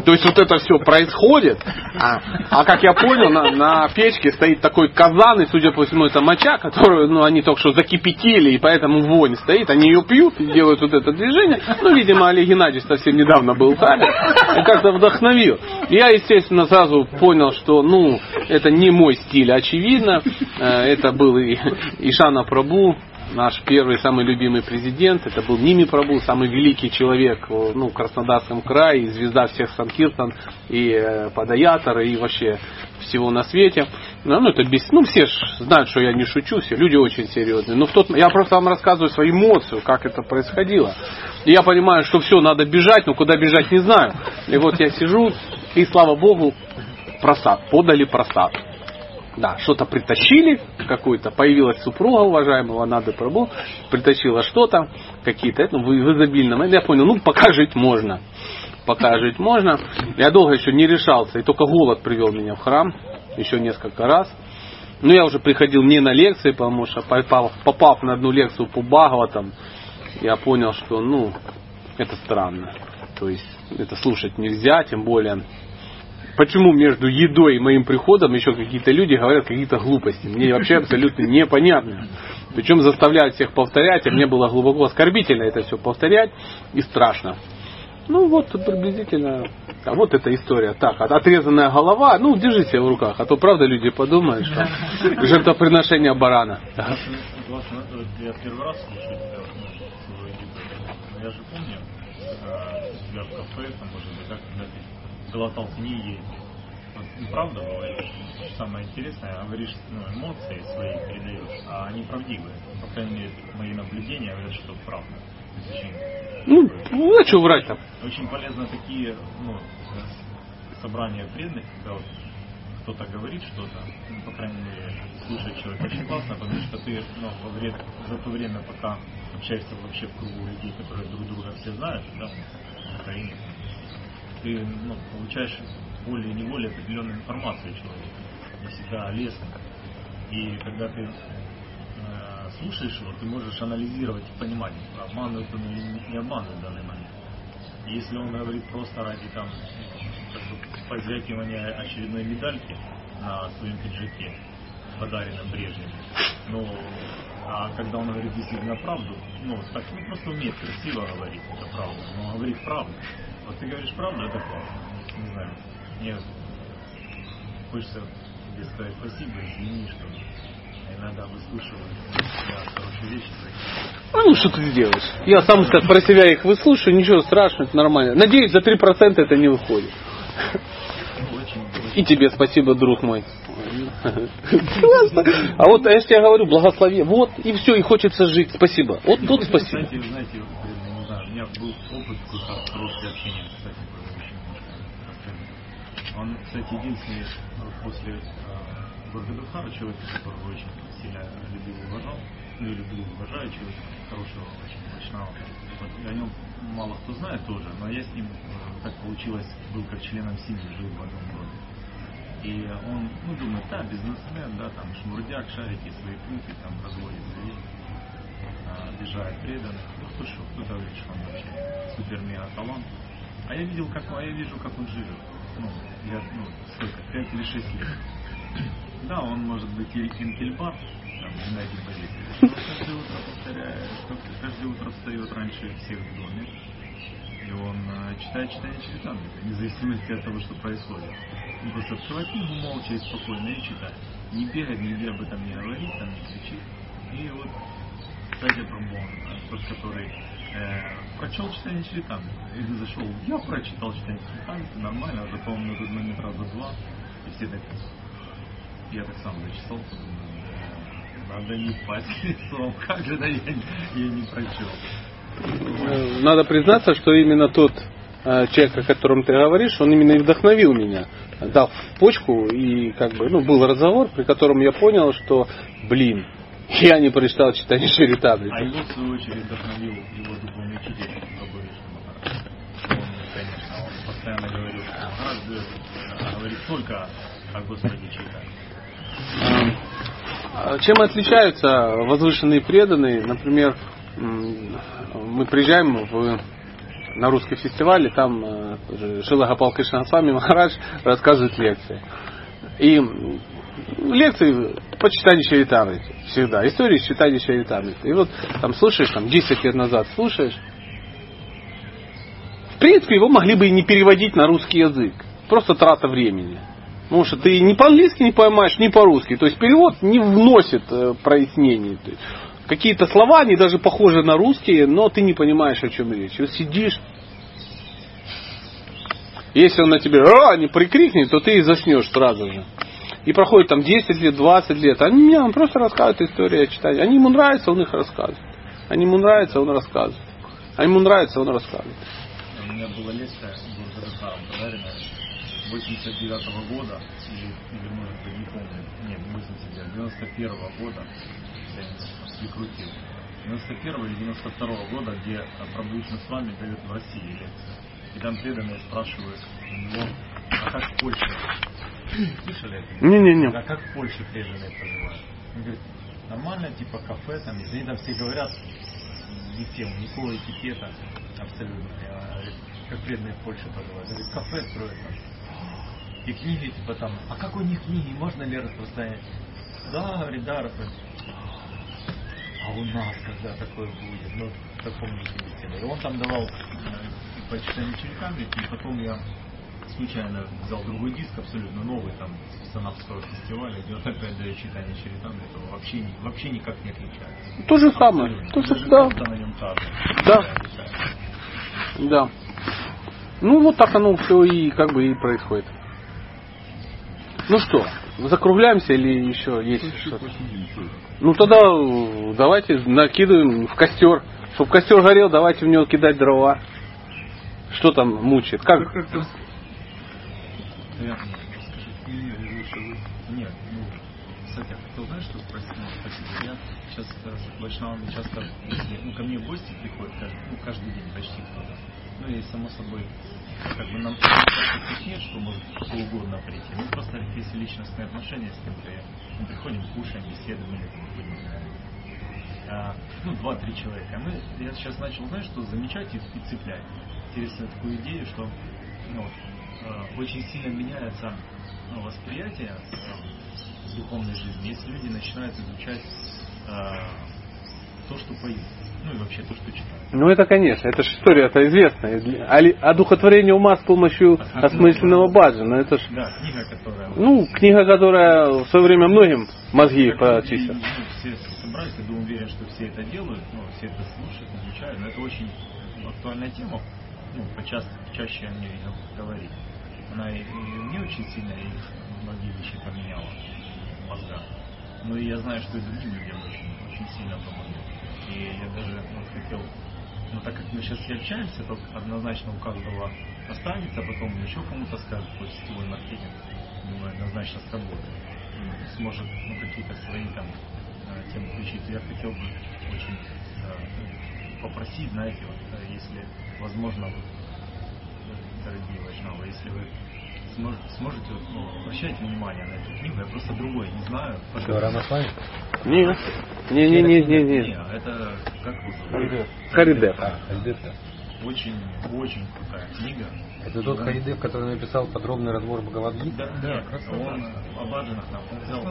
То есть вот это все происходит, а, а как я понял, на, на печке стоит такой казан, и судя по всему это моча, которую, ну, они только что закипятили, и поэтому вонь стоит, они ее пьют и делают вот это движение. Ну, видимо, Олег Геннадьевич совсем недавно был там, и как-то вдохновил. Я, естественно, сразу понял, что, ну, это не мой стиль, очевидно. Э, Это был и Ишана Прабу, наш первый, самый любимый президент. Это был Ними Прабу, самый великий человек ну, в Краснодарском крае, звезда всех Санкиртан, и э, Падаятор, и вообще всего на свете. Ну, ну, это без... ну, все знают, что я не шучу, все люди очень серьезные. Но в тот... Я просто вам рассказываю свою эмоцию, как это происходило. И я понимаю, что все, надо бежать, но куда бежать не знаю. И вот я сижу, и слава богу, просад, подали просад. Да, что-то притащили, какую-то, появилась супруга уважаемого Нады Прабу, притащила что-то, какие-то, ну, в в изобильном. Я понял, ну, пока жить можно. Пока жить можно. Я долго еще не решался, и только голод привел меня в храм, еще несколько раз. Ну, я уже приходил не на лекции, потому что попав, попав на одну лекцию по Бхагаватам, я понял, что, ну, это странно. То есть, это слушать нельзя, тем более Почему между едой и моим приходом еще какие-то люди говорят какие-то глупости? Мне вообще абсолютно непонятно. Причем заставляют всех повторять, а мне было глубоко оскорбительно это все повторять и страшно. Ну вот приблизительно, а вот эта история. Так, отрезанная голова, ну держи себя в руках, а то правда люди подумают, что жертвоприношение барана. Я первый раз слушаю тебя, ну, я же помню, тебя в кафе, там, может быть, как когда ты глотал книги, вот, правда бывает, самое интересное, говоришь, ну, эмоции свои передаешь, а они правдивые. По крайней мере, мои наблюдения говорят, что правда. Ну, ну, а что врать там? Очень полезно такие ну, собрания преданных, когда вот кто-то говорит что-то, ну, по крайней мере, слушать человека очень классно, потому что ты ну, во время, за то время, пока общаешься вообще в кругу людей, которые друг друга все знают, да, в Украине, ты ну, получаешь волей-неволей определенную информацию о человеке, не всегда лестно. И когда ты слушаешь его, ты можешь анализировать и понимать, обманывает он или не обманывает в данный момент. И если он говорит просто ради там позвякивания очередной медальки на своем пиджаке, подаренном Брежневу, ну, а когда он говорит действительно правду, ну, так ну, просто умеет красиво говорить, это правда, но говорит правду. Вот ты говоришь правду, это классно. Не знаю, мне хочется тебе сказать спасибо, извини, что иногда выслушиваю хорошие вещи. А ну что ты делаешь? Я сам как про себя их выслушаю, ничего страшного, это нормально. Надеюсь, за 3% это не выходит. И тебе спасибо, друг мой. Классно. А вот я же тебе говорю, благослови. Вот, и все, и хочется жить. Спасибо. Вот тут спасибо. Знаете, знаете, меня был опыт хорошее общение, кстати, Он, кстати, единственный после Бургадухара, человек, которого очень сильно любил и уважал, ну и люблю, уважаю, человек хорошего, очень мощного. Вот, и о нем мало кто знает тоже, но я с ним, так э, получилось, был как членом семьи, жил в одном доме. И он, ну, думает, да, бизнесмен, да, там, шмурдяк, шарики, свои пункты, там, разводит людей, обижает преданных. Ну, кто что, кто говорит, что он вообще супер-мега талант. А я видел, как, а я вижу, как он живет. Ну, я, ну, сколько, 5 или 6 лет. Да, он может быть и Инкельбар, там, Геннадий Борисович. Каждое утро повторяет, каждое утро встает раньше всех в доме. И он э, читает читание читания, вне зависимости от того, что происходит. Он просто открывает книгу молча и спокойно и читает. Не бегает, нигде об этом не говорит, там не кричит. И вот, кстати, Тромбон, тот, который э, прочел читание читания. И зашел, я прочитал читание читания, нормально, а он на тот момент раза два, и все так я так сам зачесал, надо не спать лицом, как же да я, я не прочел. Надо признаться, что именно тот э, человек, о котором ты говоришь, он именно и вдохновил меня. Дал почку, и как бы, ну, был разговор, при котором я понял, что, блин, я не прочитал читание Шаритады. А его, в свою очередь, вдохновил его духовный учитель, Он, конечно, он постоянно говорил, говорит только о Господе читать. А, чем отличаются возвышенные преданные? Например, мы приезжаем в, на русский фестиваль, и там Шила Гапал Кришнасвами Махарадж рассказывает лекции. И лекции по читанию Чаритамриты всегда. Истории читания Чаритамриты. И вот там слушаешь, там 10 лет назад слушаешь. В принципе, его могли бы и не переводить на русский язык. Просто трата времени. Потому что ты ни по-английски не поймаешь, ни по-русски. То есть перевод не вносит э, прояснений. Какие-то слова, они даже похожи на русские, но ты не понимаешь, о чем речь. Вот сидишь, если он на тебе а, не прикрикнет, то ты и заснешь сразу же. И проходит там 10 лет, 20 лет. Они мне он просто рассказывают историю читать. Они ему нравится, он их рассказывает. Они ему нравится, он рассказывает. Они ему нравится, он рассказывает. У меня была лекция подаренная 89 -го года, или, или может быть, не помню, нет, 89 91 -го года, я не крутил. 91 или 92 -го года, где Прабхупишна с вами дает в России лекцию. И там преданные спрашивают у него, а как в Польше? Слышали? Не-не-не. А как в Польше преданные проживают? Он нормально, типа кафе, там, они там все говорят, ни тем, никакого этикета, абсолютно. Я, как преданные в Польше проживают. Говорит, кафе строят там. И книги, типа там, а как у них книги, можно ли распространять? Да, говорит, да. А у нас когда такое будет? Ну, в таком виде. И он там давал э, по читанию ученикам, и потом я случайно взял другой диск, абсолютно новый, там, с Санавского фестиваля, идет опять для читания Чаритам, это вообще, вообще никак не отличается. То же самое. Абсолютно. То же, да. Да. Да. Ну, вот так оно все и как бы и происходит. Ну что, закругляемся или еще есть что-то? Ну тогда э, давайте накидываем в костер. Чтобы костер горел, давайте в него кидать дрова. Что там мучает? Как? Я- Нет, ну, кстати, я хотел, знаешь, что спросить? Ну, спасибо. Я сейчас с Вайшнавами часто, если, ну, ко мне гости приходят, каждый, ну, каждый день почти кто-то. Ну, и само собой, как бы нам нет, что может кто угодно прийти. Ну, просто если личностные отношения с кем-то, мы приходим, кушаем, беседуем или а, ну, два-три человека. Мы, я сейчас начал, знаешь, что замечать и, и цеплять. Интересную такую идею, что ну, вот, э, очень сильно меняется ну, восприятие э, духовной жизни, если люди начинают изучать э, то, что поют. Ну и вообще то, что читают. Ну это конечно, это же история, это известная. А ли- Одухотворение ума с помощью осмысленного баджана. Это ж, Да, книга, которая... ну, книга, которая в свое время многим мозги почистила. ну, все собрались, я думаю, уверен, что все это делают, ну, все это слушают, изучают, но это очень актуальная тема, ну, почаще, чаще о ней говорить. Она и, и мне очень сильно и многие вещи поменяла в мозгах. Ну и я знаю, что и другим людям очень, очень сильно помогает. И я даже вот, хотел, ну так как мы сейчас все общаемся, то однозначно у каждого останется, а потом еще кому-то скажет, какой сетевой маркетинг, думаю, однозначно сработает. И сможет ну, какие-то свои там э, темы включить. Я хотел бы очень э, попросить, знаете, вот, э, если возможно, вот, дорогие вайшнавы, если вы сможете, сможете ну, обращайте внимание на эту книгу, я просто другой не знаю. Рама с вами? Нет. Не, не, не, не, Не, это как вы зовут? Харидев. А, да. Очень, очень крутая книга. Это тот Хайдев, который написал подробный разбор Бхагавадгиты? Да, да, он об Аджанах там он взял.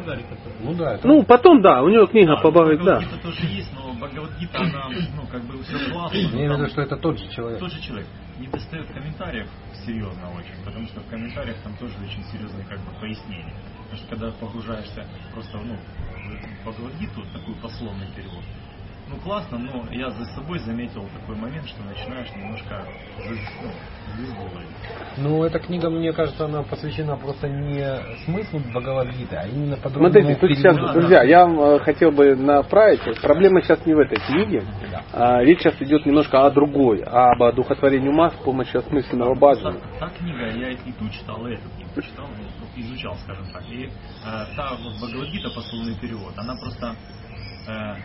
Ну да, это Ну, потом, да, у него книга А, по ну, Бхагавад- да. Бхагавадгита тоже есть, но Бхагавадгита, она, ну, как бы все классно. я имею в виду, что это тот же человек. Тот же человек. Не достает комментариев серьезно очень, потому что в комментариях там тоже очень серьезные как бы пояснения. Потому что когда погружаешься просто, ну, в Бхагавадгиту, такой пословный перевод, ну классно, но я за собой заметил такой момент, что начинаешь немножко ну, звезду ловить. Ну, эта книга, мне кажется, она посвящена просто не смыслу Бхагавадгиты, а именно подробному Смотрите, тут сейчас, переводу. друзья, я вам э, хотел бы направить. Проблема сейчас не в этой книге. А, речь сейчас идет немножко о другой, об одухотворении ума с помощью осмысленного баджана. Та, та книга, я и ту читал, и эту книгу читал, изучал, скажем так. И э, та вот Бхагавадгита, пословный перевод, она просто, э,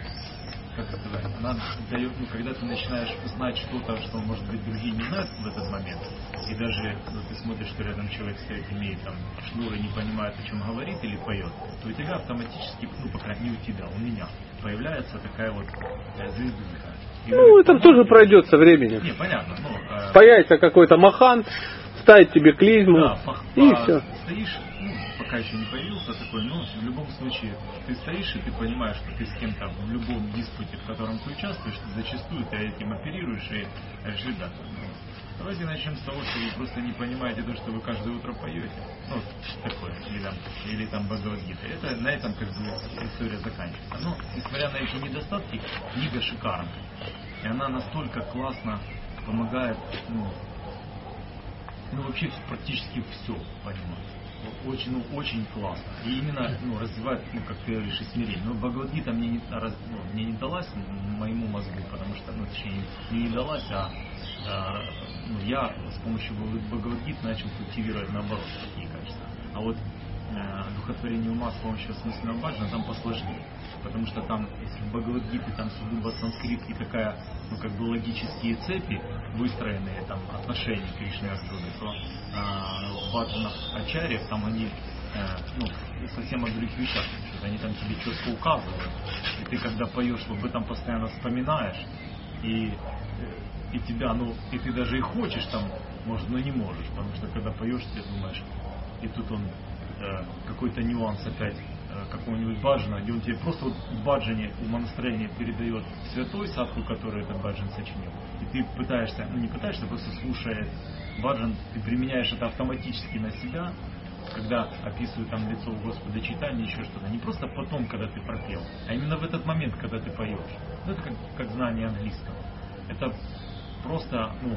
как сказать, она дает, ну, когда ты начинаешь знать что-то, что, может быть, другие не знают в этот момент, и даже ну, ты смотришь, что рядом человек стоит, имеет там шнур и не понимает, о чем говорит или поет, то у тебя автоматически, ну, по крайней мере, у тебя, у меня, появляется такая вот э, звездулька. И Ну, это тоже пройдет со временем. Не, понятно, ну, э, Появится какой-то махан, ставит тебе клизму, да, и все. стоишь, пока еще не появился такой, но в любом случае ты стоишь и ты понимаешь, что ты с кем-то в любом диспуте, в котором ты участвуешь, ты зачастую ты этим оперируешь и говоришь, ребята, ну, давайте начнем с того, что вы просто не понимаете то, что вы каждое утро поете. Ну, такое, или там, или там Бхагавадгита. Это на этом как бы история заканчивается. Но, несмотря на эти недостатки, книга шикарная. И она настолько классно помогает, ну, ну вообще практически все понимать. Очень, ну, очень классно. И именно ну, развивает, ну, как ты говоришь, и смирение. Но Бхагавадгита мне не, раз- ну, мне не далась моему мозгу, потому что, ну, точнее, мне не далась, а, а, ну, я с помощью Бхагавадгит начал культивировать наоборот такие качества. А вот э, духотворение ума с помощью осмысленного баджана там посложнее. Потому что там, если в Бхагавадгите там сугубо санскрит и такая, ну как бы логические цепи, выстроенные там отношения Кришны и Арджуны, то а, в баджанах Ачарьев там они э, ну, совсем о других вещах. Они там тебе четко указывают. И ты когда поешь, об этом постоянно вспоминаешь. И, э, и тебя, ну, и ты даже и хочешь там, может, но не можешь. Потому что когда поешь, ты думаешь, и тут он э, какой-то нюанс опять э, какого-нибудь баджана, где он тебе просто вот в баджане умонастроение передает святой садку, который этот баджан сочинил. И ты пытаешься, ну не пытаешься, просто слушая баджан, ты применяешь это автоматически на себя, когда описывают там лицо Господа читание, еще что-то. Не просто потом, когда ты пропел, а именно в этот момент, когда ты поешь. Ну, это как, как знание английского. Это просто, ну,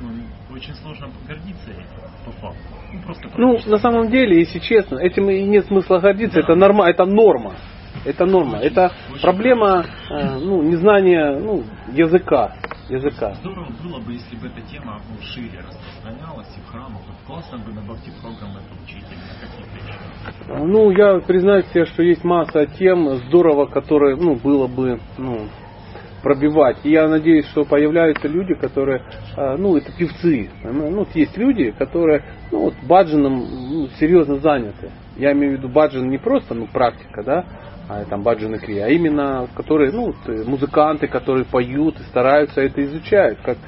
ну, очень сложно гордиться этим, по факту. Ну, просто Ну, на самом деле, если честно, этим и нет смысла гордиться, это норма, это норма. Это норма. Это проблема э, ну, незнания ну, языка. языка. Здорово было бы, если бы эта тема ну, шире распространялась и в храмах. Вот классно бы на бхакти программы это учить. Ну, я признаюсь себе, что есть масса тем здорово, которые ну, было бы ну, пробивать. И я надеюсь, что появляются люди, которые, а, ну, это певцы. Ну, вот есть люди, которые, ну, вот баджаном ну, серьезно заняты. Я имею в виду баджан не просто, ну, практика, да, а там баджан и крия, а именно, которые, ну, э, музыканты, которые поют и стараются это изучают. Как,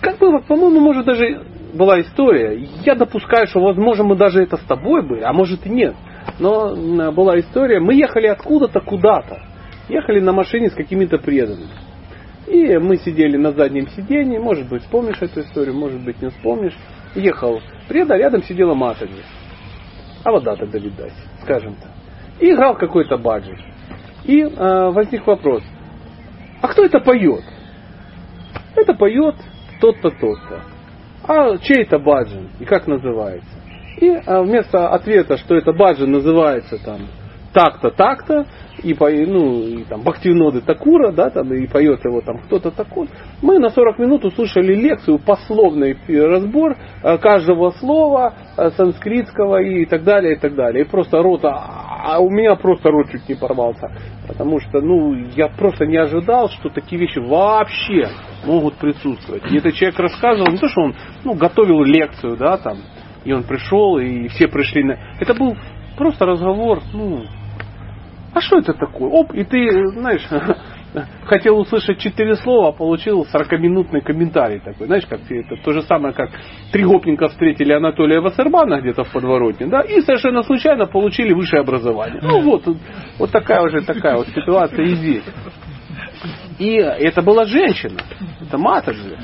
как было, по-моему, может даже была история. Я допускаю, что, возможно, мы даже это с тобой были, а может и нет. Но была история. Мы ехали откуда-то куда-то. Ехали на машине с какими-то преданными. И мы сидели на заднем сиденье, может быть, вспомнишь эту историю, может быть, не вспомнишь. Ехал преда, рядом сидела Матави. А вода тогда видать, скажем так. И играл какой-то баджи. И э, возник вопрос, а кто это поет? Это поет тот-то, тот-то. А чей это баджан и как называется? И а, вместо ответа, что это баджан называется там так-то, так-то, и, по, ну, и там Бхактивиноды Такура, да, там, и поет его там кто-то такой, мы на 40 минут услышали лекцию, пословный разбор э, каждого слова э, санскритского и так далее, и так далее. И просто рот, а а у меня просто рот чуть не порвался. Потому что, ну, я просто не ожидал, что такие вещи вообще могут присутствовать. И этот человек рассказывал, не то, что он, ну, готовил лекцию, да, там, и он пришел, и все пришли на... Это был просто разговор, ну, а что это такое? Оп, и ты, знаешь, хотел услышать четыре слова, а получил 40-минутный комментарий такой. Знаешь, как это то же самое, как три гопника встретили Анатолия Вассермана где-то в подворотне, да, и совершенно случайно получили высшее образование. Ну вот, вот такая уже такая вот ситуация и здесь. И это была женщина, это Матаджи,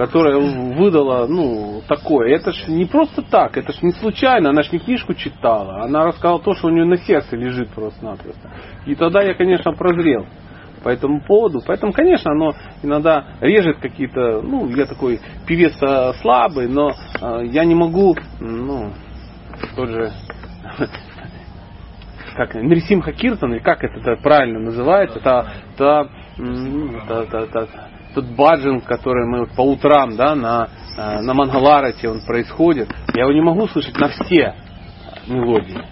которая выдала, ну, такое. Это ж не просто так, это ж не случайно, она ж не книжку читала, она рассказала то, что у нее на сердце лежит просто-напросто. И тогда я, конечно, прозрел по этому поводу. Поэтому, конечно, оно иногда режет какие-то, ну, я такой певец а, слабый, но а, я не могу, ну, тот же, как Нрисимха Киртан, или как это правильно называется, это, это, м, это- это- это тот баджан, который мы вот по утрам, да, на, э, на Мангаларате он происходит, я его не могу слышать на все мелодии.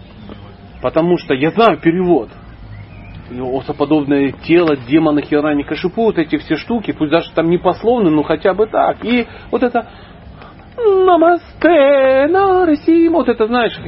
Потому что я знаю перевод. Осоподобное тело, демона, херани, кашипу, вот эти все штуки, пусть даже там не пословно, но хотя бы так. И вот это Намасте, Нарасим. Вот это, знаешь,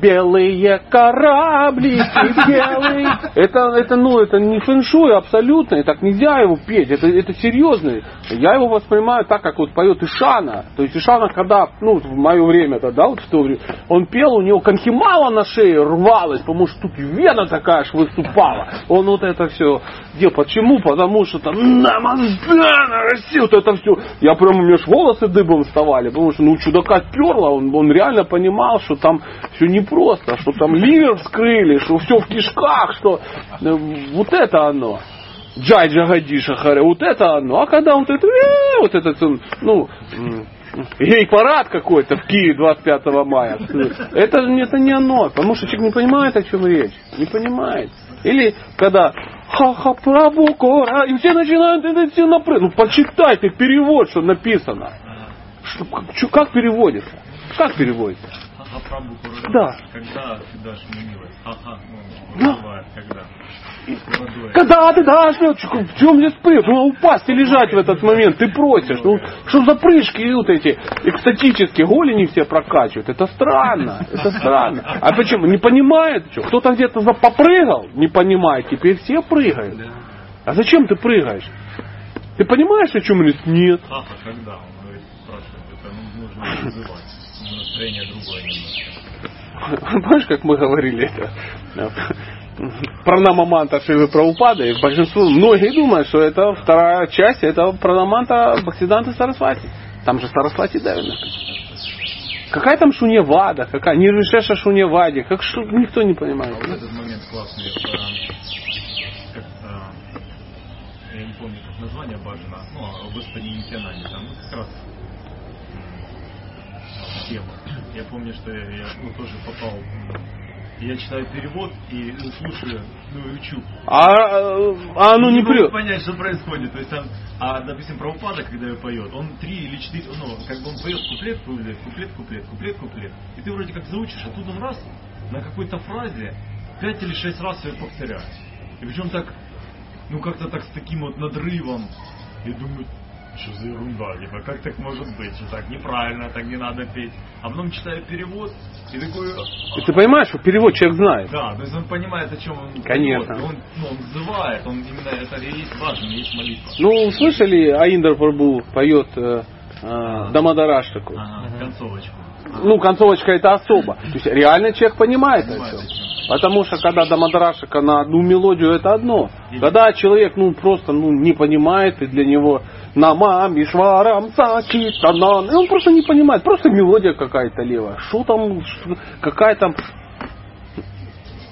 белые кораблики, белые. Это, это, ну, это не фэншуй абсолютно, и так нельзя его петь. Это, это серьезно. Я его воспринимаю так, как вот поет Ишана. То есть Ишана, когда, ну, в мое время тогда, вот в то он пел, у него конхимала на шее рвалась, потому что тут вена такая аж выступала. Он вот это все делал. Почему? Потому что там Намасте, Нарасим. Вот это все. Я прям, у меня аж волосы дыбом вставали, потому что, ну, чудака перло, он, он реально понимал, что там все непросто, что там ливер вскрыли, что все в кишках, что э, вот это оно. Джай Джагадиша Харе, вот это оно. А когда вот это, э, вот этот, ну, гей-парад какой-то в Киеве 25 мая, это, это не оно, потому что человек не понимает, о чем речь, не понимает. Или когда ха-ха праву кора, и все начинают это все напрыгнуть. Ну, почитайте перевод, что написано. Что, как, как переводится? Как переводится? Да. Когда ты дашь мне милость? Ага, ну, Да. когда. Молодой. Когда ты дашь, ну, чё, в чем здесь прыг? Ну, упасть и лежать в этот момент, ты просишь. Ну, что за прыжки идут эти экстатические, голени все прокачивают. Это странно, это странно. А почему? Не понимает, что? Кто-то где-то попрыгал, не понимает, теперь все прыгают. А зачем ты прыгаешь? Ты понимаешь, о чем речь? Нет. Ага, когда? Он говорит, спрашивает, это ну, нужно вызывать. Ну, Настроение другое немножко. Помнишь, как мы говорили это? Пранамаманта Шивы Праупада, и большинство, многие думают, что это вторая часть, это Пранаманта Бхактиданта Сарасвати. Там же Сарасвати Деви написано. Какая там шуньявада, какая нирвишеша шуньявади, как шу, никто не А понимает. вот этот момент классный. а, как, а, я не помню, как название бажано. Ну, о Господе Нитянане. Там ну, как раз тема. Я помню, что я, я, ну, тоже попал. Я читаю перевод и слушаю, ну и учу. А, а оно не могу прет. понять, что происходит. То есть там, а, допустим, Прабхупада, когда ее поет, он три или четыре, ну, как бы он поет куплет, куплет, куплет, куплет, куплет, куплет. И ты вроде как заучишь, а тут он раз на какой-то фразе пять или шесть раз ее повторяет. И причем так, ну как-то так с таким вот надрывом. И думаю, что за ерунда, типа, как так может быть, что так неправильно, так не надо петь. А потом читаю перевод, и такой, И ты понимаешь, что перевод человек знает. да, то есть он понимает, о чем он Конечно. Он, ну, он взывает, он именно это и есть важно, есть молитва. Ну, слышали, Аиндр Прабу поет э, э, Дамадараштаку? Ага, концовочку. Ну, концовочка это особо. То есть реально человек понимает Понимает, о чем. Потому что когда Дамадарашика на одну мелодию это одно. Когда человек ну просто ну, не понимает и для него Намам Ишварам Сачитанан. И он просто не понимает. Просто мелодия какая-то левая. Что там, какая там.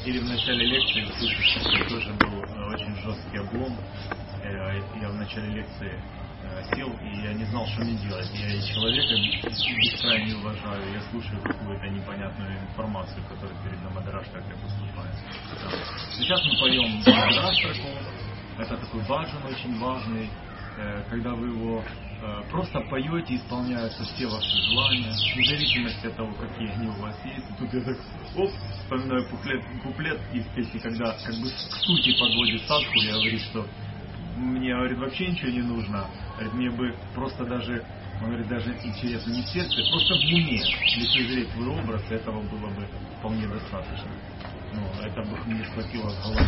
Или в начале лекции, тоже был э, очень жесткий облом. Э, Я в начале лекции сел, и я не знал, что мне делать. Я человека бескрайне уважаю, я слушаю какую-то непонятную информацию, которая перед Намадараштакой поступает. Да. Сейчас мы поем Намадараштаку, это такой баджан очень важный, э, когда вы его э, просто поете, исполняются все ваши желания, вне зависимости от того, какие они у вас есть. И тут я так, оп, вспоминаю куплет, куплет из песни, когда как бы к сути подводит садху, я говорю, что мне, говорит, вообще ничего не нужно. Говорит, мне бы просто даже, он говорит, даже интересно не сердце, просто в уме лицезреть твой образ, этого было бы вполне достаточно. Ну, это бы мне схватило с головы.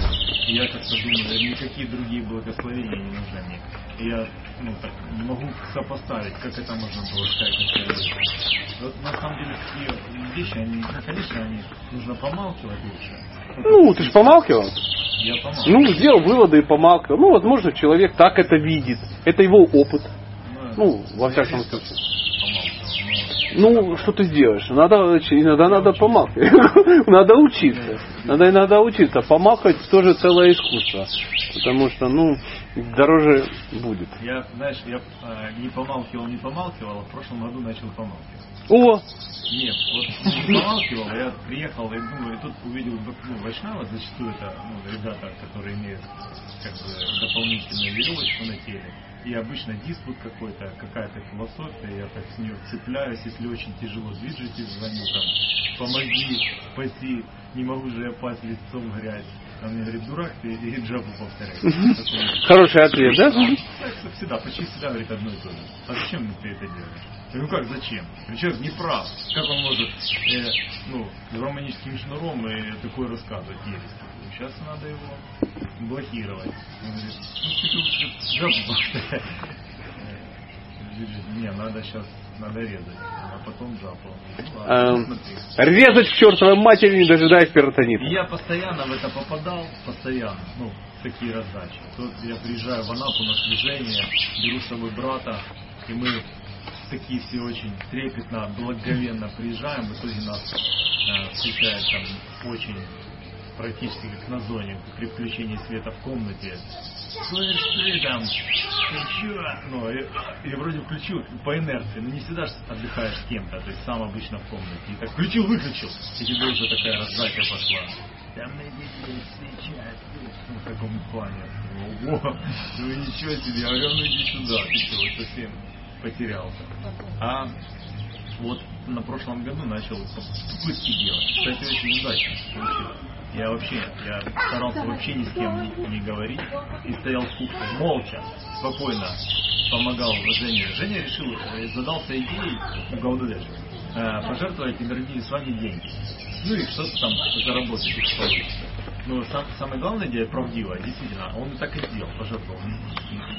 И я как-то думаю, никакие другие благословения не нужны мне. Я, ну, так могу сопоставить, как это можно было сказать. Вот на самом деле такие вещи, они, ну, конечно, они нужно помалкивать лучше. Ну, ты же помалкивал. Я помалкиваю. Ну, сделал выводы и помалкивал. Ну, возможно, человек так это видит. Это его опыт. Ну, во всяком случае. Ну, что ты сделаешь? Надо, иногда надо помалкивать. Надо учиться. Надо иногда учиться. Помалкивать тоже целое искусство. Потому что, ну, дороже будет. Я, знаешь, я э, не помалкивал, не помалкивал, а в прошлом году начал помалкивать. О, Нет, вот не помалкивал, а я приехал и думаю, и тут увидел ну, Вайшнава, зачастую это ну, ребята, которые имеют как бы дополнительную веревочку на теле. И обычно диспут какой-то, какая-то философия, я так с нее цепляюсь, если очень тяжело движетесь, звоню там, помоги, спаси, не могу же я пасть лицом в грязь. А мне говорит, дурак ты, и джабу повторяй. Хороший ответ, да? так всегда, почти всегда говорит одно и то же. А зачем ты это делаешь? Я говорю, ну как зачем? Человек не прав. Как он может э, ну, романическим шнуром и такое рассказывать ересь? Сейчас надо его блокировать. Он говорит, ну ты Не, надо сейчас, надо резать, а потом жабу. Ну ладно, смотри. Резать к чертовой матери, не дожидаясь И перитонита. я постоянно в это попадал, постоянно, ну, такие раздачи. Тут я приезжаю в Анапу на служение, беру с собой брата, и мы такие все очень трепетно, благоговенно приезжаем, в итоге нас э, встречает там очень практически как на зоне, при включении света в комнате. Слышь, ты там, ты чё? Ну, и, и вроде включил по инерции, но не всегда ж отдыхаешь с кем-то, то есть сам обычно в комнате. И так включил, выключил, и тебе уже такая раздача пошла. Там идите встречать, ну, в таком плане. Ого, ну ничего себе, я говорю, ну иди сюда, ты вот совсем потерялся. А вот на прошлом году начал попытки делать. Кстати, очень удачно получилось. Я вообще, я старался вообще ни с кем не, не говорить и стоял в кухне молча, спокойно помогал Жене. Женя решил, э, задался идеей у Гаудадеш э, пожертвовать энергии с вами деньги. Ну и что-то там заработать, если получится. Но сам, самая главная идея правдивая, действительно, он так и сделал, пожертвовал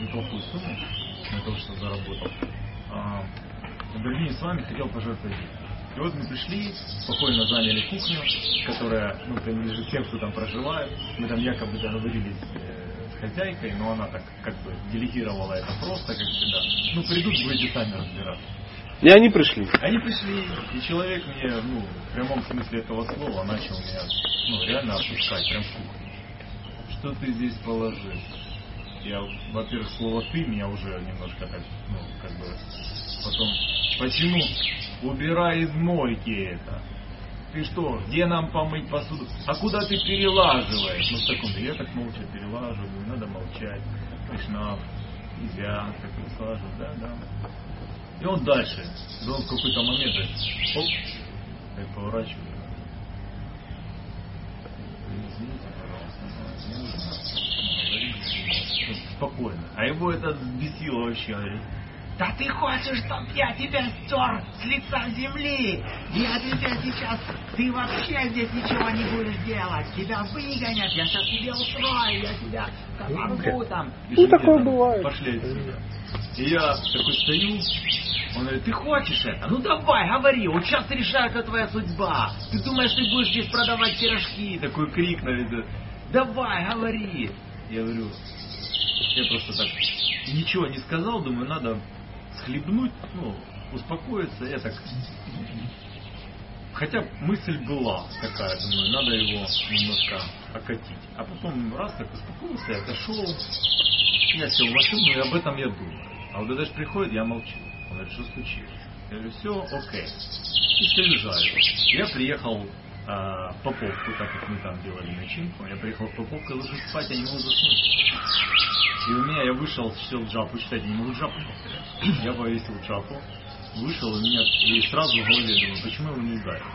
неплохую сумму на то, что заработал. Берлине с вами хотел пожертвовать деньги. И вот мы пришли, спокойно заняли кухню, которая ну, принадлежит тем, кто там проживает. Мы там якобы договорились э, с хозяйкой, но она так как бы делегировала это просто, как всегда. Ну, придут, будете сами разбираться. И они пришли. Они пришли, и человек мне, ну, в прямом смысле этого слова, начал меня, ну, реально опускать, прям в кухню. Что ты здесь положил? Я, во-первых, слово ты меня уже немножко так, ну, как бы, потом, почему? Убирай из мойки это. Ты что, где нам помыть посуду? А куда ты перелаживаешь? Ну, в таком, я так молча перелаживаю, надо молчать. Кришна, нельзя, так переслаживать, да, да. И он дальше. Он в какой-то момент, оп, так говорите, Спокойно. А его это взбесило вообще. Говорит, Да ты хочешь, чтоб я тебя стер с лица земли? Я тебя сейчас... Ты вообще здесь ничего не будешь делать. Тебя выгонят, я сейчас тебе устрою, я тебя порву там. «Пишите там, Пошли отсюда. И я такой стою, он говорит, ты хочешь это? Ну давай, говори, вот сейчас решается твоя судьба. Ты думаешь, ты будешь здесь продавать пирожки? Такой крик на виду. Давай, говори. Я говорю, я просто так ничего не сказал, думаю, надо схлебнуть, ну, успокоиться. Я так Хотя мысль была такая, думаю, надо его немножко окатить. А потом раз так успокоился, я отошел, я сел в машину, и об этом я думаю. А вот когда же приходит, я молчу. Он говорит, что случилось? Я говорю, все, окей. И жарю. Я приехал в Поповку, так как мы там делали начинку. Я приехал в Поповку, я ложусь спать, я не могу заснуть. И у меня я вышел, сел джапу читать, я не могу джапу повторять. Я повесил джапу, вышел, и, меня, и сразу в голове думаю, почему его не ударил?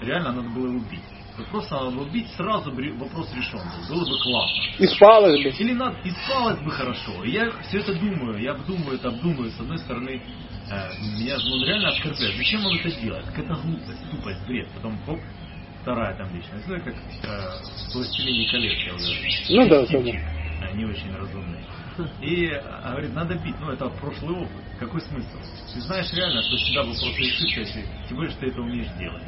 Реально надо было его убить. Вот просто надо было убить, сразу вопрос решен был. Было бы классно. И спалось бы. Или надо, и спалось бы хорошо. И я все это думаю, я обдумываю это, обдумываю. С одной стороны, э, меня ну, реально оскорбляет. Зачем он это делает? Какая-то глупость, тупость, бред. Потом, оп, вторая там личность. Ну, как э, в «Властелине колец» я уже. Ну да, да. Они очень разумные. И а, говорит, надо бить. Ну, это прошлый опыт. Какой смысл? Ты знаешь реально, что всегда был просто решиться, если тем более, что ты это умеешь делать.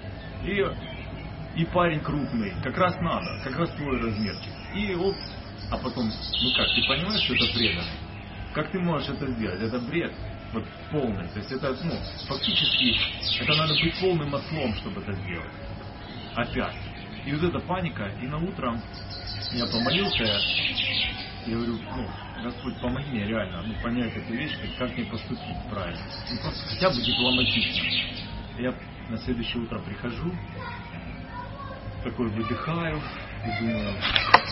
И, и парень крупный, как раз надо, как раз твой размерчик. И оп, а потом, ну как, ты понимаешь, что это преданный? Как ты можешь это сделать? Это бред. Вот полный. То есть это, ну, фактически, это надо быть полным ослом, чтобы это сделать. Опять. И вот эта паника, и на утро я помолился, я говорю, ну, Господь, помоги мне реально ну, понять эту вещь, как, мне поступить правильно. Ну, просто хотя бы дипломатично. Я на следующее утро прихожу, такой выдыхаю и думаю,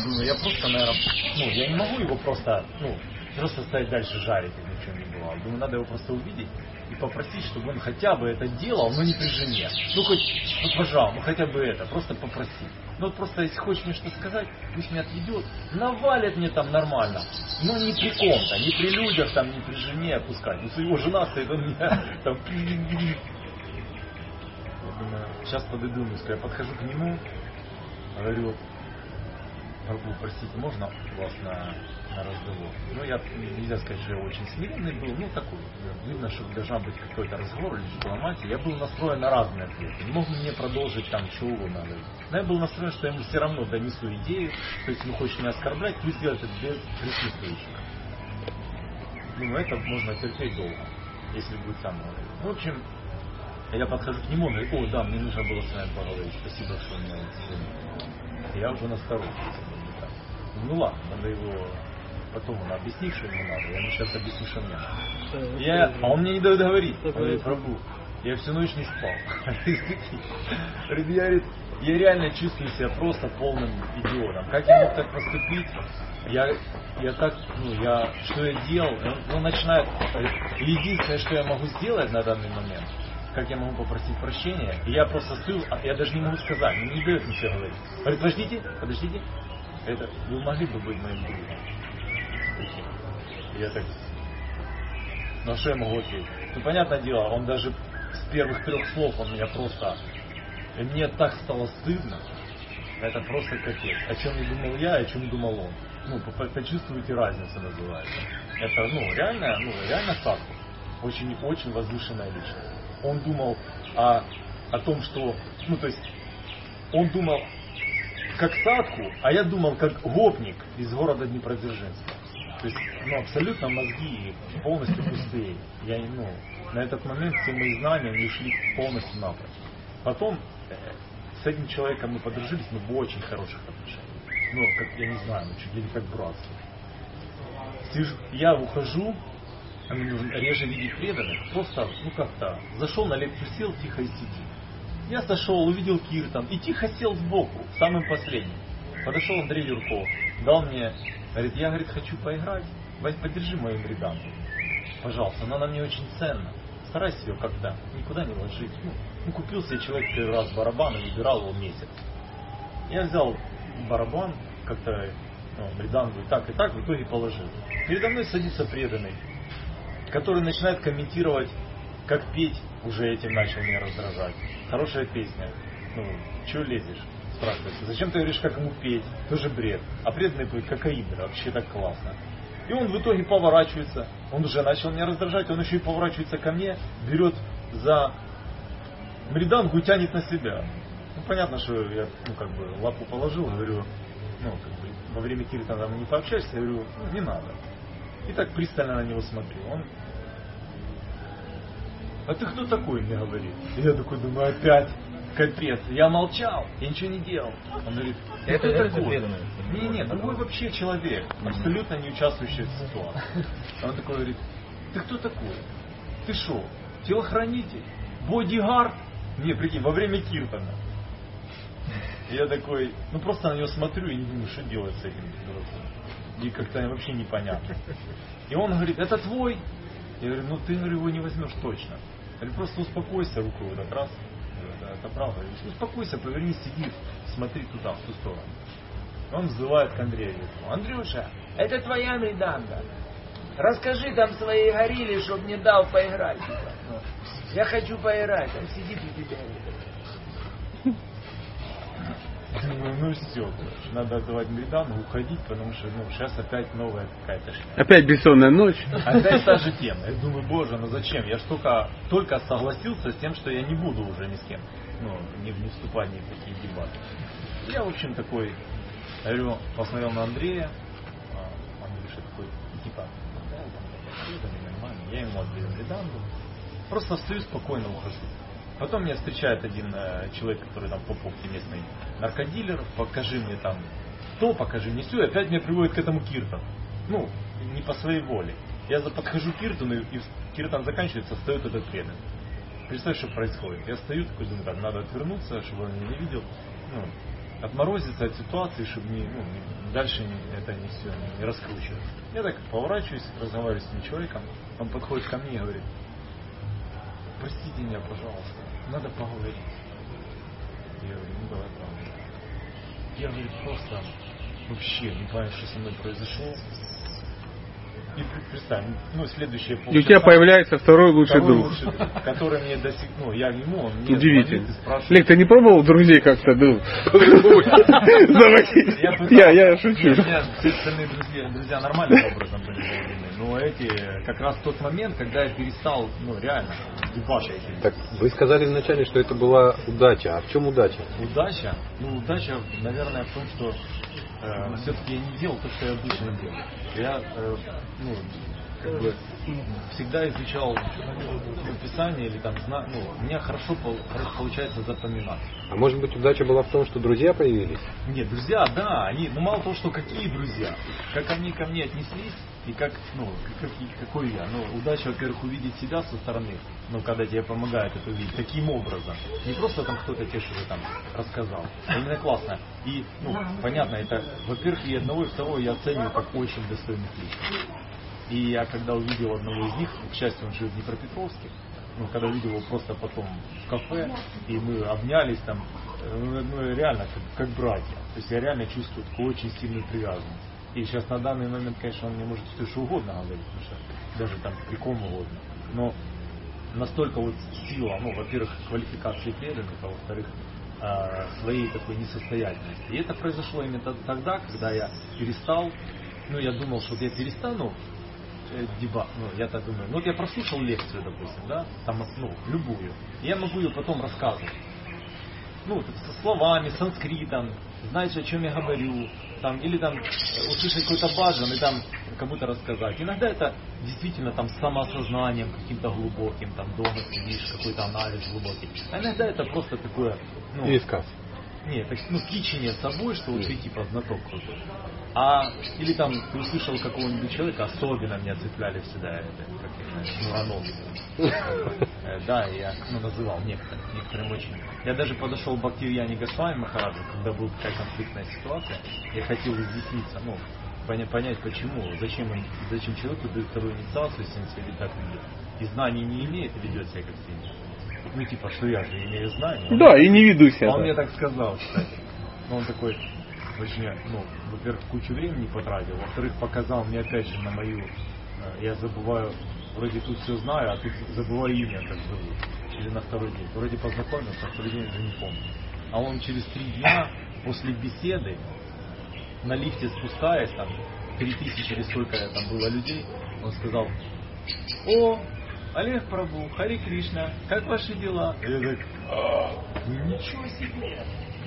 думаю, я просто, наверное, ну, я не могу его просто, ну, просто стоять дальше жарить, как ни в чем не бывало. Думаю, надо его просто увидеть и попросить, чтобы он хотя бы это делал, но не при жене. Ну, хоть, ну, пожалуйста, ну, хотя бы это, просто попроси. Ну, вот просто, если хочешь мне что сказать, пусть меня отведет, навалит мне там нормально. Ну, не при ком-то, не при людях, там, не при жене опускать. Ну, его жена стоит, он меня там... Я думаю, сейчас подойду, я подхожу к нему, говорю, Прабу, простите, можно вас на, на разговор? Ну, я, нельзя сказать, что я очень смиренный был, ну, такой, видно, что должна быть какой-то разговор или дипломатия. Я был настроен на разные ответы. Мог мне продолжить там, что угодно. Но я был настроен, что я ему все равно донесу идею, то есть, ему хочет меня оскорблять, пусть сделать это без присутствующих. Ну, это можно терпеть долго, если будет сам говорить. В общем, я подхожу к нему, он говорит, о, да, мне нужно было с вами поговорить, спасибо, что меня Я уже насторожен. Ну ладно, надо его потом он объяснит, что ему надо. Я ему сейчас объясню, что мне надо. Я, а он мне не дает говорить. Он говорит, Прабу, я всю ночь не спал. Говорит, я, говорит, я реально чувствую себя просто полным идиотом. Как я мог так поступить? Я, я так, ну, я, что я делал? Он, он начинает, единственное, что я могу сделать на данный момент, как я могу попросить прощения, и я просто стою, а я даже не могу сказать, не дает ничего говорить. Говорит, подождите, подождите, это вы могли бы быть моим другом. Я так, ну что я могу ответить? Ну, понятное дело, он даже с первых трех слов он меня просто... И мне так стало стыдно. Это просто капец. О чем не думал я, о чем думал он. Ну, по- по- почувствуйте разницу называется. Это, ну, реально, ну, реально садку. Очень, очень возвышенная личность. Он думал о, о том, что, ну, то есть, он думал как садку, а я думал как гопник из города Днепродзержинска. То есть, ну, абсолютно мозги полностью пустые. Я, ну, на этот момент все мои знания не ушли полностью напрочь. Потом э, с этим человеком мы подружились, мы в очень хороших отношениях. Ну, как, я не знаю, ну, чуть ли не как братство. Я ухожу, а мне нужно реже видеть преданных. Просто, ну как-то, зашел на лекцию, сел, тихо и сидит. Я сошел, увидел Киртан и тихо сел сбоку, самым последним. Подошел Андрей Юрков, дал мне, говорит, я, говорит, хочу поиграть, Вась, подержи мою бриданку. Пожалуйста, она мне очень ценна. Старайся ее когда никуда не ложить. Ну, ну, купил себе человек первый раз барабан и выбирал его месяц. Я взял барабан, как-то ну, бриданку и так, и так, в итоге положил. Передо мной садится преданный, который начинает комментировать, как петь, уже этим начал меня раздражать. Хорошая песня. Ну, чего лезешь? Спрашивается. Зачем ты говоришь, как ему петь? Тоже бред. А преданный поет кокаидра. Вообще так классно. И он в итоге поворачивается. Он уже начал меня раздражать. Он еще и поворачивается ко мне, берет за бриданку и тянет на себя. Ну, понятно, что я, ну, как бы, лапу положил, говорю, ну, как бы, во время киртана мы не пообщаешься, я говорю, ну, не надо. И так пристально на него смотрю. Он а ты кто такой, мне говорит. И я такой думаю, опять, капец. Я молчал, я ничего не делал. Он говорит, «Ты Это- преданный. Не, не, другой вообще человек, абсолютно не участвующий в ситуации. Он такой говорит, ты кто такой? Ты что, телохранитель? Бодигард? Не, прикинь, во время Киртона. Я такой, ну просто на него смотрю и не думаю, что делать с этим дураком. И как-то вообще непонятно. И он говорит, это твой? Я говорю, ну ты говорю, его не возьмешь точно. Я говорю, просто успокойся, руку вот так раз. Я говорю, «Да, это правда. Успокойся, повернись, сиди, смотри туда, в ту сторону. Он взывает к Андрею. Андрюша, это твоя Мриданга. Расскажи там своей горилле, чтоб мне дал поиграть. типа. Я хочу поиграть, он сидит у тебя. Думаю, ну все, короче, надо отдавать Мридангу, уходить, потому что ну, сейчас опять новая какая-то шляпа. Опять бессонная ночь. Опять та же тема. Я думаю, боже, ну зачем? Я ж только, только согласился с тем, что я не буду уже ни с кем, ну, не, не вступать ни в дебаты. Я, в общем, такой, говорю, посмотрел на Андрея, а Андрюша такой, типа, да, это нормально. Я ему отдаю Мридангу. Просто встаю спокойно ухожу. Потом меня встречает один э, человек, который там поповки местный наркодилер, покажи мне там то, покажи мне все, и опять меня приводит к этому Киртону. Ну, не по своей воле. Я подхожу к Киртону, и Киртон заканчивается, встает этот преданный. Представь, что происходит. Я стою, такой думаю, так, надо отвернуться, чтобы он меня не видел. Ну, отморозиться от ситуации, чтобы не, ну, дальше не- это не все не раскручивать. Я так поворачиваюсь, разговариваю с этим человеком. Он подходит ко мне и говорит, простите меня, пожалуйста, надо поговорить. Я говорю, ну давай поговорим. Я, говорит, просто вообще не понимаю, что со мной произошло. И пр- представь, ну, следующее И у тебя появляется второй лучший Второй друг. лучший друг, который мне до сих ну, я ему, он мне Удивительно. звонит. Лек, ты не пробовал друзей как-то, ну, заводить? Я, Я, шучу. У меня все остальные друзья, друзья нормальным образом были. Но эти, как раз тот момент, когда я перестал, ну, реально, дебашить. Так вы сказали вначале, что это была удача. А в чем удача? Удача? Ну, удача, наверное, в том, что все-таки я не делал то, что я обычно делал. Я, э, ну, как бы, всегда изучал ну, Писание или там, зна- ну, у меня хорошо, хорошо получается запоминать. А может быть удача была в том, что друзья появились? Нет, друзья, да, они, ну мало того, что какие друзья, как они ко мне отнеслись, и как, ну, как, какой я. Ну, удача, во-первых, увидеть себя со стороны, ну, когда тебе помогает это увидеть, таким образом. Не просто там кто-то тебе что-то там рассказал. А именно классно. И, ну, понятно, это, во-первых, и одного, и второго я оцениваю как очень достойных личностей. И я когда увидел одного из них, к счастью, он жил в Днепропетровске, ну, когда видел его просто потом в кафе, и мы обнялись там, э, ну, ну, реально как, как братья. То есть я реально чувствую такую очень сильную привязанность. И сейчас на данный момент, конечно, он мне может все что угодно говорить, потому что даже там при ком угодно. Но настолько вот сила, ну, во-первых, квалификации преданных, а во-вторых, э, своей такой несостоятельности. И это произошло именно тогда, когда я перестал, ну, я думал, что вот я перестану э, деба, ну, я так думаю, ну, вот я прослушал лекцию, допустим, да, там, ну, любую, и я могу ее потом рассказывать. Ну, со словами, санскритом, знаешь, о чем я говорю, там, или там услышать какой-то баджан и там кому-то рассказать. Иногда это действительно там самоосознанием каким-то глубоким, там дома сидишь, какой-то анализ глубокий. А иногда это просто такое, ну, Пересказ. нет, так, ну, кичение собой, что вот ты типа знаток крутой. А, или там ты услышал какого-нибудь человека, особенно меня цепляли всегда, это, как я знаю, шнуроногие. Э, Да, я ну, называл некоторых, некоторым очень. Я даже подошел к Бхактивьяне Госвами Махараджу, когда была такая конфликтная ситуация, я хотел изъясниться, ну, поня- понять почему, зачем, он- зачем человеку дают вторую инициацию, если он себя ведет так ведет. И знаний не имеет ведет себя как свинья. Ну, типа, что я же имею знания. Он- Да, и не веду себя Он так. мне так сказал, кстати. Но он такой, очень, ну, во-первых, кучу времени потратил, во-вторых, показал мне опять же на мою, э, я забываю, вроде тут все знаю, а тут забываю имя, как зовут. Или на второй день. Вроде познакомился, а второй день уже не помню. А он через три дня после беседы на лифте спускаясь, там, три тысячи или сколько там было людей, он сказал, о, Олег Прабу, Хари Кришна, как ваши дела? Я так, «А, ничего себе,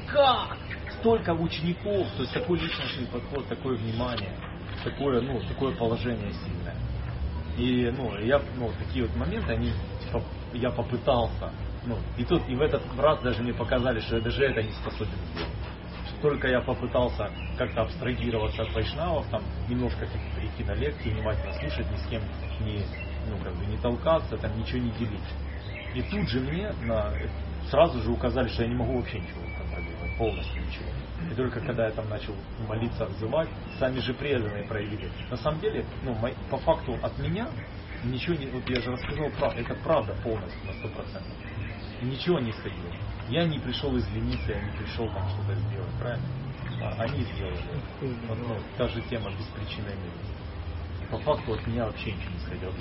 как? Столько учеников, то есть такой личностный подход, такое внимание, такое, ну, такое положение сильное. И, ну, я, ну, такие вот моменты, они, типа, я попытался, ну, и тут, и в этот раз даже мне показали, что я даже это не способен сделать. Только я попытался как-то абстрагироваться от вайшнавов, там, немножко прийти на лекции, внимательно слушать, ни с кем не, ну, как бы не толкаться, там, ничего не делить. И тут же мне на, сразу же указали, что я не могу вообще ничего контролировать, полностью ничего. И только когда я там начал молиться, взывать, сами же преданные проявили. На самом деле, ну, по факту от меня ничего не, вот я же рассказал правду, это правда полностью на сто процентов. Ничего не исходило. Я не пришел извиниться, я не пришел там что-то сделать, правильно? А они сделали. Вот, ну, та же тема без причины По факту от меня вообще ничего не исходило.